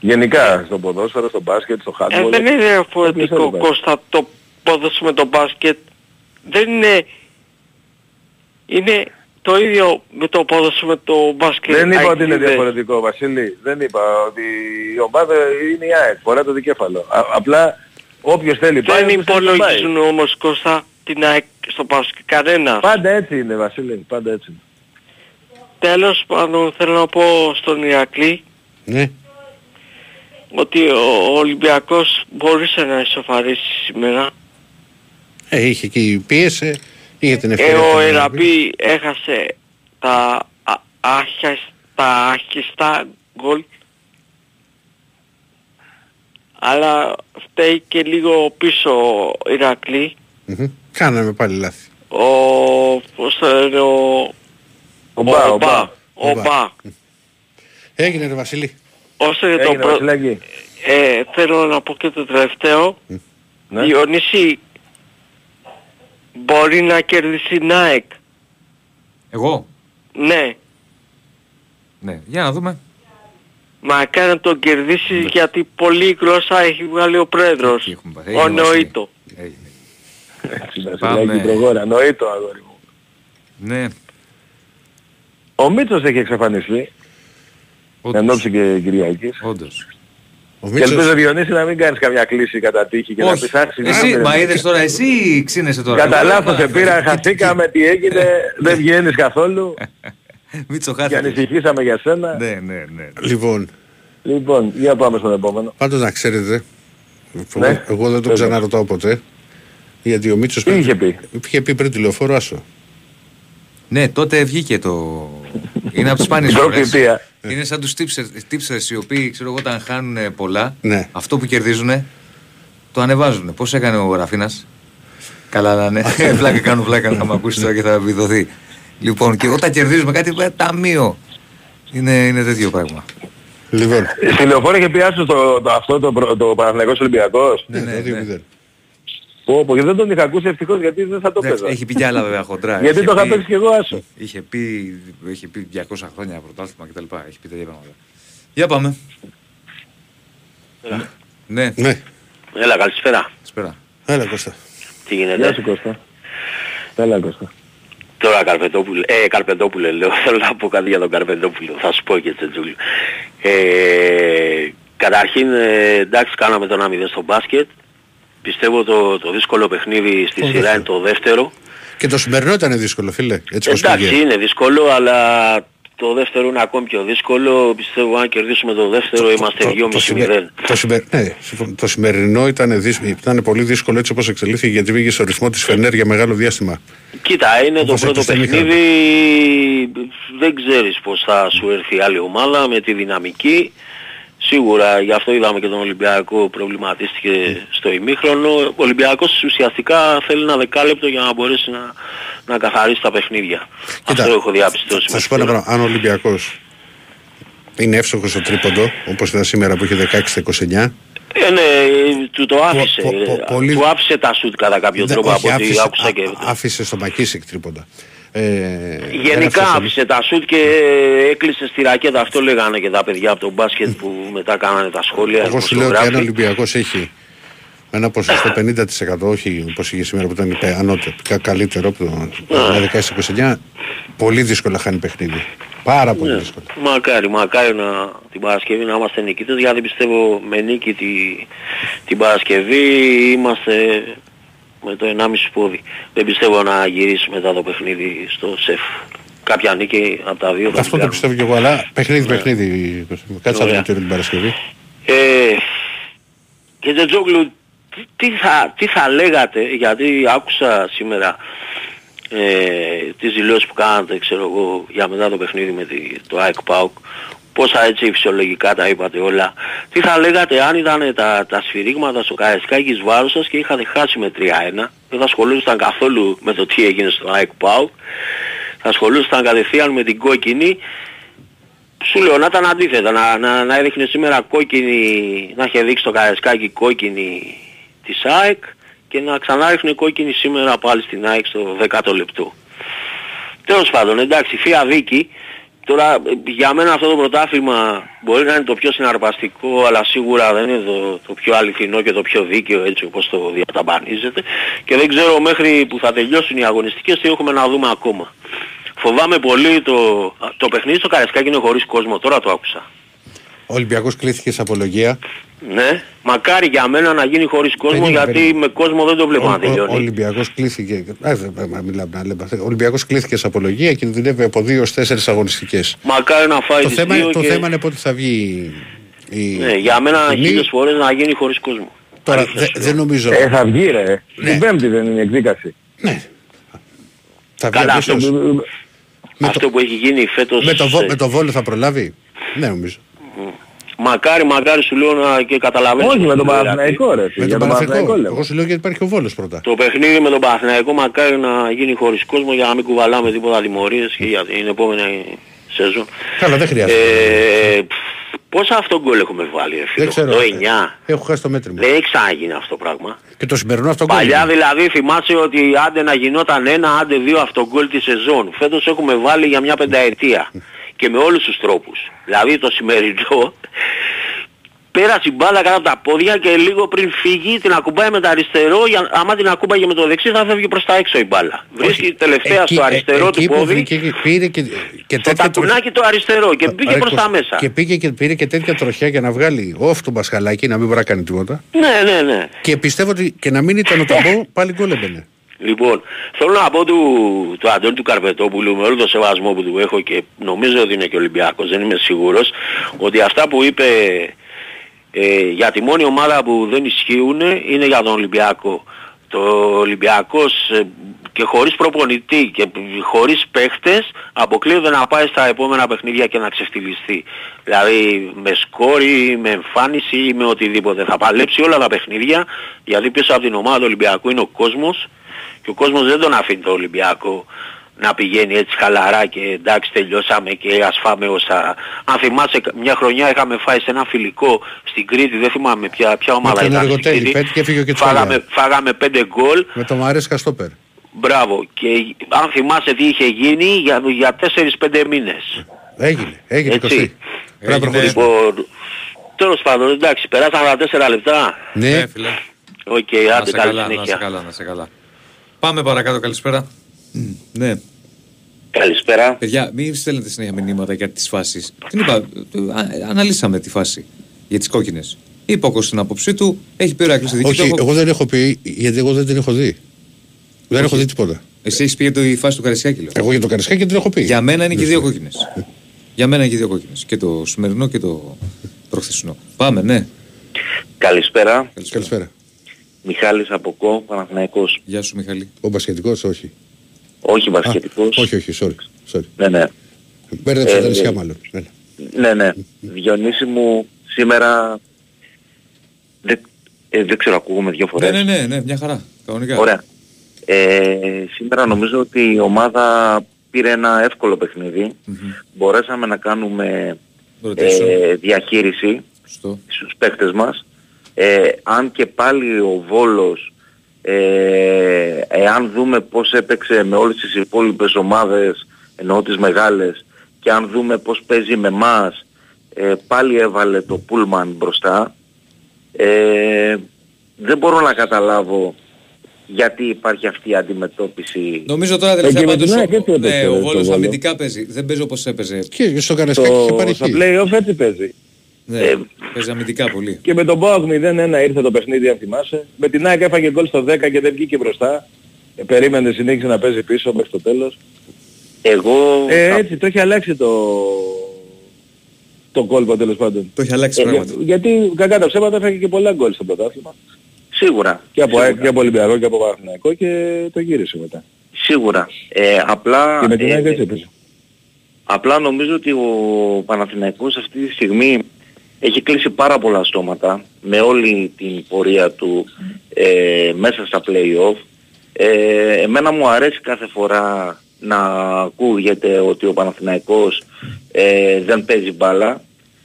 S6: Γενικά, στο ποδόσφαιρο, στο μπάσκετ, στο
S10: Ε,
S6: χάντμπολ.
S10: δεν είναι
S6: όποιος
S10: διαφορετικό
S6: θέλει πάει.
S10: Κώστα το ποδόσφαιρο με το μπάσκετ. Δεν είναι... Είναι το ίδιο με το ποδόσφαιρο με το μπάσκετ.
S6: Δεν είπα ότι είναι
S10: αεξίδες.
S6: διαφορετικό, Βασίλη. Δεν είπα ότι η ομάδα είναι η ΑΕΚ, φορά το δικέφαλο. Α, απλά όποιος θέλει πάει,
S10: Δεν
S6: όποιος θέλει δεν πάει.
S10: υπολογίζουν όμως Κώστα την ΑΕΚ στο μπάσκετ κανένας.
S6: Πάντα έτσι είναι, Βασίλη, πάντα έτσι είναι.
S10: Τέλος πάντων θέλω να πω στον Ηρακλή
S1: Ναι.
S10: ότι ο Ολυμπιακός μπορούσε να ισοφαρίσει σήμερα.
S1: Ε, είχε εκεί πίεσε, είχε την
S10: Ε,
S1: ευκαιρία.
S10: ο
S1: να
S10: Εραμπή έχασε τα, α, άχιασ- τα άχιστα γκολ αλλά φταίει και λίγο πίσω ο Ηρακλή.
S1: Μμμ. Κάναμε πάλι λάθη.
S10: Ο, πώς το λένε, ο,
S6: Ο Μπα, ο Μπα.
S10: ο Μπα.
S1: Έγινε ρε Βασίλη.
S10: Όσο για το
S6: Έγινε,
S10: προ...
S6: Βασιλάκη.
S10: ε, θέλω να πω και το τελευταίο.
S6: Ναι.
S10: Διονύση μπορεί να κερδίσει η ΑΕΚ.
S9: Εγώ;
S10: Ναι.
S9: Ναι, για να δούμε.
S10: Μακάρι να τον κερδίσει γιατί πολύ γλώσσα έχει βγάλει ο πρόεδρος.
S9: Τι έχουμε πάθει.
S10: Ο
S9: Έγινε Βασίλη.
S10: Νοήτο.
S9: Έγινε.
S6: Έτσι, να
S9: Πάμε.
S6: Πάμε. προχώρα. Νοήτο αγόρι μου.
S9: Ναι,
S6: Ο Μίτσος έχει εξαφανιστεί. Εν
S9: όντως.
S6: ώψη και Κυριακής.
S9: όντως.
S1: Ο
S6: Και
S1: Μίτσος,
S6: ελπίζω Διονύση να μην κάνεις καμιά κλίση κατά τύχη και να
S9: Όχι.
S6: πεις άξι.
S9: Εσύ, μα είδες τώρα, εσύ ξύνεσαι τώρα.
S6: Κατά
S9: Εγώ
S6: λάθος
S9: δεν
S6: σε πήρα, χαθήκαμε, τι έγινε, δεν βγαίνεις καθόλου
S9: Μίτσο
S6: και
S9: χάθηκε.
S6: ανησυχήσαμε για σένα.
S9: Ναι, ναι, ναι.
S1: λοιπόν,
S6: Λοιπόν, για πάμε στον επόμενο.
S1: πάντως να ξέρετε,
S6: Ναι.
S1: εγώ δεν τον
S6: Βέβαια.
S1: ξαναρωτάω ποτέ, γιατί ο Μίτσος
S6: Τι είχε πει;
S1: είχε πει πριν τηλεοφόρο άσο.
S9: Ναι, τότε βγήκε το... Είναι από τις σπάνιες
S6: Η
S9: φορές.
S6: προφητεία.
S9: Είναι σαν τους τύψερς οι οποίοι, ξέρω εγώ, όταν χάνουν ε, πολλά,
S1: Ναι.
S9: αυτό που κερδίζουν το ανεβάζουν. Πώς έκανε ο Ραφίνας. Καλά να είναι. Φλάκα κάνουν φλάκα να με ακούσεις τώρα και θα επιδοθεί. Λοιπόν, και όταν κερδίζουμε κάτι, ε, ταμείο. Είναι, είναι τέτοιο πράγμα.
S1: Λοιπόν,
S6: Στη λεωφόρο είχε πιάσει το, το, αυτό το, προ- το Παναθηναϊκός Ολυμπιακός.
S1: ναι,
S9: ναι,
S1: το 2-0.
S9: ναι.
S6: Πω, πω, και δεν τον είχα ακούσει ευτυχώς γιατί δεν θα το
S9: Εντάξει,
S6: παίζα.
S9: έχει πει κι άλλα βέβαια χοντρά.
S6: Γιατί
S9: Είχε
S6: το είχα
S9: πει-
S6: παίξει και εγώ άσο.
S9: Είχε πει, είχε πει 200 χρόνια πρωτάθλημα κτλ. Έχει πει τέτοια πράγματα. Για πάμε.
S12: Έλα.
S9: Ναι,
S1: Ναι,
S12: Έλα, καλησπέρα.
S9: σπέρα.
S1: έλα Κώστα.
S12: Τι
S6: Γεια
S12: γίνεται.
S6: σου Κώστα. Έλα Κώστα.
S12: Τώρα Καρπεντόπουλε, ε, Καρπεντόπουλε λέω, θέλω να πω κάτι για τον Καρπεντόπουλο, θα σου πω και Τσετζούλη. Ε, καταρχήν, ε, εντάξει, κάναμε το 1-0 στο μπάσκετ. Πιστεύω το, το δύσκολο παιχνίδι στη
S1: Το
S12: σειρά
S1: δεύτερο.
S12: είναι το δεύτερο.
S1: Και το σημερινό ήταν δύσκολο, φίλε. Έτσι όπως
S12: Εντάξει,
S1: πήγε.
S12: είναι δύσκολο, αλλά το δεύτερο είναι ακόμη πιο δύσκολο. Πιστεύω αν κερδίσουμε το δεύτερο είμαστε 2,5-0.
S1: σημε- το, σημε- ναι, συμφωνώ. το σημερινό ήταν, δύσ- ήταν πολύ δύσκολο έτσι όπως εξελίχθηκε γιατί πήγε στο ρυθμό της Φενέρ για μεγάλο διάστημα.
S12: Κοίτα, είναι το
S1: Όπως
S12: πρώτο
S1: έτσι στο
S12: παιχνίδι, δεν ξέρεις πώς θα σου έρθει η άλλη ομάδα με τη δυναμική. Σίγουρα, γι' αυτό είδαμε και τον Ολυμπιακό προβληματίστηκε στο ημίχρονο. Ο Ολυμπιακός ουσιαστικά θέλει ένα δεκάλεπτο για να μπορέσει να, να καθαρίσει τα παιχνίδια.
S1: Κοίτα,
S12: αυτό έχω διαπιστώσει.
S1: Θα
S12: μέχρι
S1: σου πω ένα
S12: τώρα.
S1: πράγμα. Αν ο Ολυμπιακός είναι εύστοχος στο τρίποντο, όπως ήταν σήμερα που είχε 16-29,
S12: Ε, ναι, του το άφησε.
S1: πο- πο-
S12: Ε,
S1: πολύ-
S12: Του άφησε τα σουτ κατά κάποιο
S1: δεν-
S12: τρόπο
S1: όχι,
S12: από ό,τι
S1: άφησε,
S12: άκουσα και...
S1: α- άφησε στο Μακίσικ τρίποντα. Ε, δεν
S12: Γενικά
S1: άφησε-
S12: άφησε τα σουτ και έκλεισε στη ρακέτα. Αυτό λέγανε και τα παιδιά από τον μπάσκετ που μετά κάνανε τα σχόλια.
S1: Εγώ σου λέω ότι αν ο
S12: δημοσιογράφοι.
S1: Ολυμπιακός έχει ένα ποσοστό 50% όχι όπως είχε σήμερα που ήταν υπε- ανώτερο, κα- καλύτερο από το
S12: Ναι.
S1: 16-29, πολύ δύσκολα χάνει παιχνίδι. Πάρα πολύ
S12: Ναι.
S1: δύσκολα.
S12: Μακάρι, μακάρι να, την Παρασκευή να είμαστε νικητές γιατί πιστεύω με νίκη τη, την Παρασκευή είμαστε με το 1,5 πόδι. Δεν πιστεύω να γυρίσει μετά το παιχνίδι στο σεφ. Κάποια νίκη από τα δύο θα την
S1: Αυτό το
S12: κάνουμε.
S1: πιστεύω κι εγώ, αλλά παιχνίδι, παιχνίδι. Κάτσε να
S12: Ωραία.
S1: δούμε την Παρασκευή.
S12: Ε, και Τζετζόγλου, τι, τι, θα, τι θα λέγατε, γιατί άκουσα σήμερα ε, τις δηλώσεις που κάνατε, ξέρω εγώ, για μετά το παιχνίδι με τη, το ΑΕΚ ΠΑΟΚ, πόσα έτσι φυσιολογικά τα είπατε όλα. Τι θα λέγατε αν ήταν τα, τα σφυρίγματα στο Καραϊσκάκη εις βάρος σας και είχατε χάσει με 3-1, δεν θα ασχολούσαν καθόλου με το τι έγινε στο ΑΕΚ ΠΑΟΚ, θα ασχολούσαν κατευθείαν με την κόκκινη σου λέω να ήταν αντίθετα, να, να, να έδειχνε σήμερα κόκκινη, να είχε δείξει το Καραϊσκάκι κόκκινη της ΑΕΚ και να ξανά ρίχνει κόκκινη σήμερα πάλι στην ΑΕΚ στο 10ο λεπτό. Τέλος πάντων, εντάξει, φία δίκη. Τώρα ε, για μένα αυτό το πρωτάθλημα μπορεί να είναι το πιο συναρπαστικό αλλά σίγουρα δεν είναι το, το πιο αληθινό και το πιο δίκαιο έτσι όπως το διαταμπανίζεται και δεν ξέρω μέχρι που θα τελειώσουν οι αγωνιστικές τι έχουμε να δούμε ακόμα. Φοβάμαι πολύ το, το παιχνίδι στο Καραϊσκάκι είναι χωρίς κόσμο, τώρα το άκουσα.
S1: Ο Ολυμπιακός κλείθηκε σε απολογία.
S12: Ναι, μακάρι για μένα να γίνει χωρίς κόσμο
S1: Περίμενε,
S12: γιατί
S1: περίμενε.
S12: με κόσμο δεν το βλέπω
S1: Ο,
S12: να
S1: ο, ο
S12: τελειώνει.
S1: Ολυμπιακός κλείθηκε. Α, δεν πρέπει να μιλάμε, να λέμε. Ο Ολυμπιακός κλείθηκε σε απολογία και δουλεύει από 2 ως 4 αγωνιστικές.
S12: Μακάρι να φάει
S1: Το
S12: τις
S1: θέμα,
S12: δύο
S1: το
S12: και...
S1: θέμα είναι πότε θα βγει η.
S12: Ναι, για μένα
S1: η-
S12: χίλιες φορές να γίνει χωρίς κόσμο.
S1: Τώρα
S12: Αλήθεια
S1: δε-
S12: σου λέω.
S1: δεν νομίζω.
S6: Ε, θα βγει ρε.
S1: Ναι.
S6: Την Πέμπτη δεν είναι η εκδίκαση.
S1: Ναι. Θα βγει
S12: Καλά,
S1: αμέσως.
S12: αυτό
S1: με,
S12: Αυτό
S1: το,
S12: που έχει γίνει φέτος...
S1: με, το, βο-
S12: ε,
S1: με το βόλο θα προλάβει. Ναι, νομίζω.
S12: Μακάρι, μακάρι σου λέω να και καταλαβαίνεις.
S6: Όχι με τον
S12: τι λέω,
S6: Παναθηναϊκό ρε.
S1: Με
S6: Για
S1: τον
S6: τον Παναθηναϊκό
S1: Παναθηναϊκό.
S6: λέω.
S1: Εγώ σου λέω γιατί υπάρχει ο βόλος πρώτα.
S12: Το παιχνίδι με τον Παναθηναϊκό μακάρι να γίνει χωρίς κόσμο για να μην κουβαλάμε τίποτα τιμωρίες και για την επόμενη σεζόν.
S1: Καλά, δεν χρειάζεται.
S12: Ε, πφ, πόσα αυτό γκολ έχουμε βάλει, ρε φίλο,
S1: δεν ξέρω.
S12: το
S1: Ε,
S12: 9.
S1: Έχω χάσει το μέτρημα.
S12: Δεν έχει ξαναγίνει αυτό το πράγμα.
S1: Και το σημερινό αυτό
S12: Παλιά
S1: γκολ.
S12: δηλαδή θυμάσαι ότι άντε να γινόταν ένα, άντε δύο αυτογκόλ τη σεζόν. Φέτος έχουμε βάλει για μια πενταετία. Και με όλους τους τρόπους. Δηλαδή το σημερινό πέρασε η μπάλα κάτω από τα πόδια και λίγο πριν φύγει την ακουμπάει με το αριστερό, για, άμα την ακούμπαγε με το δεξί θα φεύγει προς τα έξω η μπάλα. Βρίσκει τελευταία
S1: Εκεί-
S12: στο
S1: ε,
S12: αριστερό
S1: εκεί
S12: του
S1: που
S12: πόδι,
S1: βρήκε και πήρε και, και
S12: στο
S1: τέτοια
S12: τακουνάκι το αριστερό και πήγε προς τα μέσα.
S1: Και πήγε και πήρε και τέτοια τροχιά για να βγάλει off του μπασχαλάκι, να μην μπορεί να κάνει τίποτα.
S12: Ναι, ναι, ναι.
S1: Και πιστεύω ότι και να μην ήταν ο ταμπό, πάλι γκολ έμπαινε.
S12: Λοιπόν, θέλω να πω του, του Αντώνη του Καρπετόπουλου με όλο το σεβασμό που του έχω και νομίζω ότι είναι και Ολυμπιακός, δεν είμαι σίγουρος, ότι αυτά που είπε ε, για τη μόνη ομάδα που δεν ισχύουν είναι για τον Ολυμπιακό. Το Ολυμπιακός ε, και χωρίς προπονητή και χωρίς παίχτες αποκλείεται να πάει στα επόμενα παιχνίδια και να ξεφτυλιστεί. Δηλαδή με σκόρι, με εμφάνιση ή με οτιδήποτε. Θα παλέψει όλα τα παιχνίδια γιατί πίσω από την ομάδα του Ολυμπιακού είναι ο κόσμος και ο κόσμος δεν τον αφήνει το Ολυμπιακό να πηγαίνει έτσι χαλαρά και εντάξει τελειώσαμε και ας φάμε όσα... Αν θυμάσαι μια χρονιά είχαμε φάει σε ένα φιλικό στην Κρήτη, δεν θυμάμαι ποια, ποια ομάδα
S1: τον
S12: ήταν στην
S1: Αργοτέλη,
S12: Κρήτη.
S1: πέτυχε και φύγε ο Κετσάλια.
S12: φάγαμε, φάγαμε πέντε γκολ,
S1: Με το Μαρέσκα στόπερ.
S12: μπράβο. Και αν θυμάσαι τι είχε γίνει για, για 4-5 μήνες.
S1: Έγινε, έγινε
S12: Έτσι.
S1: κοστί. Πρέπει να προχωρήσουμε.
S12: Λοιπόν, τέλος πάντων, εντάξει, περάσαμε τα 4 λεπτά.
S1: Ναι,
S9: Ναι, φίλε.
S12: Οκ,
S9: Να
S12: άντε
S9: σε
S12: καλή
S9: καλά, να σε
S12: συνέχεια.
S9: καλά, να σε καλά. Πάμε παρακάτω, καλησπέρα. Ναι.
S12: Καλησπέρα.
S9: Παιδιά, μην στέλνετε συνέχεια μηνύματα για τις φάσεις. Την είπα, ε, α- αναλύσαμε τη φάση για τις κόκκινες. Είπε ο Κώστας την άποψή του, έχει πει ο Ηρακλής τη δική του.
S1: όχι,
S9: έχω-
S1: εγώ δεν έχω πει, γιατί εγώ δεν την έχω δει. Δεν έχω δει τίποτα.
S9: Εσύ έχεις πει για τη φάση του Καρισιάκη, λέω.
S1: Εγώ για το Καρισκάκι την έχω πει.
S9: Για μένα είναι και δύο κόκκινες. για μένα είναι και δύο κόκκινες. Και το σημερινό και το προχθεσινό. Πάμε, ναι.
S12: Καλησπέρα.
S1: Καλησπέρα.
S12: Μιχάλης από ΚΟ, Παναθηναϊκός.
S9: Γεια σου, Μιχαλή.
S1: Ο μπασκετικός, όχι.
S12: Όχι
S1: Α,
S12: βασιλετικός.
S1: όχι, όχι, sorry. sorry.
S12: Ναι, ναι.
S1: Μπέρδεψα
S12: Ε,
S1: τα νησιά
S12: ναι.
S1: μάλλον. Ναι, ναι.
S12: Ναι, ναι. Διονύση μου σήμερα δεν, ε, δεν ξέρω ακούγομαι δύο
S9: Ναι,
S12: φορές.
S9: ναι, ναι, ναι, μια χαρά. Κανονικά.
S12: Ωραία. Ε, σήμερα νομίζω ότι η ομάδα πήρε ένα εύκολο παιχνίδι. Μπορέσαμε να κάνουμε
S9: Rotation.
S12: ε, διαχείριση
S9: Σωστό.
S12: στους παίκτες μας. Ε, αν και πάλι ο Βόλος, ε, εάν δούμε πώς έπαιξε με όλες τις υπόλοιπες ομάδες, εννοώ τις μεγάλες, και αν δούμε πώς παίζει με μας, ε, πάλι έβαλε το Πούλμαν μπροστά. Ε, δεν μπορώ να καταλάβω γιατί υπάρχει αυτή η αντιμετώπιση.
S9: Νομίζω τώρα
S6: Ε,
S9: τελευταία
S6: και με
S9: πάντως,
S6: την
S9: ο-
S6: ΑΕΚ έτσι έπαιξε,
S9: ναι,
S6: ρε,
S9: ο
S6: στο
S9: Βόλος
S6: Βόλος.
S9: αμυντικά παίζει. Δεν παίζει όπως έπαιζε.
S1: Και στο Καρισκάκι είχε πάρει
S6: Στο,
S1: χ.
S6: στα play-off έτσι παίζει.
S9: Ναι,
S12: Ε,
S9: παίζει αμυντικά πολύ.
S6: Και με τον Μπόακ 0-1 ήρθε το παιχνίδι αν θυμάσαι. Με την ΑΕΚ έφαγε γκολ στο 10 και δεν βγήκε μπροστά. Ε, περίμενε, συνέχισε να παίζει πίσω μέχρι το τέλος.
S12: Εγώ...
S6: Ε,
S12: θα-
S6: έτσι, το έχει αλλάξει το, το κόλπο τέλος πάντων.
S9: Το έχει αλλάξει
S12: Ε,
S9: πράγματι.
S6: Γιατί κακά τα ψέματα έφαγε και πολλά γκολ στο πρωτάθλημα.
S12: Σίγουρα.
S6: Και από ΑΕΚ
S12: Σίγουρα.
S6: και από Ολυμπιακό και από Παναθηναϊκό και το γύρισε μετά.
S12: Σίγουρα. Ε, απλά...
S6: Και με την
S12: ε,
S6: ΑΕΚ έτσι έπαιζε.
S12: Απλά νομίζω ότι ο Παναθηναϊκός αυτή τη στιγμή έχει κλείσει πάρα πολλά στόματα με όλη την πορεία του ε, μέσα στα play-off. Ε, εμένα μου αρέσει κάθε φορά να ακούγεται ότι ο Παναθηναϊκός ε, δεν παίζει μπάλα.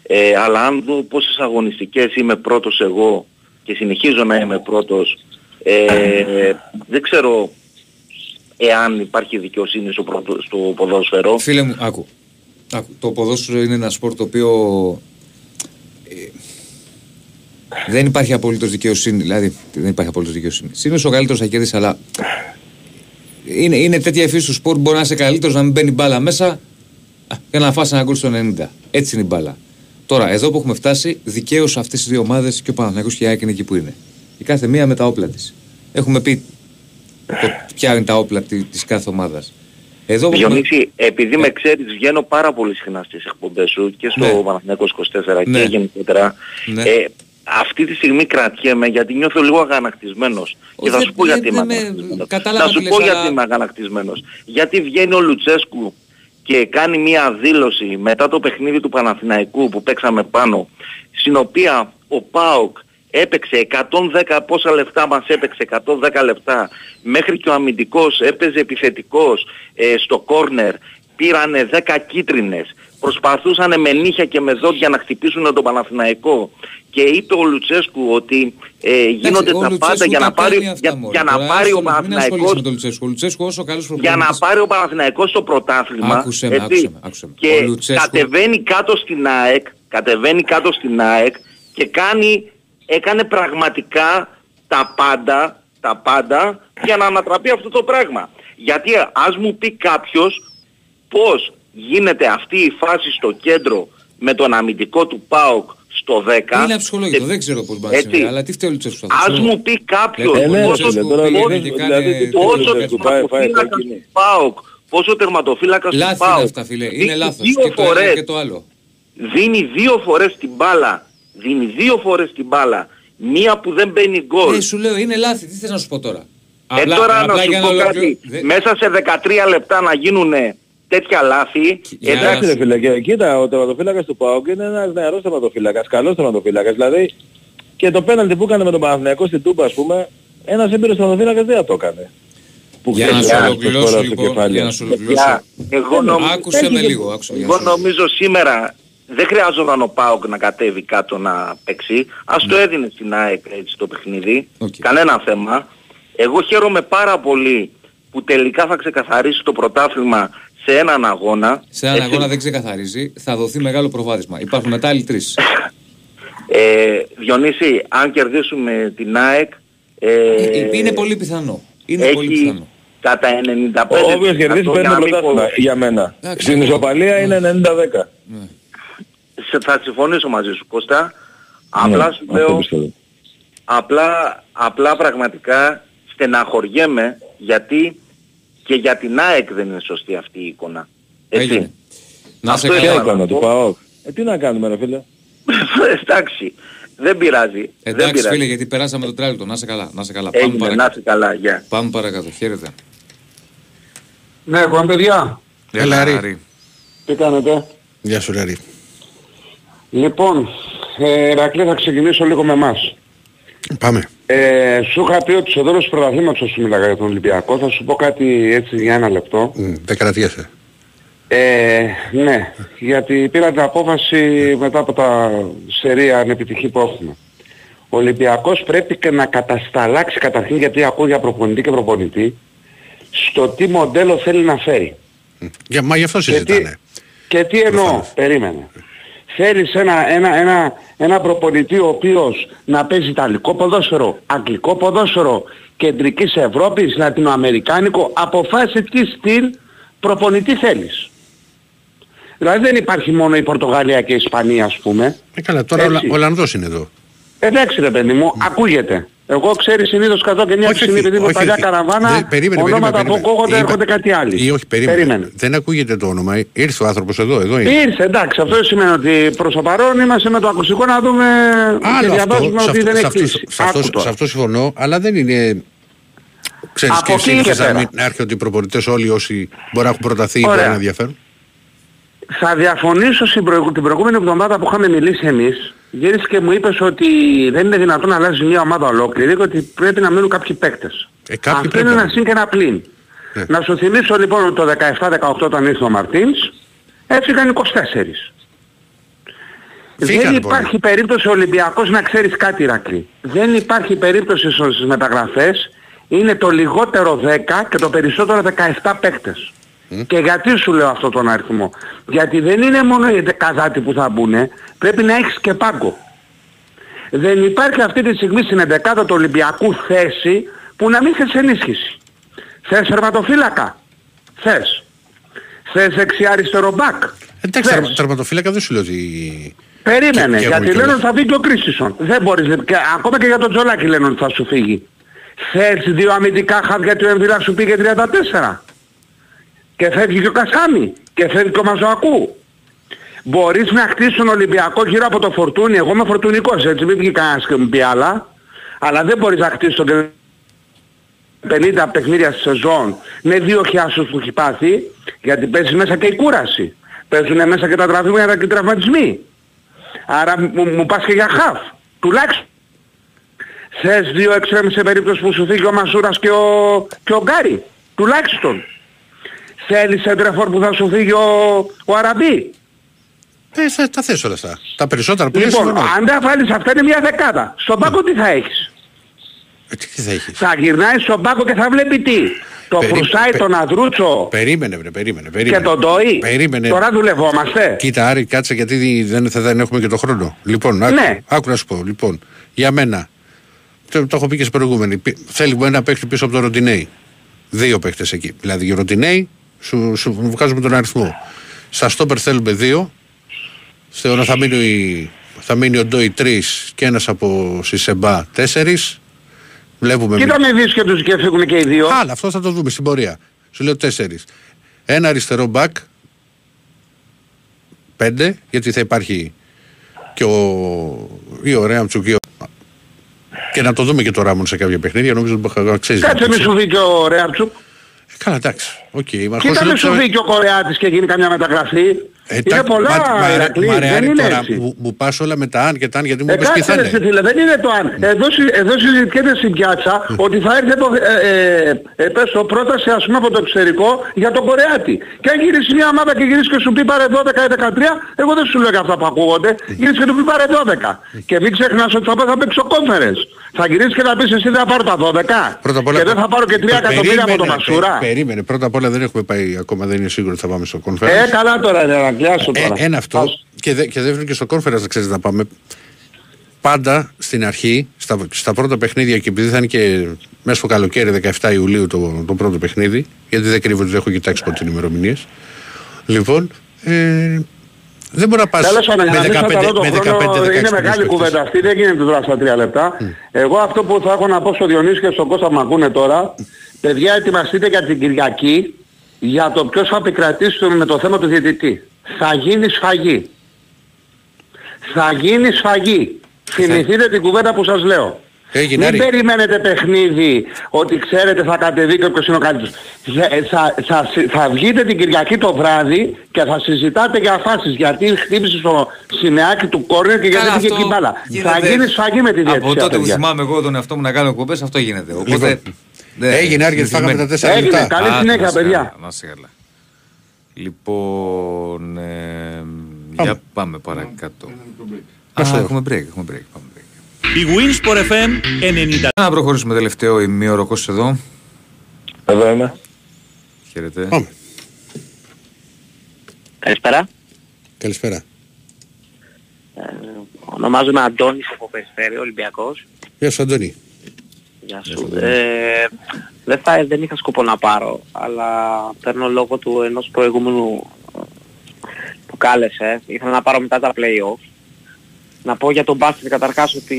S12: Ε, αλλά αν δω πόσες αγωνιστικές είμαι πρώτος εγώ και συνεχίζω να είμαι πρώτος, ε, δεν ξέρω εάν υπάρχει δικαιοσύνη στο, πρωτο- στο ποδόσφαιρο.
S9: Φίλε μου, άκου. άκου. Το ποδόσφαιρο είναι ένα σπορ το οποίο ε, δεν υπάρχει απολύτως δικαιοσύνη. Δηλαδή, δεν υπάρχει απολύτως δικαιοσύνη. Σύνος ο καλύτερος θα κερδίσει, αλλά είναι, είναι τέτοια η φύση του σπορ. Μπορεί να είσαι καλύτερος να μην μπαίνει μπάλα μέσα α, και να φάσει ένα γκολ στο 90. Έτσι είναι η μπάλα. Τώρα, εδώ που έχουμε φτάσει, δικαίως αυτές οι δύο ομάδες και ο Παναθηναϊκός και η ΑΕΚ είναι εκεί που είναι. Η κάθε μία με τα όπλα της. Έχουμε πει το, ποια είναι τα όπλα τη κάθε ομάδας. Εδώ που έχουμε-
S12: Διονύση, επειδή με ξέρεις βγαίνω πάρα πολύ συχνά στις εκπομπές σου και στο
S9: Ναι.
S12: Παναθηναϊκός 24
S9: Ναι.
S12: και γενικότερα.
S9: Ναι.
S12: Ε, αυτή τη στιγμή κρατιέμαι γιατί νιώθω λίγο αγανακτισμένος. Και θα
S9: δεν-
S12: σου πω γιατί
S9: δεν
S12: είμαι
S9: με-
S12: αγανακτισμένος.
S9: κατάλαβα
S12: Θα σου
S9: τι
S12: πω
S9: λες,
S12: γιατί
S9: αλλά-
S12: είμαι αγανακτισμένος. Γιατί βγαίνει ο Λουτσέσκου και κάνει μία δήλωση μετά το παιχνίδι του Παναθηναϊκού που παίξαμε πάνω, στην οποία ο ΠΑΟΚ έπαιξε 110 πόσα λεπτά μας έπαιξε 110 λεπτά μέχρι και ο αμυντικός έπαιζε επιθετικός ε, στο κόρνερ
S13: πήρανε 10 κίτρινες, προσπαθούσαν με νύχια και με δόντια να χτυπήσουν τον Παναθηναϊκό και είπε ο Λουτσέσκου ότι ε, γίνονται
S9: ο
S13: τα
S9: Λουτσέσκου
S13: πάντα για
S9: τα
S13: να πάρει,
S9: παίρνει αυτά,
S13: για,
S9: μωρέ.
S13: για να
S9: Τώρα,
S13: πάρει ο
S9: άστο, Μην ασχολείσαι
S13: Παναθηναϊκός
S9: με τον Λουτσέσκου. Ο Λουτσέσκου όσο καλός
S13: για να
S9: προπονητής.
S13: πάρει ο Παναθηναϊκός το πρωτάθλημα
S9: Άκουσε με,
S13: έτσι,
S9: άκουσε με, άκουσε με. Ο
S13: και
S9: Λουτσέσκου-
S13: κατεβαίνει κάτω στην ΑΕΚ κατεβαίνει κάτω στην ΑΕΚ και κάνει, έκανε πραγματικά τα πάντα τα πάντα για να ανατραπεί αυτό το πράγμα. Γιατί ας μου πει κάποιος πώς γίνεται αυτή η φάση στο κέντρο με τον αμυντικό του ΠΑΟΚ στο 10
S9: Είναι αψυχολόγητο, δεν ξέρω πώς μπορεί να
S13: Έτσι.
S9: συμβεί. Αλλά τι φταίει ο Λουτσέσκου σε αυτό.
S13: Ας μου πει κάποιος
S9: Λέτε,
S6: ναι,
S9: ο
S13: πόσο,
S9: Λουτσέσκου
S6: τώρα
S9: πήγαινε
S6: δεν-
S9: και
S6: δηλαδή,
S9: κάνει-
S6: τι-
S13: πόσο
S6: Λουτσέσκου, πάει, πάει, πάει,
S13: τερματοφύλακας
S6: εκεί.
S13: του ΠΑΟΚ πόσο τερματοφύλακας του
S9: Λάθη είναι
S13: ΠΑΟΚ
S9: αυτά φίλε, είναι
S13: δίνει
S9: λάθος.
S13: δύο
S9: Και το ένα
S13: φορές
S9: και το άλλο.
S13: δίνει δύο φορές την μπάλα δίνει δύο φορές την μπάλα μία που δεν μπαίνει γκολ
S9: Ε, σου λέω είναι λάθη, τι θες να σου πω τώρα;
S13: ε, τώρα να σου
S9: για
S13: πω
S9: ολοκληρω-
S13: κάτι
S9: δεν-
S13: μέσα σε 13 λεπτά να γίνουν τέτοια λάθη
S9: Για-
S13: εντάξει
S6: Εντάξει ρε φίλε, και, κοίτα, ο τερματοφύλακας του ΠΑΟΚ είναι ένας νεαρός τερματοφύλακας, καλός τερματοφύλακας. Δηλαδή και το πέναλτι που έκανε με τον Παναθηναϊκό στην Τούμπα, ας πούμε, ένας έμπειρος τερματοφύλακας δεν θα το έκανε. Που
S9: Για να
S6: ξέρει,
S9: σου
S6: στο
S9: ολοκληρώσω
S6: σκορ στο
S9: λοιπόν,
S6: κεφάλι.
S9: για να σου
S13: Παιδιά,
S9: ολοκληρώσω.
S13: εγώ, νομ-
S9: Άκουσε με λίγο, άκουσε με
S13: εγώ
S9: λίγο.
S13: νομίζω σήμερα δεν χρειάζονταν ο ΠΑΟΚ να κατέβει κάτω να παίξει. Ας το έδινε στην ΑΕΚ έτσι το παιχνίδι.
S9: Οκ.
S13: Κανένα θέμα. Εγώ χαίρομαι πάρα πολύ που τελικά θα ξεκαθαρίσει το πρωτάθλημα σε έναν αγώνα.
S9: Σε έναν
S13: Έτσι.
S9: αγώνα δεν ξεκαθαρίζει, θα δοθεί μεγάλο προβάδισμα. Υπάρχουν μετά άλλοι τρεις.
S13: Ε, Διονύση, αν κερδίσουμε την ΑΕΚ... Ε,
S9: Είναι πολύ πιθανό. Είναι πολύ
S13: έχει
S9: πιθανό.
S13: κατά 95%
S6: Ο όποιος κερδίσει
S13: για
S6: παίρνει
S13: να
S6: το
S13: μην
S6: πρωτάθλημα
S13: πω-
S6: για μένα.
S9: Εντάξει,
S6: Στην
S9: εγώ-
S6: ισοπαλία είναι 90-10.
S13: σε- θα συμφωνήσω μαζί σου Κώστα.
S6: Ναι,
S13: Απλά σου
S6: αυτό
S13: λέω,
S6: πιστεύω.
S13: απλά, απλά πραγματικά στεναχωριέμαι γιατί και για την ΑΕΚ δεν είναι σωστή αυτή η εικόνα.
S9: Έγινε.
S13: Έτσι.
S9: Να σε
S13: Αυτό
S6: Ποια
S9: καλά.
S13: ήθελα.
S6: εικόνα του ΠΑΟΚ. Ε, τι να κάνουμε ρε φίλε.
S13: Εντάξει, δεν πειράζει. δεν
S9: Εντάξει
S13: πειράζει.
S9: φίλε, γιατί περάσαμε το τράλιτο. Να σε καλά, να σε καλά. Πάμε
S13: Έγινε, να
S9: παρακάτω.
S13: είσαι καλά, γεια.
S9: Πάμε παρακάτω. Χαίρετε.
S14: Ναι, εγώ παιδιά.
S1: Έλα, Ρή.
S9: Άρη.
S14: Τι κάνετε;
S1: Γεια σου Ράρη.
S14: Λοιπόν, ε, Ρακλή θα ξεκινήσω λίγο με εμάς.
S1: Πάμε.
S14: Ε, σου είχα πει ότι στο τέλος του πρωταθλήματος σου μίλαγα για τον Ολυμπιακό. Θα σου πω κάτι έτσι για ένα λεπτό.
S1: Μ, Δεν κρατιέσαι.
S14: Ε, ναι, γιατί πήρα την απόφαση μετά από τα σερία ανεπιτυχή που έχουμε. Ο Ολυμπιακός πρέπει και να κατασταλάξει καταρχήν γιατί ακούω για προπονητή και προπονητή στο τι μοντέλο θέλει να φέρει.
S1: Για, μα γι' αυτό
S14: Και τι,
S1: συζητάνε.
S14: και τι εννοώ,
S1: Προφανώς.
S14: περίμενε. Θέλεις ένα, ένα, ένα, ένα προπονητή ο οποίος να παίζει ιταλικό ποδόσφαιρο, αγγλικό ποδόσφαιρο, κεντρικής Ευρώπης, λατινοαμερικάνικο, αποφάσισε τι στυλ προπονητή θέλεις. Δηλαδή δεν υπάρχει μόνο η Πορτογαλία και η Ισπανία ας πούμε.
S1: Ε, καλά, τώρα ο
S14: Έτσι.
S1: Ολλα- Ολλανδός είναι εδώ.
S14: Εντάξει ρε παιδί μου, ακούγεται. Εγώ ξέρεις συνήθως κάτω και μια
S1: Όχι,
S14: στιγμή
S1: όχι,
S14: επειδή είμαι
S1: όχι,
S14: παλιά
S1: όχι.
S14: καραβάνα,
S1: Δεν- περίμενε,
S14: ονόματα
S1: περίμενε,
S14: που
S1: περίμενε.
S14: ακούγονται
S1: Είπα-
S14: έρχονται κάτι άλλοι.
S1: Ή όχι, περίμενε.
S14: Περίμενε.
S1: Δεν ακούγεται το όνομα. Ήρθε ο άνθρωπος εδώ, εδώ είναι.
S14: Ήρθε, εντάξει, αυτό σημαίνει ότι προς το παρόν είμαστε με το ακουστικό να δούμε και
S1: Άλλο αυτό,
S14: διαβάζουμε
S1: σε
S14: ότι
S1: αυτό,
S14: δεν
S1: σε
S14: έχει
S1: αυτό,
S14: κλείσει.
S1: σε αυτό,
S14: Άκου τώρα.
S1: σε αυτό συμφωνώ, αλλά δεν είναι... Ξέρεις
S14: Από
S1: και εσύ
S14: εκεί και
S1: ήρθες να,
S14: πέρα.
S1: μην- να έρχεται ότι οι προπονητές όλοι όσοι μπορεί να έχουν προταθεί ή μπορεί
S14: Ωραία.
S1: να ενδιαφέρουν.
S14: Θα διαφωνήσω στην προηγου- την προηγούμενη εβδομάδα που είχαμε μιλήσει εμείς. Γύρισες και μου είπες ότι δεν είναι δυνατόν να αλλάζει μια ομάδα ολόκληρη και ότι πρέπει να μείνουν κάποιοι παίκτες.
S1: Ε, κάποιοι
S14: Αυτό
S1: πρέπει
S14: είναι
S1: να
S14: ένα συν και ένα πλήν.
S1: Ναι.
S14: Να σου θυμίσω λοιπόν ότι το 17-18 όταν ήρθε ο Μαρτίνς έφυγαν 24.
S1: Φύγανε
S14: δεν
S1: πολλοί.
S14: υπάρχει περίπτωση ο Ολυμπιακός να ξέρεις κάτι Ηρακλή. Δεν υπάρχει περίπτωση στις μεταγραφές. Είναι το λιγότερο 10 και το περισσότερο 17 παίκτες. Και γιατί σου λέω αυτό τον αριθμό; Γιατί δεν είναι μόνο οι δεκαδάτοι που θα μπουν, πρέπει να έχεις και πάγκο. Δεν υπάρχει αυτή τη στιγμή στην 11η του Ολυμπιακού θέση που να μην θες ενίσχυση. Θες θερματοφύλακα. Θες. Θες δεξιά αριστερό μπακ;
S1: Εντάξει,
S14: Θες.
S1: τερμα- τερματοφύλακα δεν σου λέω ότι...
S14: Περίμενε,
S1: Και- και
S14: γιατί
S1: έχουν
S14: λένε
S1: και
S14: ότι θα φύγει και ο Κρίστισον. Δεν μπορείς, και, ακόμα και για τον Τζολάκη λένε ότι θα σου φύγει. Θες δύο αμυντικά χάδια του Εμβιλά σου πήγε 34. Και φεύγει και ο Κασάμι. Και φεύγει και ο Μαζοακού. Μπορείς να χτίσεις τον Ολυμπιακό γύρω από το φορτούνι. Εγώ είμαι φορτουνικός έτσι, μην βγει κανένας και μου πει άλλα. Αλλά δεν μπορείς να χτίσεις τον 50 παιχνίδια στη σεζόν με δύο χιάσους που έχει πάθει, γιατί παίζει μέσα και η κούραση. Παίζουν μέσα και τα τραυματισμοί και οι τραυματισμοί. Άρα μου, μου πας και για χαφ. Τουλάχιστον. Θες δύο εξτρέμ σε περίπτωση που σου φύγει ο Μασούρας και ο, και ο Γκάρι. Τουλάχιστον. Θέλεις σέντρεφορ που θα σου φύγει ο, ο Αραμπί.
S1: Ε, θα τα θες όλα αυτά. Τα περισσότερα που λες
S14: Λοιπόν,
S1: συμφωνώ.
S14: αν τα βάλεις αυτά είναι μια δεκάδα. Στον πάκο τι θα έχεις;
S1: Ε, τι θα έχεις;
S14: Θα γυρνάει στον πάκο και θα βλέπει τι; Το
S1: Περί-
S14: Φρουσάι,
S1: πε-
S14: τον Αδρούτσο
S1: Περίμενε, βρε, περίμενε, περίμενε.
S14: και τον Ντοή.
S1: Περίμενε.
S14: Τώρα δουλευόμαστε.
S1: Κοίτα, Άρη, κάτσε γιατί δεν, θα, δεν έχουμε και το χρόνο. Λοιπόν, άκου,
S14: Ναι.
S1: άκου να σου πω. Λοιπόν, για μένα, το, το έχω πει και σε προηγούμενη, πι- θέλουμε ένα παίκτη πίσω από τον Ροντινέη. Δύο παίκτες εκεί. Δηλαδή, ο Ροντινέη, σου, σου βγάζουμε τον αριθμό. Στα στόπερ θέλουμε δύο. Θεωρώ θα μείνει, θα μείνει ο Ντόι τρεις και ένας από Σισεμπά τέσσερις. Βλέπουμε
S14: Κοίτα με δεις και τους και φύγουν και οι δύο.
S1: Άλλα, αυτό θα το δούμε στην πορεία. Σου λέω τέσσερις. Ένα αριστερό μπακ. Πέντε, γιατί θα υπάρχει και ο, ή ο Ρέαμτσουκ ή ο... Και να το δούμε και το Ράμον σε κάποια παιχνίδια. Νομίζω ότι ξέρεις.
S14: Κάτσε μη σου βγει και ο Ρέαρτσουκ.
S1: Καλά, εντάξει. Οκ. μα
S14: Κοίτα
S1: χωρίς
S14: μη σου
S1: να-
S14: βγει και ο Κορεάτης και γίνει καμιά μεταγραφή.
S1: Ε,
S14: Είναι
S1: τα-
S14: πολλά,
S1: μα- μα-
S14: Ηρακλή,
S1: μα- ρε,
S14: δεν
S1: Άρη,
S14: είναι
S1: τώρα
S14: έτσι.
S1: Μου, μου πας όλα με τα αν και τα αν γιατί μου
S14: Ε,
S1: είπες τι
S14: κάτσε
S1: θα
S14: ρε,
S1: είναι.
S14: φίλε, δεν είναι το αν. Εδώ, συ- εδώ συζητιέται στην πιάτσα ότι θα έρθει από, ε, ε, ε, πες το, πρόταση ας πούμε από το εξωτερικό για τον Κορεάτη. Και αν γυρίσεις μια ομάδα και γυρίσεις και σου πει πάρε 12 ή 13, εγώ δεν σου λέω για αυτά που ακούγονται, γυρίσεις και του πει πάρε 12. Και μην ξεχνάς ότι θα, πά- θα παίξει ο conference. Θα γυρίσεις και θα πεις εσύ δεν θα πάρω τα 12
S1: Πρώτα απ' όλα,
S14: και δεν θα πάρω και 3
S1: πε-
S14: εκατομμύρια από τον
S1: περίμενε,
S14: Μασούρα.
S1: πε- Περίμενε. Πρώτα απ' όλα δεν έχουμε πάει ακόμα, δεν είναι σίγουρο ότι θα πάμε στο conference.
S14: Ε, καλά τώρα, ρε, Ρακλιά σου
S1: Ε,
S14: τώρα.
S1: ένα αυτό. Και, δε, και δεύτερον και στο conference να ξέρεις να πάμε. Πάντα στην αρχή, στα, στα πρώτα παιχνίδια και επειδή θα είναι και μέσα στο καλοκαίρι 17 Ιουλίου το, το πρώτο παιχνίδι, γιατί δεν κρύβω ότι δεν έχω κοιτάξει ποτέ τις ημερομηνίες. Λοιπόν, ε, δεν μπορεί να πας
S14: Τέλος πάντων, για να
S1: με
S14: μην
S1: 15,
S14: σπαταλώ τον
S1: με 15
S14: χρόνο,
S1: 16
S14: είναι
S1: παίκτες.
S14: μεγάλη κουβέντα αυτή, δεν γίνεται τώρα στα τρία λεπτά. Εγώ αυτό που θα έχω να πω στο Διονύση και στον Κώστα που με ακούνε τώρα, παιδιά ετοιμαστείτε για την Κυριακή για το ποιος θα επικρατήσει το- με το θέμα του διαιτητή. Θα γίνει σφαγή. Θα γίνει σφαγή. Θυμηθείτε την κουβέντα που σας λέω.
S1: Έγινε,
S14: Μην
S1: Άρη.
S14: περιμένετε παιχνίδι ότι ξέρετε θα κατεβεί και ποιος είναι ο καλύτερος. Θα, θα, θα, θα βγείτε την Κυριακή το βράδυ και θα συζητάτε για φάσεις γιατί χτύπησε στο σημαίακι του κόρνερ και γιατί
S9: Καλά,
S14: πήγε
S9: αυτό
S14: εκεί μπάλα.
S9: γίνεται-
S14: Θα γίνει σφαγή με τη
S9: Από
S14: διαιτησία.
S9: τότε που
S14: παιδιά.
S9: θυμάμαι εγώ τον εαυτό μου να κάνω εκπομπές, αυτό γίνεται. Οπότε.
S1: Λοιπόν,
S9: δεν-
S1: έγινε, Άρη, γιατί
S9: συνηθισμένοι.
S1: φάγαμε τα τέσσερα
S14: Έγινε,
S1: λεπτά.
S14: καλή
S9: Άντε,
S14: συνέχεια,
S9: να είσαι
S14: παιδιά.
S9: καλά, Να είσαι καλά. Λοιπόν, ε, για πάμε παρακάτω. Α, έχουμε break, έχουμε break. Πάμε break.
S15: Η Winsport FM 90.
S9: Να προχωρήσουμε τελευταίο ημίωρο Κώστας εδώ.
S16: Εδώ είμαι.
S9: Χαίρετε.
S1: Πάμε.
S17: Καλησπέρα.
S1: Καλησπέρα.
S17: Ε, ονομάζομαι Αντώνης από Περιστέρη, Ολυμπιακός.
S1: Γεια σου Αντώνη.
S17: Γεια σου. Ε, δεν, θα, δεν είχα σκοπό να πάρω, αλλά παίρνω λόγω του ενός προηγούμενου ε, που κάλεσε. Ήθελα να πάρω μετά τα play-off. Να πω για τον μπάσκετ καταρχάς ότι,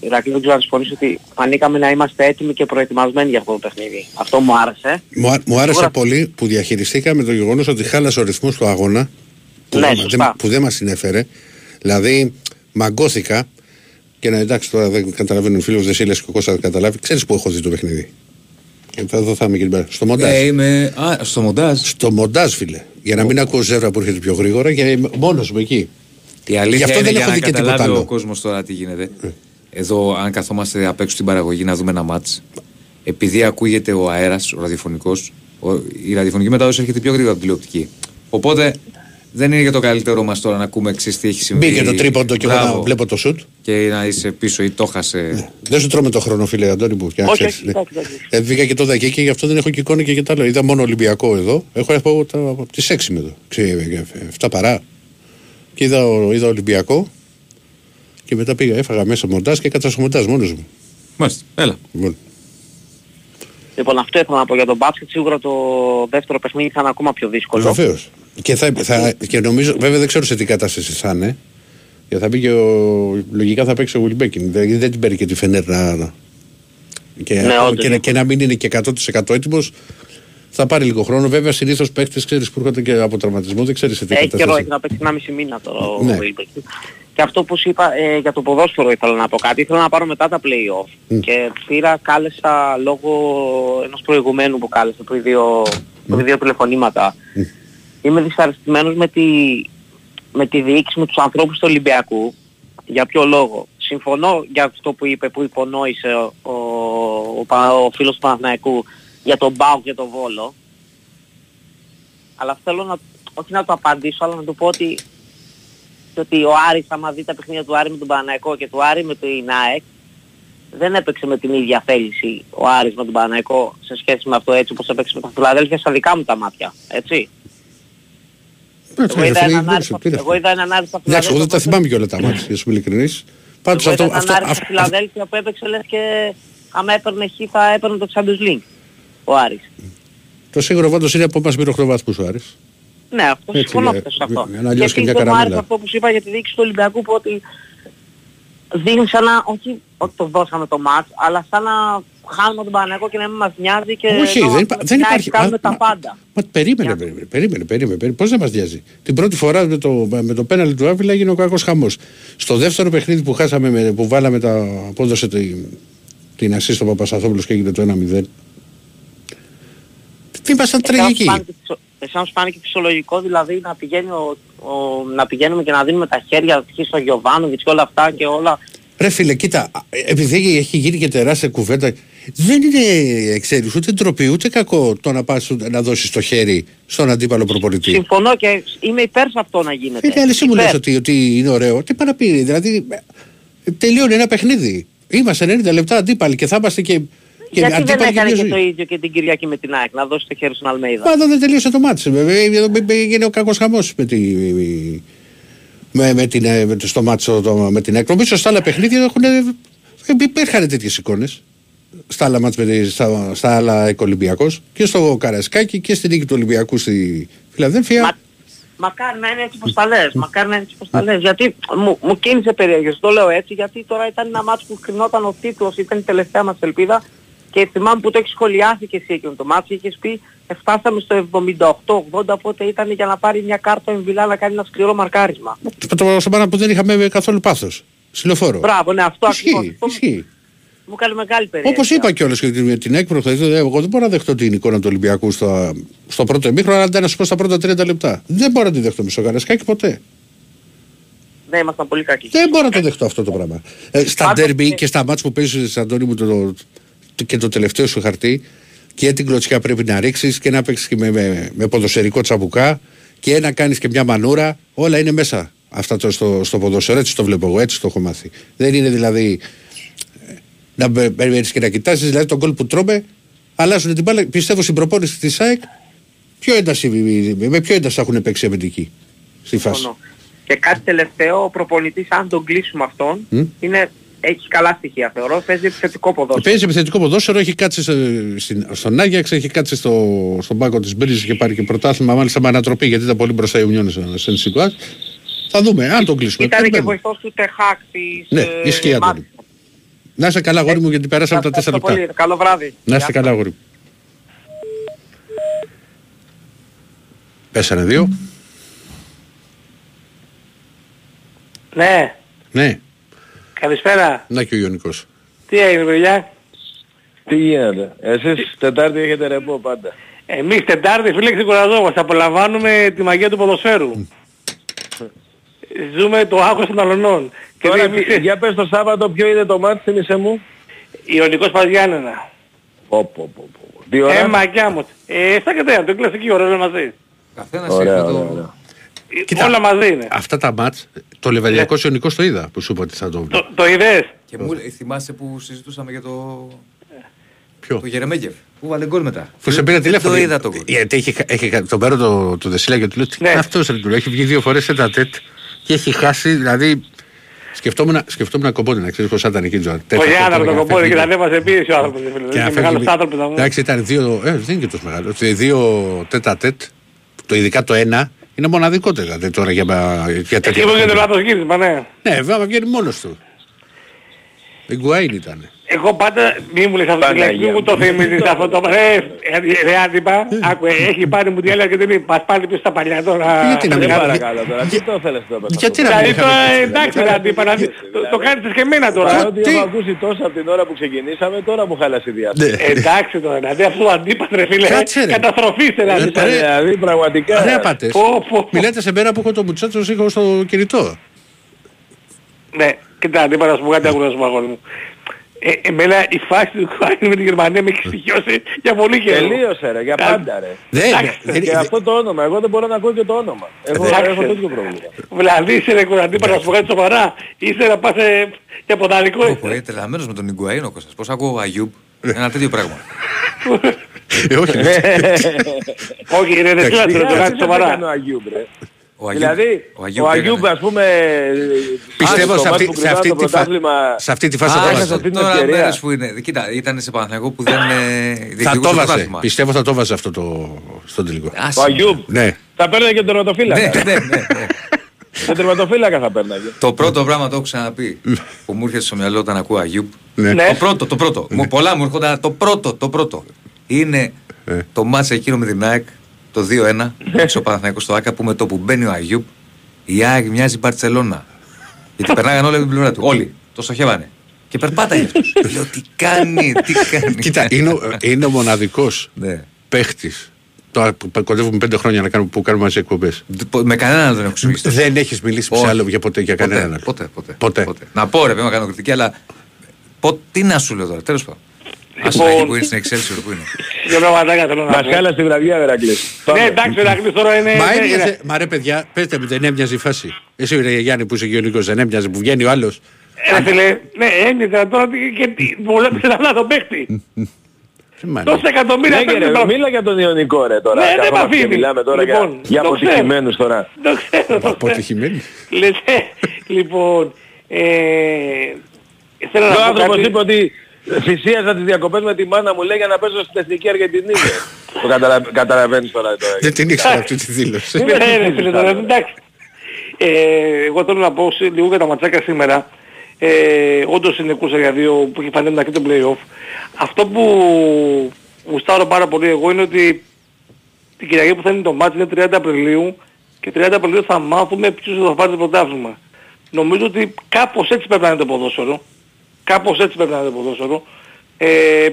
S17: Ηρακλή δεν ξέρω αν συμφωνείς, ότι φανήκαμε να είμαστε έτοιμοι και προετοιμασμένοι για αυτό το παιχνίδι. Αυτό μου άρεσε.
S1: Μου, α- μου άρεσε
S17: Σίγουρα-
S1: πολύ που διαχειριστήκαμε το γεγονός ότι χάλασε ο ρυθμός του αγώνα που,
S17: Ναι,
S1: δεν,
S17: σωστά.
S1: δεν- που δεν μας συνέφερε. Δηλαδή μαγκώθηκα και να εντάξει τώρα δεν καταλαβαίνουν οι φίλος Δεσίλες και ο Κώστας δεν καταλάβει. Ξέρεις που έχω δει το παιχνίδι. Και θα εδώ θα είμαι και την πέρα. Στο μοντάζ.
S9: Ε, είμαι... Α, στο μοντάζ.
S1: Στο μοντάζ φίλε. Για να μην ακούω ζεύρα που έρχεται πιο γρήγορα και είμαι μόνος μου εκεί.
S9: Η αλήθεια
S1: Γι' αυτό
S9: είναι
S1: δεν
S9: για
S1: έχω
S9: να
S1: δει και τίποτα
S9: καταλάβει ο
S1: άλλο.
S9: κόσμος τώρα τι γίνεται. Εδώ αν καθόμαστε απ' έξω στην παραγωγή να δούμε ένα μάτς, επειδή ακούγεται ο αέρας, ο ραδιοφωνικός, ο, η ραδιοφωνική μετάδοση έρχεται πιο γρήγορα από την τηλεοπτική. Οπότε δεν είναι για το καλύτερο μας τώρα να ακούμε εξής τι έχει συμβεί.
S1: Μπήκε το τρίποντο και εγώ
S9: Μπράβο.
S1: να βλέπω το σουτ.
S9: Και να είσαι πίσω ή το χάσε.
S1: Δεν σου τρώμε το χρόνο, φίλε Αντώνη μου. και να
S17: Όχι,
S1: ξέρεις,
S17: όχι,
S1: ναι.
S17: εντάξει, εντάξει.
S1: Ε, βγήκα και το δακί και γι' αυτό δεν έχω και εικόνα και για τα άλλα. Είδα μόνο Ολυμπιακό εδώ. Έχω από, τα, από τις 6 με εδώ. Ξέρετε, 7 παρά. Και είδα, ο- είδα Ολυμπιακό. Και μετά πήγα, έφαγα μέσα μοντάζ και έκατσα στο μοντάζ μόνος μου.
S9: Μάλιστα, έλα.
S1: Λοιπόν,
S17: Λοιπόν, αυτό ήθελα να πω για τον μπάσκετ. Σίγουρα το δεύτερο παιχνίδι θα είναι ακόμα πιο δύσκολο.
S1: Βεβαίως. Και, θα, θα, και νομίζω, βέβαια δεν ξέρω σε τι κατάσταση θα είναι. Και θα πει και ο, λογικά θα παίξει ο Γουλμπέκιν. Δεν, δεν την παίρνει και τη Φενέρ να. να- Και,
S17: Ναι,
S1: ακόμα
S17: όντως.
S1: και, να- και να μην είναι και 100% έτοιμος, θα πάρει λίγο χρόνο. Βέβαια, συνήθως παίχτες ξέρεις που έρχονται και από τραυματισμό, δεν ξέρεις σε τι
S17: Έχει καιρό,
S1: κατάσταση.
S17: έχει να παίξει 1,5 μήνα τώρα ο
S1: Ναι.
S17: Wilbeck. Και αυτό που σου είπα ε, για το ποδόσφαιρο ήθελα να πω κάτι. Ήθελα να πάρω μετά τα play-off. Και πήρα, κάλεσα λόγω ενός προηγουμένου που κάλεσα πριν δύο, πριν δύο τηλεφωνήματα. Είμαι δυσαρεστημένος με τη, με τη διοίκηση, με τους ανθρώπους του Ολυμπιακού. Για ποιο λόγο; Συμφωνώ για αυτό που είπε, που υπονόησε ο, ο, ο, Πα- ο φίλος του Παναθηναϊκού για τον Μπάουκ και τον Βόλο. Αλλά θέλω να, όχι να το απαντήσω, αλλά να του πω ότι, ότι ο Άρης, άμα δει τα παιχνίδια του Άρη με τον Παναϊκό και του Άρη με την ΑΕΚ, δεν έπαιξε με την ίδια θέληση ο Άρης με τον Παναϊκό σε σχέση με αυτό έτσι όπως έπαιξε με τα Φιλαδέλφια στα δικά μου τα μάτια. Έτσι.
S1: Έτσι,
S17: Εγώ
S1: ρε
S17: είδα
S1: φίλε,
S17: έναν Άρη
S1: εντάξει,
S17: στα-
S1: πήρε
S17: εγώ είδα έναν Άρη στα
S1: Εντάξει, εγώ δεν τα
S17: Φιλαδέλφια
S1: θυμάμαι και όλα τα μάτια, για να σου είμαι ειλικρινής. Πάντως
S17: Εγώ
S1: αυτό,
S17: είδα έναν
S1: αυτό,
S17: Άρη στα
S1: αυτό,
S17: Φιλαδέλφια που έπαιξε λες και άμα έπαιρνε χ θα έπαιρνε το Champions League. Ο Άρης.
S1: το σίγουρο πάντως είναι από εμάς πήρε 8 βαθμούς ο Άρης.
S17: Ναι, αυτό
S1: Έτσι,
S17: συμφωνώ
S1: ε,
S17: σε αυτό.
S1: ε, αλλιώς και
S17: επίσης
S1: μια
S17: δεν μου άρεσε
S1: καραμέλα.
S17: αυτό που σου είπα για τη διοίκηση του Ολυμπιακού που ότι δίνει σαν να, όχι ότι το δώσαμε το μάτς, αλλά σαν να χάνουμε τον Παναγό και να μην μας νοιάζει και
S1: Όχι,
S17: να
S1: δεν
S17: μας-
S1: υπά-
S17: να
S1: δεν
S17: μας
S1: υπάρχει-
S17: κάνουμε
S1: μα-
S17: τα
S1: μα-
S17: πάντα.
S1: Μα περίμενε, περίμενε, περίμενε, περίμενε, περίμενε. Πώς δεν μας νοιάζει; Την πρώτη φορά με το, με το πέναλι του Άβυλα έγινε ο κακός χαμός. Στο δεύτερο παιχνίδι που χάσαμε, με, που βάλαμε τα, που έδωσε την, την ασύ στο Παπασαθόπουλος και έγινε το 1-0. Τι ήμασταν
S17: Εσάς
S1: τραγικοί.
S17: φάνηκε φυσιο- Εσάς σου φάνηκε φυσιολογικό δηλαδή να, πηγαίνει ο, ο- να πηγαίνουμε και να δίνουμε τα χέρια π.χ. στο Γιωβάνοβιτς και όλα αυτά και όλα.
S1: Ρε φίλε, κοίτα, επειδή έχει γίνει και τεράστια κουβέντα, δεν είναι, ξέρεις, ούτε ντροπή, ούτε κακό το να πας να δώσεις το χέρι στον αντίπαλο προπονητή.
S17: Συμφωνώ και είμαι υπέρ σε αυτό να γίνεται.
S1: Είναι άλλη εσύ μου
S17: Υπέρ.
S1: λες ότι, ότι είναι ωραίο. Τι πάει να πει, δηλαδή ε, τελειώνει ένα παιχνίδι. Είμαστε 90 λεπτά αντίπαλοι και θα είμαστε και, και
S17: Γιατί δεν
S1: αντίπαλοι
S17: έκανε
S1: μια
S17: και
S1: ζωή.
S17: το ίδιο και την Κυριακή με την ΑΕΚ, να δώσει το χέρι στον Αλμέιδα.
S1: Πάντα δεν τελείωσε το μάτι. Έγινε ο κακός χαμός με, τη, με, με την, ε, με, το- στο μάτι το, με την ΑΕΚ. Νομίζω στα άλλα παιχνίδια έχουν, ε, υπήρχαν τέτοιες εικόνες. Στα άλλα μάτς με, τη- στα, στα άλλα Ολυμπιακός και στο Καρασκάκι και στην νίκη του Ολυμπιακού στη Φιλαδέλφια.
S17: Μακάρι να είναι έτσι πως τα λες, μακάρι να είναι έτσι πως τα λες. Γιατί μου, μου κίνησε περίεργες, το λέω έτσι, γιατί τώρα ήταν ένα μάτσο που κρινόταν ο τίτλος, ήταν η τελευταία μας ελπίδα και θυμάμαι που το έχεις σχολιάσει και εσύ εκείνο το μάτσο, είχες πει «Ε, φτάσαμε στο 78-80, οπότε ήταν για να πάρει μια κάρτα εμβυλά να κάνει ένα σκληρό μαρκάρισμα.
S1: Το στο πάνω που δεν είχαμε καθόλου πάθος. Συλλοφόρο.
S17: Μπράβο, ναι, αυτό
S1: Ισχύει,
S17: ακριβώς. Αυτό
S1: ισχύει.
S17: Μου κάνει μεγάλη περιέργεια.
S1: Όπως είπα κιόλας και με την έκπροθα, εγώ δεν μπορώ να δεχτώ την εικόνα του Ολυμπιακού στο, στο πρώτο ημίχρονο, αλλά να σου πω στα πρώτα 30 λεπτά. Δεν μπορώ να τη δεχτώ στο Καρασκάκι ποτέ.
S17: Ναι, ήμασταν πολύ κακοί.
S1: Δεν μπορώ να το δεχτώ αυτό το πράγμα. Ε, στα
S17: Πάντως,
S1: ντέρμπι
S17: ε,
S1: και στα μάτς που παίζεις, Αντώνη μου, το, το- και το τελευταίο σου χαρτί, και την κλωτσιά πρέπει να ρίξεις και να παίξεις και με, με, με ποδοσφαιρικό τσαμπουκά και να κάνεις και μια μανούρα. Όλα είναι μέσα αυτά το, στο, στο ποδοσφαιρό. Έτσι το βλέπω εγώ, έτσι το έχω μάθει. Δεν είναι δηλαδή ε, να μπε- περιμένεις και να κοιτάσεις, δηλαδή τον κόλ που τρώμε, αλλάζουν την μπάλα. Πιστεύω στην προπόνηση της ΑΕΚ, πιο ένταση, με πιο ένταση θα έχουν παίξει αμυντική στη φάση;
S17: Συμφωνώ. Και κάτι τελευταίο, ο προπονητής, αν τον κλείσουμε αυτόν,
S1: Μμ.
S17: είναι, έχεις καλά στοιχεία θεωρώ, παίζει επιθετικό ποδόσφαιρο.
S1: Παίζει επιθετικό ποδόσφαιρο, έχει κάτσει σε- στην- στον Άγιαξ, έχει κάτσει στο, στον πάγκο της Μπρίζη και πάρει και πρωτάθλημα, μάλιστα με ανατροπή γιατί ήταν πολύ μπροστά η Ουνιόνε σε Σικουάτ. Θα δούμε, αν τον κλείσουμε.
S17: Ήταν και
S1: Περιμένουμε.
S17: βοηθός του Τεχάκ της
S1: Ναι,
S17: ε,
S1: ισχύει Αντώνη.
S17: Μάρτιν.
S1: Να είστε καλά, αγόρι μου, γιατί περάσαμε τα
S17: Ευχαριστώ
S1: 4 λεπτά.
S17: πολύ. Καλό βράδυ.
S1: Να είστε καλά, αγόρι μου. Πέσανε δύο.
S11: Ναι,
S1: Ναι,
S11: καλησπέρα.
S1: να και ο Ιωνικός.
S11: Τι έγινε παιδιά;
S6: Τι γίνεται; Εσείς Τετάρτη έχετε ρεπό πάντα.
S11: Εμείς Τετάρτη φίλε ξεκουραζόμαστε. Απολαμβάνουμε τη μαγεία του ποδοσφαίρου. Ζούμε το άγχος των αλωνών. Και
S6: Τώρα,
S11: δεν-
S6: τι- για πες το Σάββατο ποιο είναι το μάτι, θύμισε μου.
S11: Ιωνικός Παζιάννενα.
S6: Πω, πω, πω, πω. Τι ώρα.
S11: Ε, μαγιά μου. Ε, στα κατέα, το κλασική ώρα όλα μαζί.
S9: Καθένας
S6: Ωραία,
S9: έχει το...
S6: ωραία, ωραία.
S11: Ε, Όλα μαζί είναι.
S1: Αυτά τα μάτς, το Λεβαδιακό Ιωνικός το είδα που σου είπα ότι θα το βλέπω.
S11: Το, το είδες;
S9: Και μου, λέει, θυμάσαι που συζητούσαμε για το...
S1: Ποιο;
S9: Το Γερεμέγεφ. Που βάλε γκολ μετά.
S1: Που σε πήρε
S9: Δεν
S1: τηλέφωνο.
S9: Το είδα το γκολ.
S1: Γιατί έχει, έχει, τον παίρνω το, το Δεσίλα και του λέω: Τι
S11: Ναι.
S1: είναι αυτός ρε του λέω, Έχει βγει δύο φορές σε τα τέτ και έχει χάσει. Δηλαδή, σκεφτόμουν, σκεφτόμουν να κομπώνει να ξέρεις πώς ήταν εκεί. Τζο,
S11: Πολύ άναρο το κομπόδι και τα ανέβασε πίεση ο άνθρωπος. φίλε.
S1: Και
S11: Είναι
S1: να
S11: μεγάλος
S1: φεύγει.
S11: άνθρωπος να μου.
S1: Εντάξει, ήταν δύο. Ε, δεν είναι και τόσο μεγάλο. ε, Δύο τέτα τέτ. Το ειδικά το ένα είναι μοναδικό δηλαδή τώρα για, για τέτοια.
S11: Εκεί που γίνεται
S1: παιχνίδια.
S11: λάθος γύρισμα, ναι.
S1: Ναι, βέβαια βγαίνει μόνος του. Ιγκουάιν ήταν.
S11: Εγώ πάντα, μη μου λες αυτό τη λέξη, μη μου το θυμίζεις αυτό το... Ρε, ε, ρε άντυπα, άκου, ε, έχει πάρει μου τη έλεγα και δεν είπε, πας πάλι πίσω στα παλιά τώρα.
S1: Γιατί να μην
S6: Δεν
S1: πάρει;
S6: παρακαλώ τώρα. Τι το θέλεις τώρα.
S1: Γιατί να μην
S11: Δηλαδή τώρα,
S1: είχαμε.
S11: ε, εντάξει ρε άντυπα, να- το- το κάνεις και εμένα τώρα.
S6: Παρότι
S1: Τι;
S6: έχω ακούσει τόσα από την ώρα που ξεκινήσαμε, τώρα μου χάλασε η διάθεση.
S1: Ναι.
S11: Εντάξει τώρα, δηλαδή αυτό το αντίπα ρε φίλε,
S1: Κάτσε, ρε.
S11: καταστροφή σε ρε αντίπα.
S1: ρε.
S6: Δηλαδή πραγματικά.
S1: Ρε πατές.
S11: Πω, πω.
S1: Μιλάτε σε μέρα που έχω το μουτσάτσο έχω στο κινητό.
S11: Ναι, κοιτά, αντίπα να σου πω κάτι άκου να σου πω αγόρι μου. Ε, εμένα η φάση του Κουάνι με τη Γερμανία με έχει στοιχειώσει για πολύ καιρό.
S6: Τελείωσε ρε, για πάντα ρε.
S1: Δεν,
S11: Εντάξει,
S1: δεν-
S6: Και αυτό το όνομα, εγώ δεν μπορώ να ακούω και το όνομα. Έχω,
S11: Εντάξει.
S6: έχω τέτοιο πρόβλημα.
S11: Δηλαδή είσαι ρε κουραντή να σου πω κάτι σοβαρά. Είσαι να πας ε, για ποδαρικό.
S9: Πω, πω, ε, τρελαμένος με τον Ιγκουαΐν ο Κώστας. Πώς ακούω Αγιούμπ; Ένα τέτοιο πράγμα.
S1: Ε, όχι.
S11: Όχι ρε, δεν θέλω να σου πω
S6: Τι
S11: κάτι
S6: έκανε
S11: σοβαρά.
S6: Ο Αγιούμπ ρε.
S9: Ο Αγιούμπ-
S6: Δηλαδή,
S9: ο Αγιούμπ
S6: ο
S9: τι
S6: Αγιούμπ
S9: έκανε;
S6: ας πούμε...
S1: Πιστεύω
S6: στο
S1: σε
S6: μάτς
S1: αυτή,
S6: που
S1: σε
S6: κρυβά
S1: αυτή
S6: το
S1: τη, φα...
S6: πρωτάθλημα,
S1: σε αυτή τη φάση θα
S9: Α,
S1: το
S6: έχασε
S1: βάζε.
S6: αυτή την
S9: τώρα
S6: ευκαιρία.
S9: μέρες που είναι. Κοίτα, ήταν σε Παναθηναϊκό που δεν ε,
S1: Θα
S9: διεκδικούσε
S1: το βάζε.
S9: πρωτάθλημα.
S1: Πιστεύω θα το βάζε αυτό το, στον τελικό.
S9: Άσε.
S6: Ο Αγιούμπ
S1: Ναι.
S6: θα παίρνει και τον
S9: Ναι,
S6: τερματοφύλακα.
S9: ναι, ναι, ναι.
S6: Τον τερματοφύλακα θα παίρναγε.
S9: Το πρώτο πράγμα το έχω ξαναπεί που μου έρχεται στο μυαλό όταν ακούω Αγιούμπ.
S1: Ναι.
S11: Ναι.
S9: Το πρώτο, το πρώτο. Μου, πολλά μου έρχονταν. Το πρώτο, το πρώτο. Είναι
S1: Ε.
S9: το μάτς εκείνο με την ΑΕΚ το 2-1 έξω ο Παναθηναϊκός στο ΆΚΑ που με το που μπαίνει ο Αγιούμπ η ΑΕΚ μοιάζει Μπαρτσελώνα. Γιατί περνάγαν όλοι από την πλευρά του. Όλοι. Το στοχεύανε. Και περπάταγε αυτός. Λέω τι κάνει, τι κάνει.
S1: Κοίτα, είναι, ο- είναι ο μοναδικός
S9: Ναι.
S1: παίχτης Τώρα που κοντεύουμε πέντε χρόνια να κάνουμε, που κάνουμε μαζί εκπομπές.
S9: Με κανέναν δεν έχω εξηγήσει.
S1: Δεν έχεις μιλήσει
S9: Όχι.
S1: σε άλλο για ποτέ για κανέναν. άλλο.
S9: Ποτέ, ποτέ,
S1: Ποτέ.
S9: ποτέ. Να πω ρε, πρέπει να κάνω κριτική, αλλά πο- τι να σου λέω τώρα, τέλος πάντων. Ας
S11: Λοιπόν-
S9: εκεί που είναι στην Excelsior που είναι.
S11: Δύο πραγματάκια θέλω να
S6: Μας
S11: πω.
S6: χάλασε τη βραδιά, Βερακλής.
S11: Ναι, εντάξει, ο Ηρακλής τώρα είναι...
S1: Μα
S11: είναι-
S1: έμοιαζε, μα ρε παιδιά, πέστε μου, δεν έμοιαζε η φάση. Εσύ ρε Γιάννη που είσαι γεωλικός, δεν έμοιαζε που βγαίνει ο άλλος.
S11: Ρε φίλε, ναι, έμοιαζε τώρα τι- και τι, βλέπεις να τον παίχτη. Τόσα εκατομμύρια
S6: Ναι, και ρε,
S11: παίρνει το-
S6: μίλα για τον Ιωνικό ρε τώρα.
S11: Ναι, δεν
S6: Καθόμαστε
S11: με
S6: και
S11: αφήνει.
S6: Μιλάμε τώρα για,
S11: Λοιπόν,
S6: για
S11: το ξέρω.
S6: αποτυχημένους τώρα.
S11: Το ξέρω, το ξέρω.
S1: Αποτυχημένη.
S11: Λες, ε, λοιπόν, ε, θέλω να
S6: Ο
S11: πω
S6: άνθρωπος
S11: κάτι.
S6: είπε ότι θυσίαζα τις διακοπές με τη μάνα μου λέει για να παίζω στην Εθνική Αργεντινή. Το καταλα- καταλαβαίνεις τώρα. τώρα.
S1: Δεν την ήξερα αυτή τη δήλωση.
S11: Ναι, ρε, φίλε, τώρα, εντάξει. Ε, εγώ θέλω να πω σε- λίγο για τα ματσάκια σήμερα. Ε, όντως είναι κούρσα για δύο που έχει φανεί μεταξύ των play-off. Αυτό που γουστάρω πάρα πολύ εγώ είναι ότι την Κυριακή που θα είναι το μάτς είναι 30 Απριλίου και 30 Απριλίου θα μάθουμε ποιος θα πάρει το πρωτάθλημα. Νομίζω ότι κάπως έτσι πρέπει να είναι το ποδόσφαιρο. Κάπως έτσι πρέπει να είναι το ποδόσφαιρο. Ε,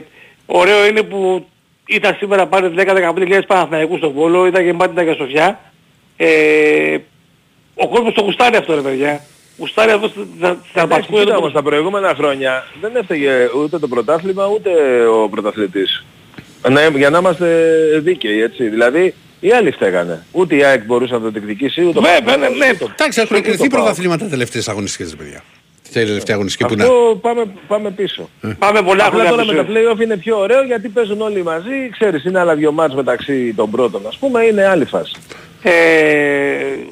S11: ωραίο είναι που ήταν σήμερα πάλι 10-15 Παναθηναϊκούς στον Βόλο, ήταν γεμάτη τα Σοφιά. Ε, ο κόσμος το γουστάρει αυτό ρε παιδιά. Γουστάρει αυτό στα- στα
S6: Εντάξει,
S11: αρπασκούδια
S6: κοίτα
S11: του
S6: όμως τα προηγούμενα χρόνια δεν έφταιγε ούτε το πρωτάθλημα ούτε ο πρωταθλητής. Να, για να είμαστε δίκαιοι έτσι. Δηλαδή οι άλλοι φταίγανε. Ούτε η ΑΕΚ μπορούσε να το διεκδικήσει ούτε ο
S11: Βέβαια,
S6: Παναθηναϊκός,
S11: ναι, ναι.
S6: ούτε ο-
S1: Εντάξει, έχουν
S6: ούτε
S1: κρυθεί
S6: το ΠΑΟΚ.
S1: πρωταθλήματα τελευταίες αγωνιστικές, ρε παιδιά. Την τελευταία αγωνιστική που είναι.
S6: Αυτό πάμε, πάμε πίσω.
S11: Πάμε πολλά
S6: Απλά
S11: χρόνια
S6: τώρα με
S11: πίσω.
S6: τα play-off είναι πιο ωραίο γιατί παίζουν όλοι μαζί. Ξέρεις, είναι άλλα δυο μάτς μεταξύ των πρώτων ας πούμε, είναι άλλη φάση.
S11: Ε,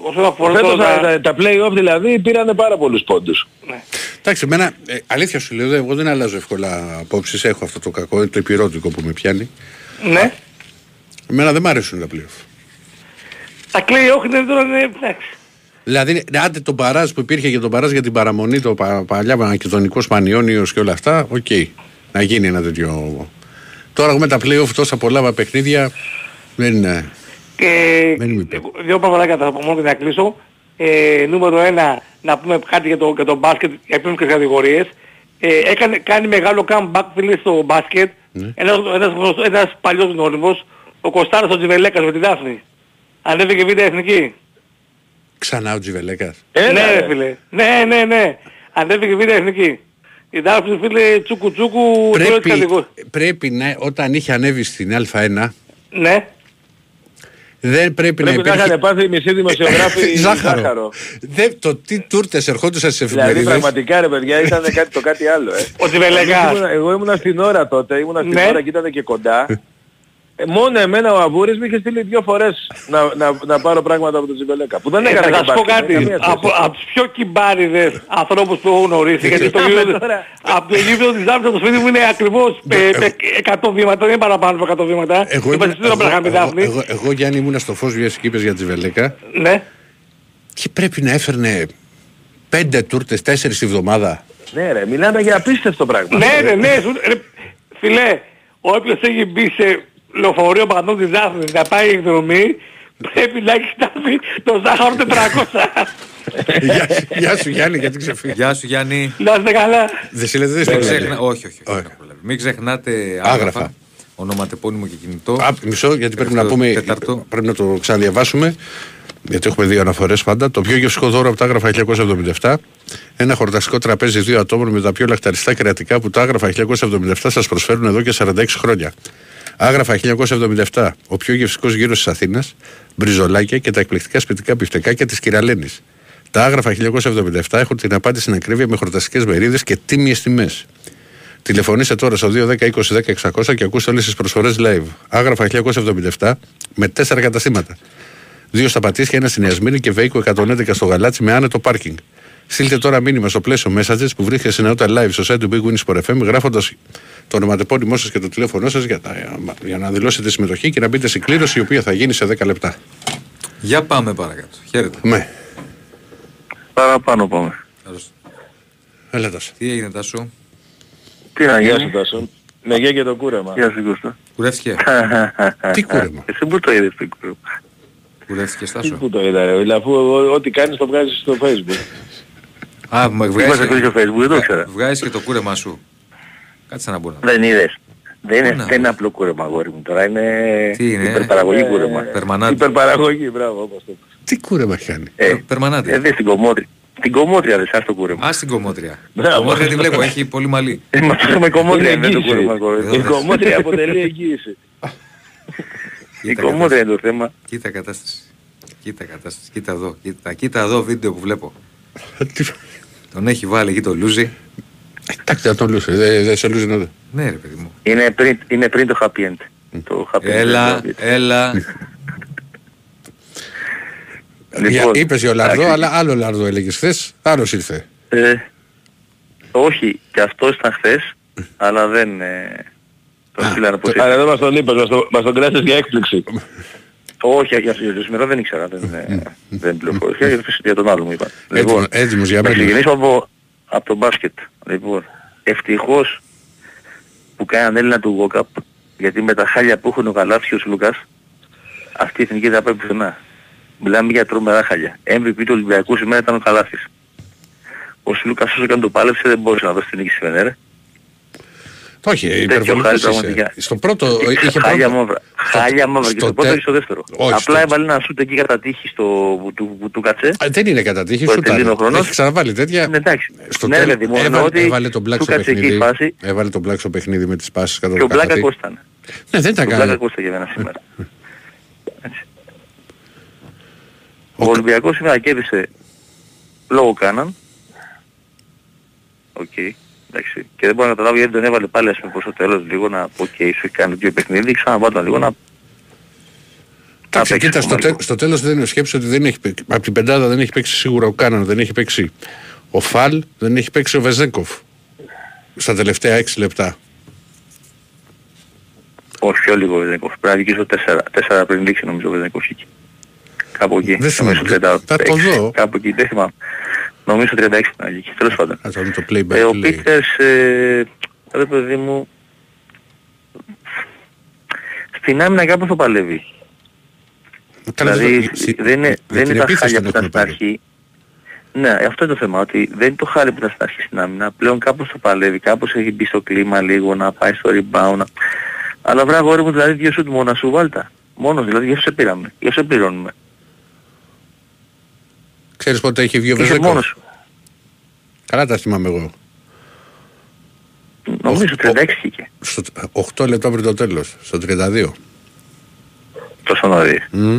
S11: όσον αφορά
S6: Φέτος
S11: τώρα...
S6: τα, τα play-off δηλαδή πήρανε πάρα πολλούς πόντους.
S1: Εντάξει, εμένα, ε, αλήθεια σου λέω, εγώ δεν αλλάζω εύκολα απόψεις, έχω αυτό το κακό, το ηπειρώτικο που με πιάνει.
S11: Ναι.
S1: Εμένα δεν μ' αρέσουν τα playoff.
S11: Τα play-off είναι τώρα, ναι, εντάξει.
S1: Δηλαδή, ναι, άντε το μπαράζ που υπήρχε για το μπαράζ για την παραμονή, το πα, παλιά μακεδονικό Πανιόνιος και όλα αυτά, οκ. Να γίνει ένα τέτοιο. Τώρα με τα playoff τόσα πολλά παιχνίδια δεν είναι.
S11: Και
S1: Δεν είμαι υπέρ.
S11: δύο πραγματάκια θα πω μόνο και να κλείσω. Ε, νούμερο ένα, να πούμε κάτι για το, για το μπάσκετ, για επίμικρες κατηγορίες. Ε, έκανε, κάνει μεγάλο comeback φίλε στο μπάσκετ.
S1: Ναι.
S11: Ένας, ένας, γνωστός- ένας παλιός γνώριμος, ο Κωστάρος ο Τζιβελέκας με τη Δάφνη. Ανέβηκε β' εθνική.
S1: Ξανά ο Τζιβελέκας.
S6: Έλα,
S11: ναι,
S6: ρε.
S11: ρε φίλε. Ναι, ναι, ναι. Ανέβηκε β' εθνική. Η Δάφνη φίλε τσούκου τσούκου τρώει τις
S1: Πρέπει,
S11: κατηγορίες.
S1: πρέπει να, όταν είχε ανέβει στην Α1,
S11: Ναι.
S1: δεν πρέπει,
S6: Πρέπει να
S1: υπήρχε-
S6: είχαν πάθει μισή δημοσιογράφοι
S1: Ζάχαρο.
S6: ζάχαρο.
S1: Δεν, το τι τούρτες ερχόντουσαν στις
S6: Δηλαδή
S1: εφημερίδες.
S6: πραγματικά ρε παιδιά ήταν κάτι, το κάτι άλλο. Ε.
S11: Ο Τζιβελέκας.
S6: Εγώ ήμουνα- Εγώ ήμουνα στην ώρα τότε, ήμουνα στην
S11: Ναι.
S6: ώρα και ήταν και κοντά. Ε, μόνο εμένα ο Αβούρης μου είχε στείλει δύο φορές να, να, να πάρω πράγματα από τον Τζιμπελέκα. Που δεν
S11: Ε,
S6: έκανε
S11: θα
S6: και
S11: σας πω
S6: μπάσκετ,
S11: κάτι.
S6: καμία σχέση.
S11: Από, από τους πιο κυμπάριδες ανθρώπους που έχω γνωρίσει, γιατί το γήπεδο,
S6: τώρα.
S11: από το γήπεδο της Δάφνης το σπίτι μου είναι ακριβώς ε, ε, 100 βήματα, δεν είναι παραπάνω από 100 βήματα.
S1: Εγώ,
S11: Είπα
S1: ήμουν-
S11: στην ώρα
S1: εγώ,
S11: με
S1: εγώ,
S11: Δάφνη.
S1: εγώ, εγώ, Γιάννη ήμουνα στο φως βιas και είπες για Τζιβελέκα
S11: Ναι.
S1: και πρέπει να έφερνε πέντε τούρτες, τέσσερις τη βδομάδα.
S6: Ναι ρε, μιλάμε για απίστευτο πράγμα.
S11: Ναι, ναι, ναι. σου- ρε, Φιλέ, όποιος έχει μπει σε λεωφορείο παντών της Δάφνης να πάει εκδρομή, πρέπει να έχεις σταθεί το ζάχαρο 400.
S1: γεια, σου- γεια σου Γιάννη γιατί ξεφύγεις;
S9: Γεια σου Γιάννη.
S11: Να είστε καλά.
S1: Δεν σε λέτε δεν
S9: Μην
S1: στο
S9: ξεχνα...
S1: ξέχνα.
S9: όχι, όχι, όχι,
S1: Όχι.
S9: δεν έχω προλάβει. Μην ξεχνάτε
S1: Άγραφα.
S9: άγραφα, ονοματεπώνυμο και κινητό.
S1: Α, μισό γιατί πρέπει να
S9: Τελευταίο,
S1: πούμε,
S9: τέταρτο.
S1: πρέπει να το ξαναδιαβάσουμε. γιατί έχουμε δύο αναφορές πάντα. Το πιο γευστικό δώρο από τα άγραφα 1977. Ένα χορταστικό τραπέζι δύο ατόμων με τα πιο λαχταριστά κρεατικά που τα άγραφα 1977 σας προσφέρουν εδώ και 46 χρόνια. Άγραφα 1977. Ο πιο γευστικός γύρος της Αθήνας. Μπριζολάκια και τα εκπληκτικά σπιτικά πιφτεκάκια της Κυραλένης. Τα άγραφα 1977 έχουν την απάντηση στην ακρίβεια με χορταστικές μερίδες και τίμιες τιμές. Τηλεφωνήστε τώρα στο 210-20-10-600 και ακούστε όλες τις προσφορές live. Άγραφα 1977 με τέσσερα καταστήματα. Δύο στα Πατήσια, ένα στην Ιασμίνη και Βέικο 111 στο Γαλάτσι με άνετο πάρκινγκ. Στείλτε τώρα μήνυμα στο πλαίσιο messages που βρίσκεται συνενότητα live στο site του Big Win Sport FM γράφοντας το ονοματεπώνυμό σας και το τηλέφωνό σας για, τα- για να δηλώσετε συμμετοχή και να μπείτε στην κλήρωση η οποία θα γίνει σε 10 λεπτά.
S9: Για πάμε παρακάτω. Χαίρετε.
S1: Ναι.
S13: Παραπάνω πάμε.
S9: Καλώς.
S1: Έλα Τάσο.
S9: Τι έγινε Τάσο;
S13: Τι να
S16: Γεια
S13: γίνει.
S16: σου Τάσο. Με γεια και το κούρεμα.
S13: Γεια σου Κώστα.
S9: Κουρεύτηκε;
S1: Τι κούρεμα;
S13: Εσύ που το είδες το κούρεμα;
S9: Κουρεύτηκες
S16: Τι
S9: Τάσο;
S16: που το είδα ρε, δηλαδή, αφού ό- ό,τι κάνεις το βγάζεις στο facebook.
S9: Α, μα
S13: Είμαστε
S9: βγάζεις,
S13: κλείσει στο facebook, δεν το ήξερα.
S9: βγάζεις και το κούρεμά σου. Κάτσε να μπω να
S13: Δεν είδες. Δεν
S9: Πού
S13: είναι,
S9: να
S13: δεν είναι απλό κούρεμα αγόρι μου τώρα, είναι
S9: Τι είναι,
S13: υπερπαραγωγή
S16: ε,
S13: κούρεμα.
S9: Περμανάτη.
S16: Υπερπαραγωγή, μπράβο όπως το είπες.
S1: Τι κούρεμα έχει κάνει.
S13: Ε,
S9: Περμανάτη.
S13: ε, δες την κομμότρια. Την κομμότρια δεν σας το κούρεμα.
S9: Α, στην κομμότρια.
S16: Μπράβο.
S9: Κομμότρια τη βλέπω, έχει πολύ μαλλί.
S13: Είμαστε με κομμότρια,
S16: Είναι
S13: δεν το
S16: εγγύηση.
S13: κούρεμα αγόρι μου.
S16: Η κομμότρια αποτελεί εγγύηση.
S13: Η κομμότρια είναι το θέμα.
S9: Κοίτα κατάσταση. Κοίτα κατάσταση. Κοίτα εδώ. Κοίτα, κοίτα εδώ βίντεο που βλέπω.
S1: Τι-
S9: Τον έχει βάλει εκεί το λούζι.
S1: Εντάξει, θα τον λούσε. Δεν δεν σε λούσε να δω.
S9: Ναι ρε παιδί μου.
S13: Είναι πριν, είναι πριν το happy end. Το happy end.
S9: Έλα,
S13: είναι το-
S9: έλα.
S13: Λοιπόν,
S1: Είπες για ο Λαρδό,
S13: εντάξει.
S1: αλλά άλλο Λαρδό έλεγες χθες. Άλλος ήρθε.
S13: Ε, όχι, και αυτός ήταν χθες, αλλά δεν ε, τον στείλανε πως
S16: Άρα δεν μας τον είπες, μας το- μας τον κράτησες για έκπληξη.
S13: Όχι, για για το σήμερα δεν ήξερα, δεν, ε, δεν πληροφορήθηκα, για- για τον άλλο μου είπα.
S1: Έτοιμο- έτοιμος για
S13: να
S1: μένα.
S13: ξεκινήσω από, από το μπάσκετ. Λοιπόν, ευτυχώς που κάναν Έλληνα του ΒΟΚΑΠ, γιατί με τα χάλια που έχουν ο Καλάφης και ο Σλούκας, αυτή η εθνική θα πάει πουθενά. Μιλάμε για τρομερά χάλια. MVP του Ολυμπιακού σήμερα ήταν ο Καλάφης. Ο Σλούκας όσο και αν το πάλεψε δεν μπορούσε να δώσει την νίκη στη Φενέρε.
S1: Όχι,
S13: Τέτοιο
S1: υπερβολικός
S13: χάλι
S1: είσαι.
S13: πραγματικά.
S1: Στο πρώτο είχε
S13: χάλια
S1: πρώτο-
S13: μαύρα. Χάλια μαύρα και
S1: στο
S13: στο πρώτο
S1: τε-
S13: και στο δεύτερο.
S1: Όχι,
S13: Απλά
S1: στο-
S13: έβαλε ένα σούτ εκεί κατά τύχη στο, που, του, που του κάτσε.
S1: Α, Δεν είναι κατά τύχη,
S13: Το
S1: σου
S13: Ατελίνο χρόνος.
S1: Έχει ξαναβάλει τέτοια.
S13: Ναι, εντάξει.
S1: Στο
S13: ναι,
S1: τέλος
S13: ρε παιδί μου, εννοώ
S1: έβαλε,
S13: ότι
S1: έβαλε τον Black
S13: του
S1: στο
S13: κάτσε εκεί η
S1: παιχνίδι.
S13: φάση
S1: Έβαλε τον Black στο παιχνίδι με τις πάσεις κατά
S13: και
S1: το
S13: ο Μπλάκα
S1: καθάτι.
S13: κόστανε.
S1: Ναι, δεν τα
S13: Ο Μπλάκα
S1: κάνει.
S13: Κώστα για μένα σήμερα. Έτσι. Ο Ολυμπιακός σήμερα κέρδισε λόγω Κάναν. Οκ. Εντάξει. Και δεν μπορώ να καταλάβω γιατί τον έβαλε πάλι ας πούμε προς το τέλος λίγο να πω οκ, σου έχει κάνει δύο παιχνίδι, ξαναβάλω λίγο να...
S1: Εντάξει,
S13: παίξεις
S1: κοίτα, στο,
S13: ακόμα
S1: τε, στο τέλος δεν είναι σκέψη ότι δεν έχει παίξει. Από την πεντάδα δεν έχει παίξει σίγουρα ο Κάναν, δεν έχει παίξει ο Φαλ, δεν έχει παίξει ο Βεζένκοφ. Στα τελευταία 6 λεπτά.
S13: Όχι, πιο λίγο ο Βεζέγκοφ. Πρέπει να βγει στο 4, 4 πριν λήξει νομίζω ο Βεζέγκοφ εκεί. Κάπου εκεί.
S1: Δεν θυμάμαι.
S13: Νομίζω στο
S1: Θα το
S13: 36,
S1: δω.
S13: Κάπου εκεί, δεν θυμάμαι. Νομίζω 36 να βγει. Τέλος πάντων.
S1: Θα δούμε το play by
S13: Ε, ο
S1: play.
S13: Πίτερς, ε, ρε παιδί μου, στην άμυνα κάπως το παλεύει.
S1: Καλά,
S13: δηλαδή
S1: δεν- στη-
S13: δεν είναι,
S1: με
S13: δεν
S1: την
S13: είναι τα
S1: επίθεση
S13: χάλια
S1: τον
S13: που ήταν
S1: έχουμε
S13: στην
S1: πάρει.
S13: αρχή. Ναι, αυτό είναι το θέμα, ότι δεν είναι το χάλι που ήταν στην αρχή στην άμυνα, πλέον κάπως το παλεύει, κάπως έχει μπει στο κλίμα λίγο να πάει στο rebound. να- Αλλά βρά αγόρι μου δηλαδή δύο σουτ μόνα σου βάλτα. Μόνος δηλαδή, γι' αυτό σε πήραμε, γι' αυτό σε πληρώνουμε.
S1: Ξέρεις πότε έχει βγει ο
S13: Είσαι
S1: Βεζέγκοφ;
S13: μόνος σου.
S1: Καλά τα θυμάμαι εγώ.
S13: Νομίζω 36 είχε.
S1: Στο 8 λεπτά πριν το τέλος. Στο 32.
S13: Τόσο νωρίς.
S1: Μμ.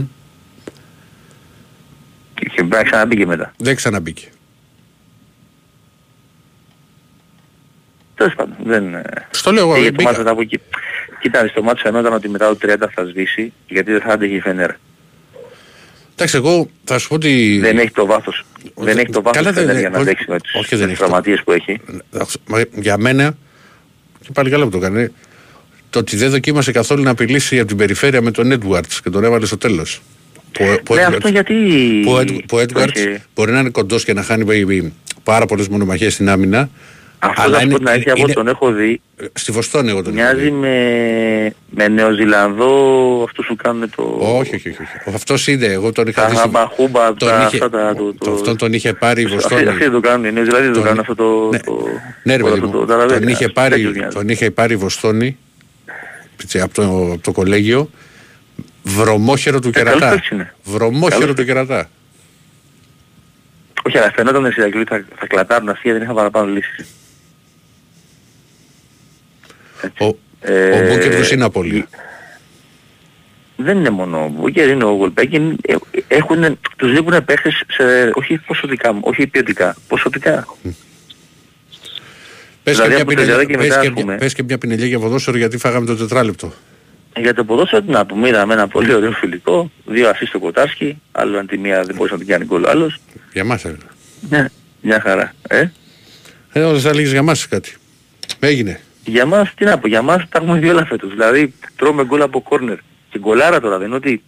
S13: Και και πρέπει να ξαναμπήκε μετά.
S1: Δεν ξαναμπήκε.
S13: Τέλος πάντων, δεν... ε,
S1: Στο λέω εγώ,
S13: και
S1: δεν
S13: για το
S1: μπήκα.
S13: μάτσο μετά από εκεί. Κοίτα, στο μάτσο φαινόταν ότι μετά το 30 θα σβήσει, γιατί δεν θα άντεχε η Φενέρα.
S1: Εντάξει, εγώ θα σου πω ότι.
S13: Δεν έχει το βάθος. Δεν έχει το βάθος
S1: Καλά,
S13: η
S1: δεν-
S13: Φενέρα για να
S1: όχι-
S13: αντέξει με τις,
S1: όχι, δεν
S13: με
S1: έχει
S13: τις
S1: το-
S13: τραυματίες που έχει.
S1: Μα Για μένα. Και πάλι καλά που το κάνει. Το ότι δεν δοκίμασε καθόλου να απειλήσει από την περιφέρεια με τον Edwards και τον έβαλε στο τέλος. Που, που,
S13: Ναι,
S1: Edwards-
S13: αυτό γιατί...
S1: που, ο Ed- που ο
S13: το
S1: Edwards
S13: είχε-
S1: μπορεί να είναι κοντός και να χάνει ε, πάρα πολλές μονομαχίες στην άμυνα.
S13: Αυτός
S1: αλλά
S13: θα σου
S1: είναι-
S13: πω την αλήθεια, εγώ
S1: είναι-
S13: τον έχω δει.
S1: Στη Βοστόνη εγώ τον έχω
S13: Μοιάζει
S1: δει.
S13: με, με Νεοζηλανδό αυτούς που κάνουν το...
S1: Όχι, όχι, όχι. όχι. Αυτός είναι, εγώ τον είχα
S13: Τα
S1: δει. στη-
S13: χαμπαχούμπα,
S1: τον
S13: τα
S1: είχε-
S13: αυτά τα... Το,
S1: το- αυτόν τον είχε πάρει η
S13: Αυτοί,
S1: Βοστόνη.
S13: αυτοί το κάνουν, οι Νεοζηλανδοί το
S1: Τον-
S13: κάνουν αυτό το...
S1: Ναι.
S13: το
S1: Ναι, ρε
S13: όλο
S1: παιδί
S13: αυτό
S1: μου.
S13: το ταραβέρι,
S1: Τον είχε
S13: ας,
S1: πάρει,
S13: τέτοιους μοιάζει.
S1: τον είχε πάρει η Βοστόνη έτσι, από, το, από το κολέγιο. Βρωμόχερο του
S13: Ε, καλός
S1: κερατά.
S13: παίκτης είναι.
S1: Βρωμόχερο
S13: Καλός
S1: του κερατά.
S13: Όχι, αλλά φαινόταν ότι οι Ηρακλή θα, θα κλατάρουν αυτοί γιατί δεν είχαν παραπάνω λύσεις.
S1: Ο,
S13: Ε,
S1: ο Μπούκερ τους είναι απολύτω.
S13: Δεν είναι μόνο ο Μπούκερ, είναι ο Γολμπέκιν. Ε, Έχουν, τους λείπουν παίχτες σε, όχι ποσοτικά, όχι ποιοτικά, ποσοτικά.
S1: Πες,
S13: Δηλαδή,
S1: και μια
S13: από το
S1: πινελιά,
S13: Ζεράκι
S1: πες,
S13: μετά,
S1: και
S13: ας
S1: μια,
S13: πούμε.
S1: πες και μια πινελιά για ποδόσφαιρο γιατί φάγαμε το τετράλεπτο.
S13: Για το ποδόσφαιρο τι να πούμε, είδαμε ένα πολύ ωραίο φιλικό, δύο ασίστ στο Κοτάσκι, άλλο αν τη μία δεν μπορούσε να την κάνει γκολ ο άλλος.
S1: Για μας έλεγα.
S13: Ναι, μια χαρά. Ε;
S1: Ε, όταν θα έλεγες για μας κάτι. Έγινε.
S13: Για μας, τι να πω, για μας τα έχουμε δει όλα φέτος. Δηλαδή τρώμε γκολ από κόρνερ. Και γκολάρα τώρα, δεν είναι ότι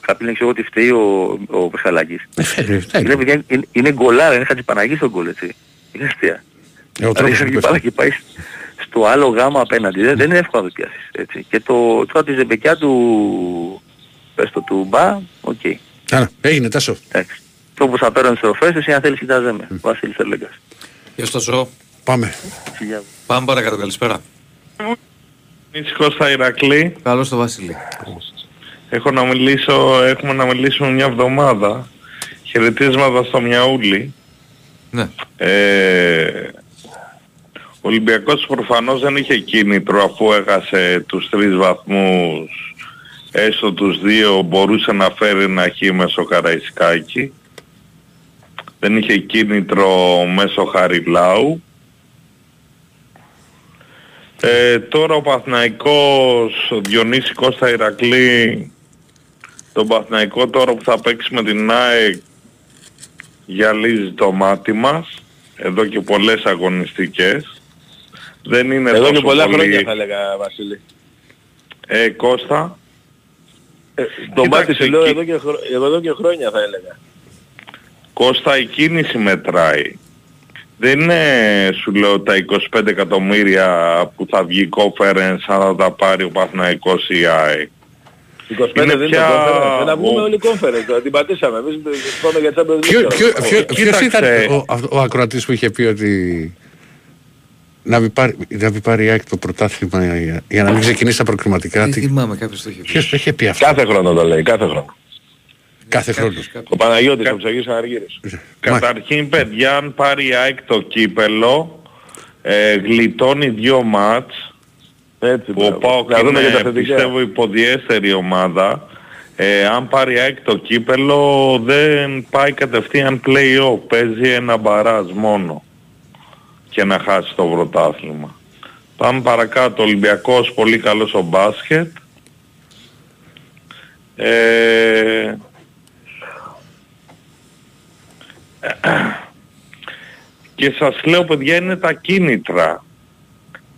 S13: κάποιοι λένε ξέρω ότι φταίει ο, ο Πεσχαλάκης. είναι, παιδιά, είναι, είναι γκολάρα, είναι Χατζηπαναγής το γκολ έτσι. Είναι αστεία.
S1: Ε, ο τρόπος
S13: Δηλαδή,
S1: που
S13: πάει και πάει στο άλλο γάμα απέναντι. Δεν, δεν είναι εύκολο να το πιάσεις. Έτσι. Και το, τώρα της ζεμπεκιά του, πες το του Μπα, οκ.
S1: Άρα, έγινε τάσο.
S13: Εντάξει. Το που θα παίρνουν στροφές, εσύ αν θέλεις κοιτάζε με. Βασίλης Ερλέγκας.
S9: Γεια στο ζω.
S1: Πάμε.
S13: Φιλιά.
S9: Πάμε παρακάτω, καλησπέρα.
S18: Νησικός στα Ηρακλή.
S9: Καλώς το Βασίλη.
S18: Έχω να μιλήσω, έχουμε να μιλήσουμε μια εβδομάδα. Χαιρετίσματα στο Μιαούλι.
S9: Ναι.
S18: Ε, ο Ολυμπιακός προφανώς δεν είχε κίνητρο αφού έχασε τους τρεις βαθμούς έστω τους δύο μπορούσε να φέρει ένα χ μέσω Καραϊσκάκη. Δεν είχε κίνητρο μέσω Χαριλάου. Ε, τώρα ο Παθηναϊκός, ο Διονύσης Κώστας Ηρακλή, τον Παθηναϊκό τώρα που θα παίξει με την ΑΕΚ γυαλίζει το μάτι μας, εδώ και πολλές αγωνιστικές. Δεν είναι
S16: Εδώ
S18: τόσο
S16: και πολλά
S18: πολύ...
S16: χρόνια θα έλεγα Βασίλη.
S18: Ε, Κώστα.
S16: Ε, το
S18: Κοίταξε,
S16: μάτι σου λέω
S18: εκεί-
S16: εδώ και, χρο... εδώ και χρόνια θα έλεγα.
S18: Κώστα η κίνηση μετράει. Δεν είναι, σου λέω, τα 25 εκατομμύρια που θα βγει η conference αν θα τα πάρει ο Παθηναϊκός ή η ΑΕΚ.
S16: 25 δεν είναι
S18: πια-
S16: το conference. Να βγούμε
S18: ο-
S16: όλοι conference. τώρα, Την πατήσαμε. Εμείς πάμε για Champions League.
S1: Ποιο,
S16: τώρα.
S1: ποιο, ποιο, ποιος
S18: Κοίταξε.
S1: ήταν ο, ο, ο ακροατής που είχε πει ότι να μην πάρει, να μην πάρει η ΑΕΚ το πρωτάθλημα για, για να μην ξεκινήσει τα προκριματικά.
S9: Δεν
S1: Τι-
S9: θυμάμαι κάποιος το είχε πει.
S1: Ποιος το είχε πει αυτό;
S16: Κάθε χρόνο το λέει. Κάθε χρόνο.
S1: Κάθε χρόνο.
S16: Ο Παναγιώτης ο Ψαγής Αργύρης.
S18: Καταρχήν, παιδιά, αν πάρει η ΑΕΚ το κύπελο, ε, γλιτώνει δύο μάτς.
S16: Έτσι,
S18: που ο
S16: μπράβο.
S18: ΠΑΟΚ
S16: Να δούμε
S18: είναι,
S16: και τα θετικά.
S18: πιστεύω, υποδιέστερη ομάδα. Ε, αν πάρει η ΑΕΚ το κύπελο, δεν πάει κατευθείαν play-off. Παίζει ένα μπαράζ μόνο και να χάσει το πρωτάθλημα. Πάμε παρακάτω. Ολυμπιακός πολύ καλός στο μπάσκετ. Ε, και σας λέω παιδιά είναι τα κίνητρα.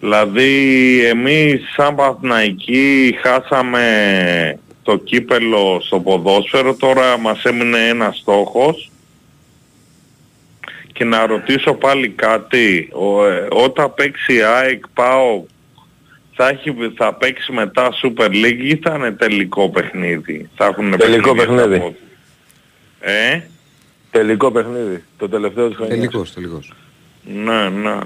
S18: Δηλαδή εμείς σαν Παθηναϊκοί χάσαμε το κύπελο στο ποδόσφαιρο, τώρα μας έμεινε ένας στόχος και να ρωτήσω πάλι κάτι, ο, ε, όταν παίξει η ΑΕΚ ΠΑΟ θα, έχει, θα παίξει μετά Super League ή θα είναι τελικό παιχνίδι; Θα έχουν
S16: Τελικό
S18: παιχνίδια
S16: παιχνίδι.
S18: από- Ε,
S16: Τελικό παιχνίδι. Το τελευταίο της χρονιάς.
S9: Τελικός, τελικός.
S18: ναι, ναι.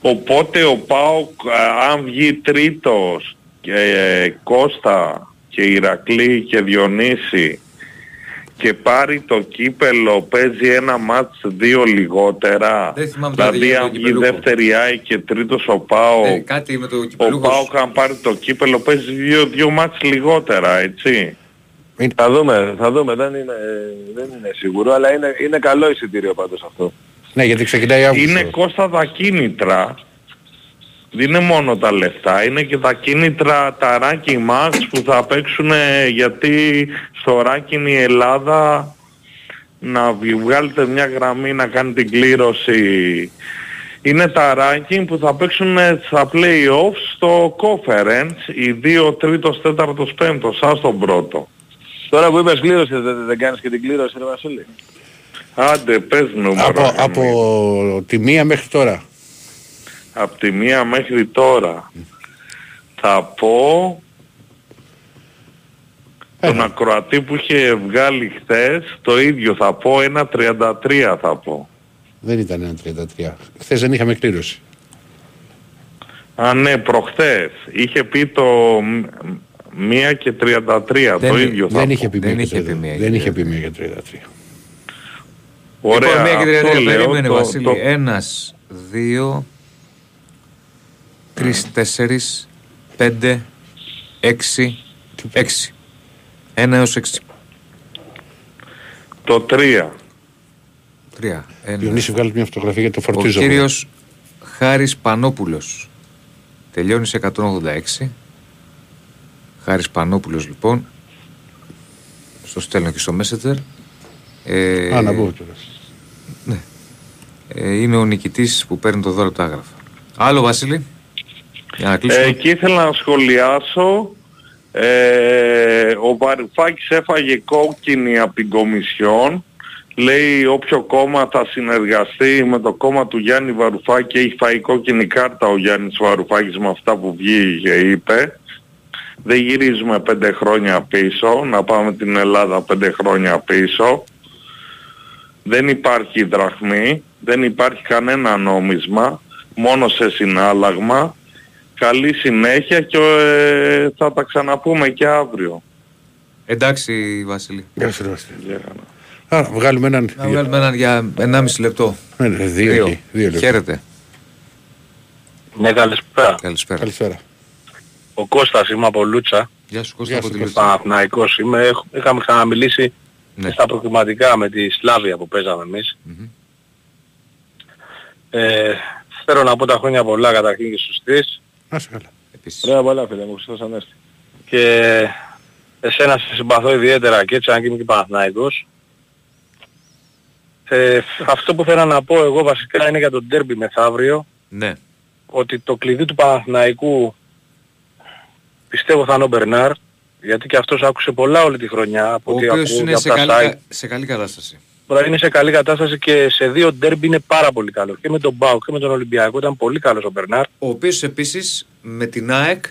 S18: Οπότε ο ΠΑΟΚ α, αν βγει τρίτος και ε, Κώστα και Ηρακλή και Διονύση και πάρει το κύπελο παίζει ένα μάτς δύο λιγότερα
S9: Δεν θυμάμαι τώρα τι
S18: δηλαδή
S9: γίνεται
S18: αν
S9: το
S18: βγει
S9: κυπελούχο.
S18: δεύτερη ΑΕΚ και τρίτος ο ΠΑΟΚ
S9: Ε, κάτι με το
S18: ο
S9: κυπελούχος.
S18: ΠΑΟΚ αν πάρει το κύπελο παίζει δύο, δύο μάτς λιγότερα έτσι
S16: Θα δούμε, θα δούμε. Δεν είναι, δεν είναι σίγουρο, αλλά είναι, είναι καλό εισιτήριο πάντως αυτό.
S1: Ναι, γιατί ξεκινάει Αύγουστο.
S18: Είναι κόστα τα κίνητρα. Δεν είναι μόνο τα λεφτά, είναι και τα κίνητρα τα ranking max που θα παίξουν γιατί στο ranking η Ελλάδα να βγ- βγάλετε μια γραμμή να κάνει την κλήρωση. Είναι τα ranking που θα παίξουν στα play-offs στο conference, οι δύο τρίτος, τέταρτος, πέμπτος, σαν τον πρώτο.
S16: Τώρα που είπες κλήρωση, δεν, δεν κάνεις και την κλήρωση, ρε Βασίλη.
S18: Άντε, πες νούμερο.
S1: Από, από τη μία μέχρι τώρα.
S18: από τη μία μέχρι τώρα. Θα πω τον ακροατή που είχε βγάλει χθες, το ίδιο θα πω, ένα 33 θα πω.
S1: Δεν ήταν ένα 33. Χθες δεν είχαμε κλήρωση.
S18: Α, ναι, προχθές. Είχε πει το μ- μία και 33, το ίδιο θα
S1: δεν
S18: πω.
S1: είχε πει
S9: Δεν
S1: μία
S9: είχε
S1: και
S9: πει
S1: 33.
S9: μία
S1: Δεν
S9: και
S1: είχε πει μία και 33.
S18: Ωραία,
S9: λοιπόν, μία και
S18: αυτό
S9: 33,
S18: λέω,
S9: περίμενε
S18: το-
S9: Βασίλη.
S18: το-
S9: Ένας, δύο, τρεις, τέσσερις, πέντε, έξι, έξι. Ένα έως έξι.
S18: Το 3.
S9: Τρία. Ένα.
S1: Διονύση βγάλει μια φωτογραφία για το
S9: Ο
S1: φορτίζω.
S9: κύριος Χάρης Πανόπουλος τελειώνει σε 186. Χάρης Πανόπουλος λοιπόν. Στο στέλνω και στο Messenger. Ε,
S1: Α, να πω τώρα.
S9: ναι. Ε, είναι ο νικητής που παίρνει το δώρο από τα άγραφα. Άλλο Βασίλη. Για να κλείσουμε.
S18: Ε, εκεί ήθελα να σχολιάσω. Ε, ο Βαρουφάκης έφαγε κόκκινη από την Κομισιόν. Λέει όποιο κόμμα θα συνεργαστεί με το κόμμα του Γιάννη Βαρουφάκη έχει φάει κόκκινη κάρτα ο Γιάννης Βαρουφάκης με αυτά που βγήκε είπε. Δεν γυρίζουμε πέντε χρόνια πίσω, να πάμε την Ελλάδα πέντε χρόνια πίσω. Δεν υπάρχει δραχμή, δεν υπάρχει κανένα νόμισμα, μόνο σε συνάλλαγμα. Καλή συνέχεια και ε, θα τα ξαναπούμε και αύριο.
S9: Εντάξει Βασίλη.
S1: Γεια σου, Ρώστη. Α, βγάλουμε έναν.
S9: Να βγάλουμε έναν για 1,5 λεπτό.
S1: Ναι, ναι, δύο, εκεί, δύο λεπτά.
S9: Χαίρετε.
S19: Ναι, καλησπέρα.
S9: Καλησπέρα.
S1: Καλησπέρα.
S19: Ο Κώστας είμαι από Λούτσα.
S9: Γεια σου Κώστα από τη
S19: Και
S9: Λούτσα.
S19: Παναθηναϊκός είμαι. Έχ- Είχαμε ξαναμιλήσει
S9: Ναι.
S19: στα προκριματικά με τη Σλάβια που παίζαμε εμείς. Ε, θέλω να πω τα χρόνια πολλά καταρχήν και στους τρεις.
S1: Να σε καλά.
S6: Ωραία πολλά φίλε μου, Χριστός Ανέστη.
S19: Και εσένα σε συμπαθώ ιδιαίτερα και έτσι αν και είμαι και Παναθηναϊκός. Ε, αυτό που θέλω να πω εγώ βασικά είναι για τον τέρμπι μεθαύριο.
S9: Ναι.
S19: ότι το κλειδί του Παναθηναϊκού πιστεύω θα είναι ο Μπερνάρ γιατί και αυτός άκουσε πολλά όλη τη χρονιά από
S9: Ο
S19: ό,τι
S9: οποίος
S19: ακούω
S9: είναι
S19: και
S9: σε
S19: από τα
S9: καλή,
S19: site.
S9: κα- σε καλή κατάσταση.
S19: Τώρα είναι σε καλή κατάσταση και σε δύο ντέρμπι είναι πάρα πολύ καλό. Και με τον Μπάου και με τον Ολυμπιακό ήταν πολύ καλός ο Μπερνάρ.
S9: Ο οποίος επίσης με την ΑΕΚ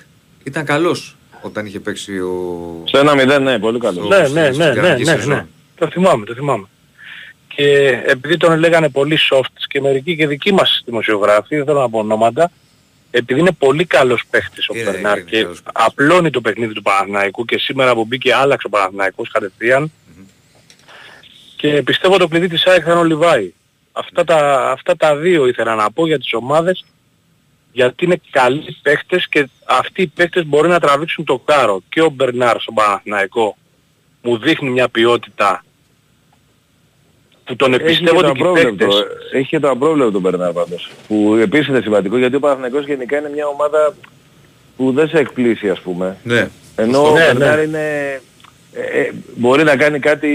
S9: ήταν καλός όταν είχε παίξει ο...
S6: Σε ένα μηδέν, ναι, πολύ καλός.
S19: Ναι, ναι, ναι, ναι,
S9: κανονική
S19: ναι,
S9: σεζόν.
S19: ναι. Το θυμάμαι, το θυμάμαι. Και επειδή τον λέγανε πολύ soft και μερικοί και δικοί μας δημοσιογράφοι, δεν θέλω να πω ονόματα, επειδή είναι πολύ καλός παίχτης ο Μπερνάρ και απλώνει το παιχνίδι του Παναθηναϊκού και σήμερα που μπήκε άλλαξε ο Παναθηναϊκός κατευθείαν και πιστεύω το κλειδί της ΑΕΚ θα είναι ο Λιβάη. Αυτά τα, αυτά τα δύο ήθελα να πω για τις ομάδες γιατί είναι καλοί παίχτες και αυτοί οι παίχτες μπορεί να τραβήξουν το κάρο. Και ο Μπερνάρ στον Παναθηναϊκό μου δείχνει μια ποιότητα που τον
S6: Έχει
S19: εμπιστεύω
S6: και το
S19: ότι και οι
S6: απρόβλεπτο,
S19: παίχτες
S6: έχει και το απρόβλεπτο τον Μπερνάρ πάντως. Που επίσης είναι σημαντικό γιατί ο Παναθηναϊκός γενικά είναι μια ομάδα που δεν σε εκπλήσει ας πούμε.
S9: Ναι.
S6: Ενώ ο
S19: Ναι,
S6: Μπερνάρ
S19: ναι.
S6: είναι, ε, ε, μπορεί να κάνει κάτι,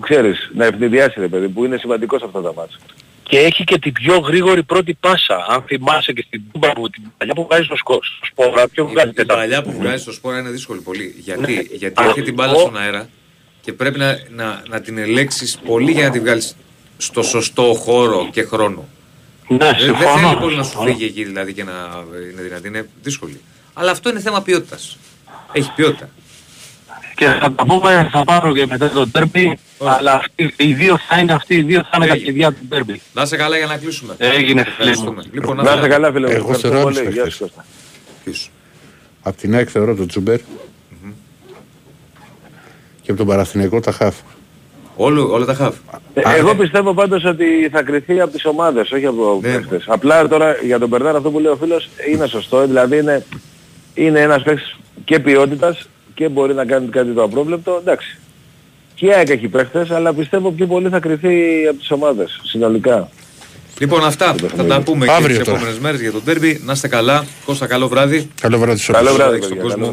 S6: ξέρεις, να ευνηδιάσει ρε παιδί, που είναι σημαντικό σε αυτά τα μάτια.
S19: και έχει και την πιο γρήγορη πρώτη πάσα. Αν θυμάσαι και στην Τούμπα που την παλιά που βγάζει στο σκο- στο σπόρα, πιο βγάζει
S9: Η
S19: τέταρτη.
S9: παλιά που βγάζει στο σπόρα είναι δύσκολη πολύ. Γιατί,
S19: Ναι.
S9: γιατί
S19: Α,
S9: έχει την μπάλα
S19: ο-
S9: στον αέρα και πρέπει να, να, να την ελέγξεις πολύ για να την βγάλεις στο σωστό χώρο και χρόνο.
S19: Ναι,
S9: δεν, δεν
S19: συμφωνώ,
S9: θέλει πολύ να σου
S19: συμφωνώ.
S9: φύγει εκεί δηλαδή και να είναι δυνατή. Είναι δύσκολη. Αλλά αυτό είναι θέμα ποιότητας. Έχει ποιότητα.
S19: Και θα τα πούμε, θα πάρω και μετά το τέρμπι, αλλά αυτοί, οι δύο θα είναι αυτοί, οι δύο θα είναι τα
S9: Έγινε.
S19: κλειδιά του τέρμπι.
S9: Να σε καλά για να κλείσουμε.
S19: Έγινε, φίλε μου.
S9: Ευχαριστούμε. Λοιπόν,
S6: Να είστε καλά φίλε μου.
S1: Εγώ
S6: Ευχαριστώ
S1: θεωρώ
S6: πολύ.
S1: άλλους
S6: Γεια
S1: παίχτες.
S6: σου Κώστα.
S9: Ποιος;
S1: Απ' την ΑΕΚ θεωρώ τον Τζούμπερ και από τον Παραθυνιακό τα Χαφ.
S9: Όλο, όλα τα χαβ.
S6: Ε, Εγώ πιστεύω πάντως ότι θα κρυθεί από τις ομάδες, όχι από
S9: Ναι.
S6: παίχτες. Απλά τώρα για τον Μπερνάρ αυτό που λέει ο φίλος είναι σωστό. Δηλαδή είναι, είναι ένας παίχτης και ποιότητας και μπορεί να κάνει κάτι το απρόβλεπτο. Εντάξει. Και η ΑΕΚ έχει παίχτες, αλλά πιστεύω πιο πολύ θα κρυθεί από τις ομάδες συνολικά.
S9: Λοιπόν, αυτά θα τα πούμε και
S1: Αύριο
S9: τις
S1: τώρα.
S9: επόμενες μέρες για τον τέρμπι. Να είστε καλά. Κώστα, καλό βράδυ.
S1: Καλό βράδυ σε
S6: Καλό
S1: όλους.
S6: βράδυ,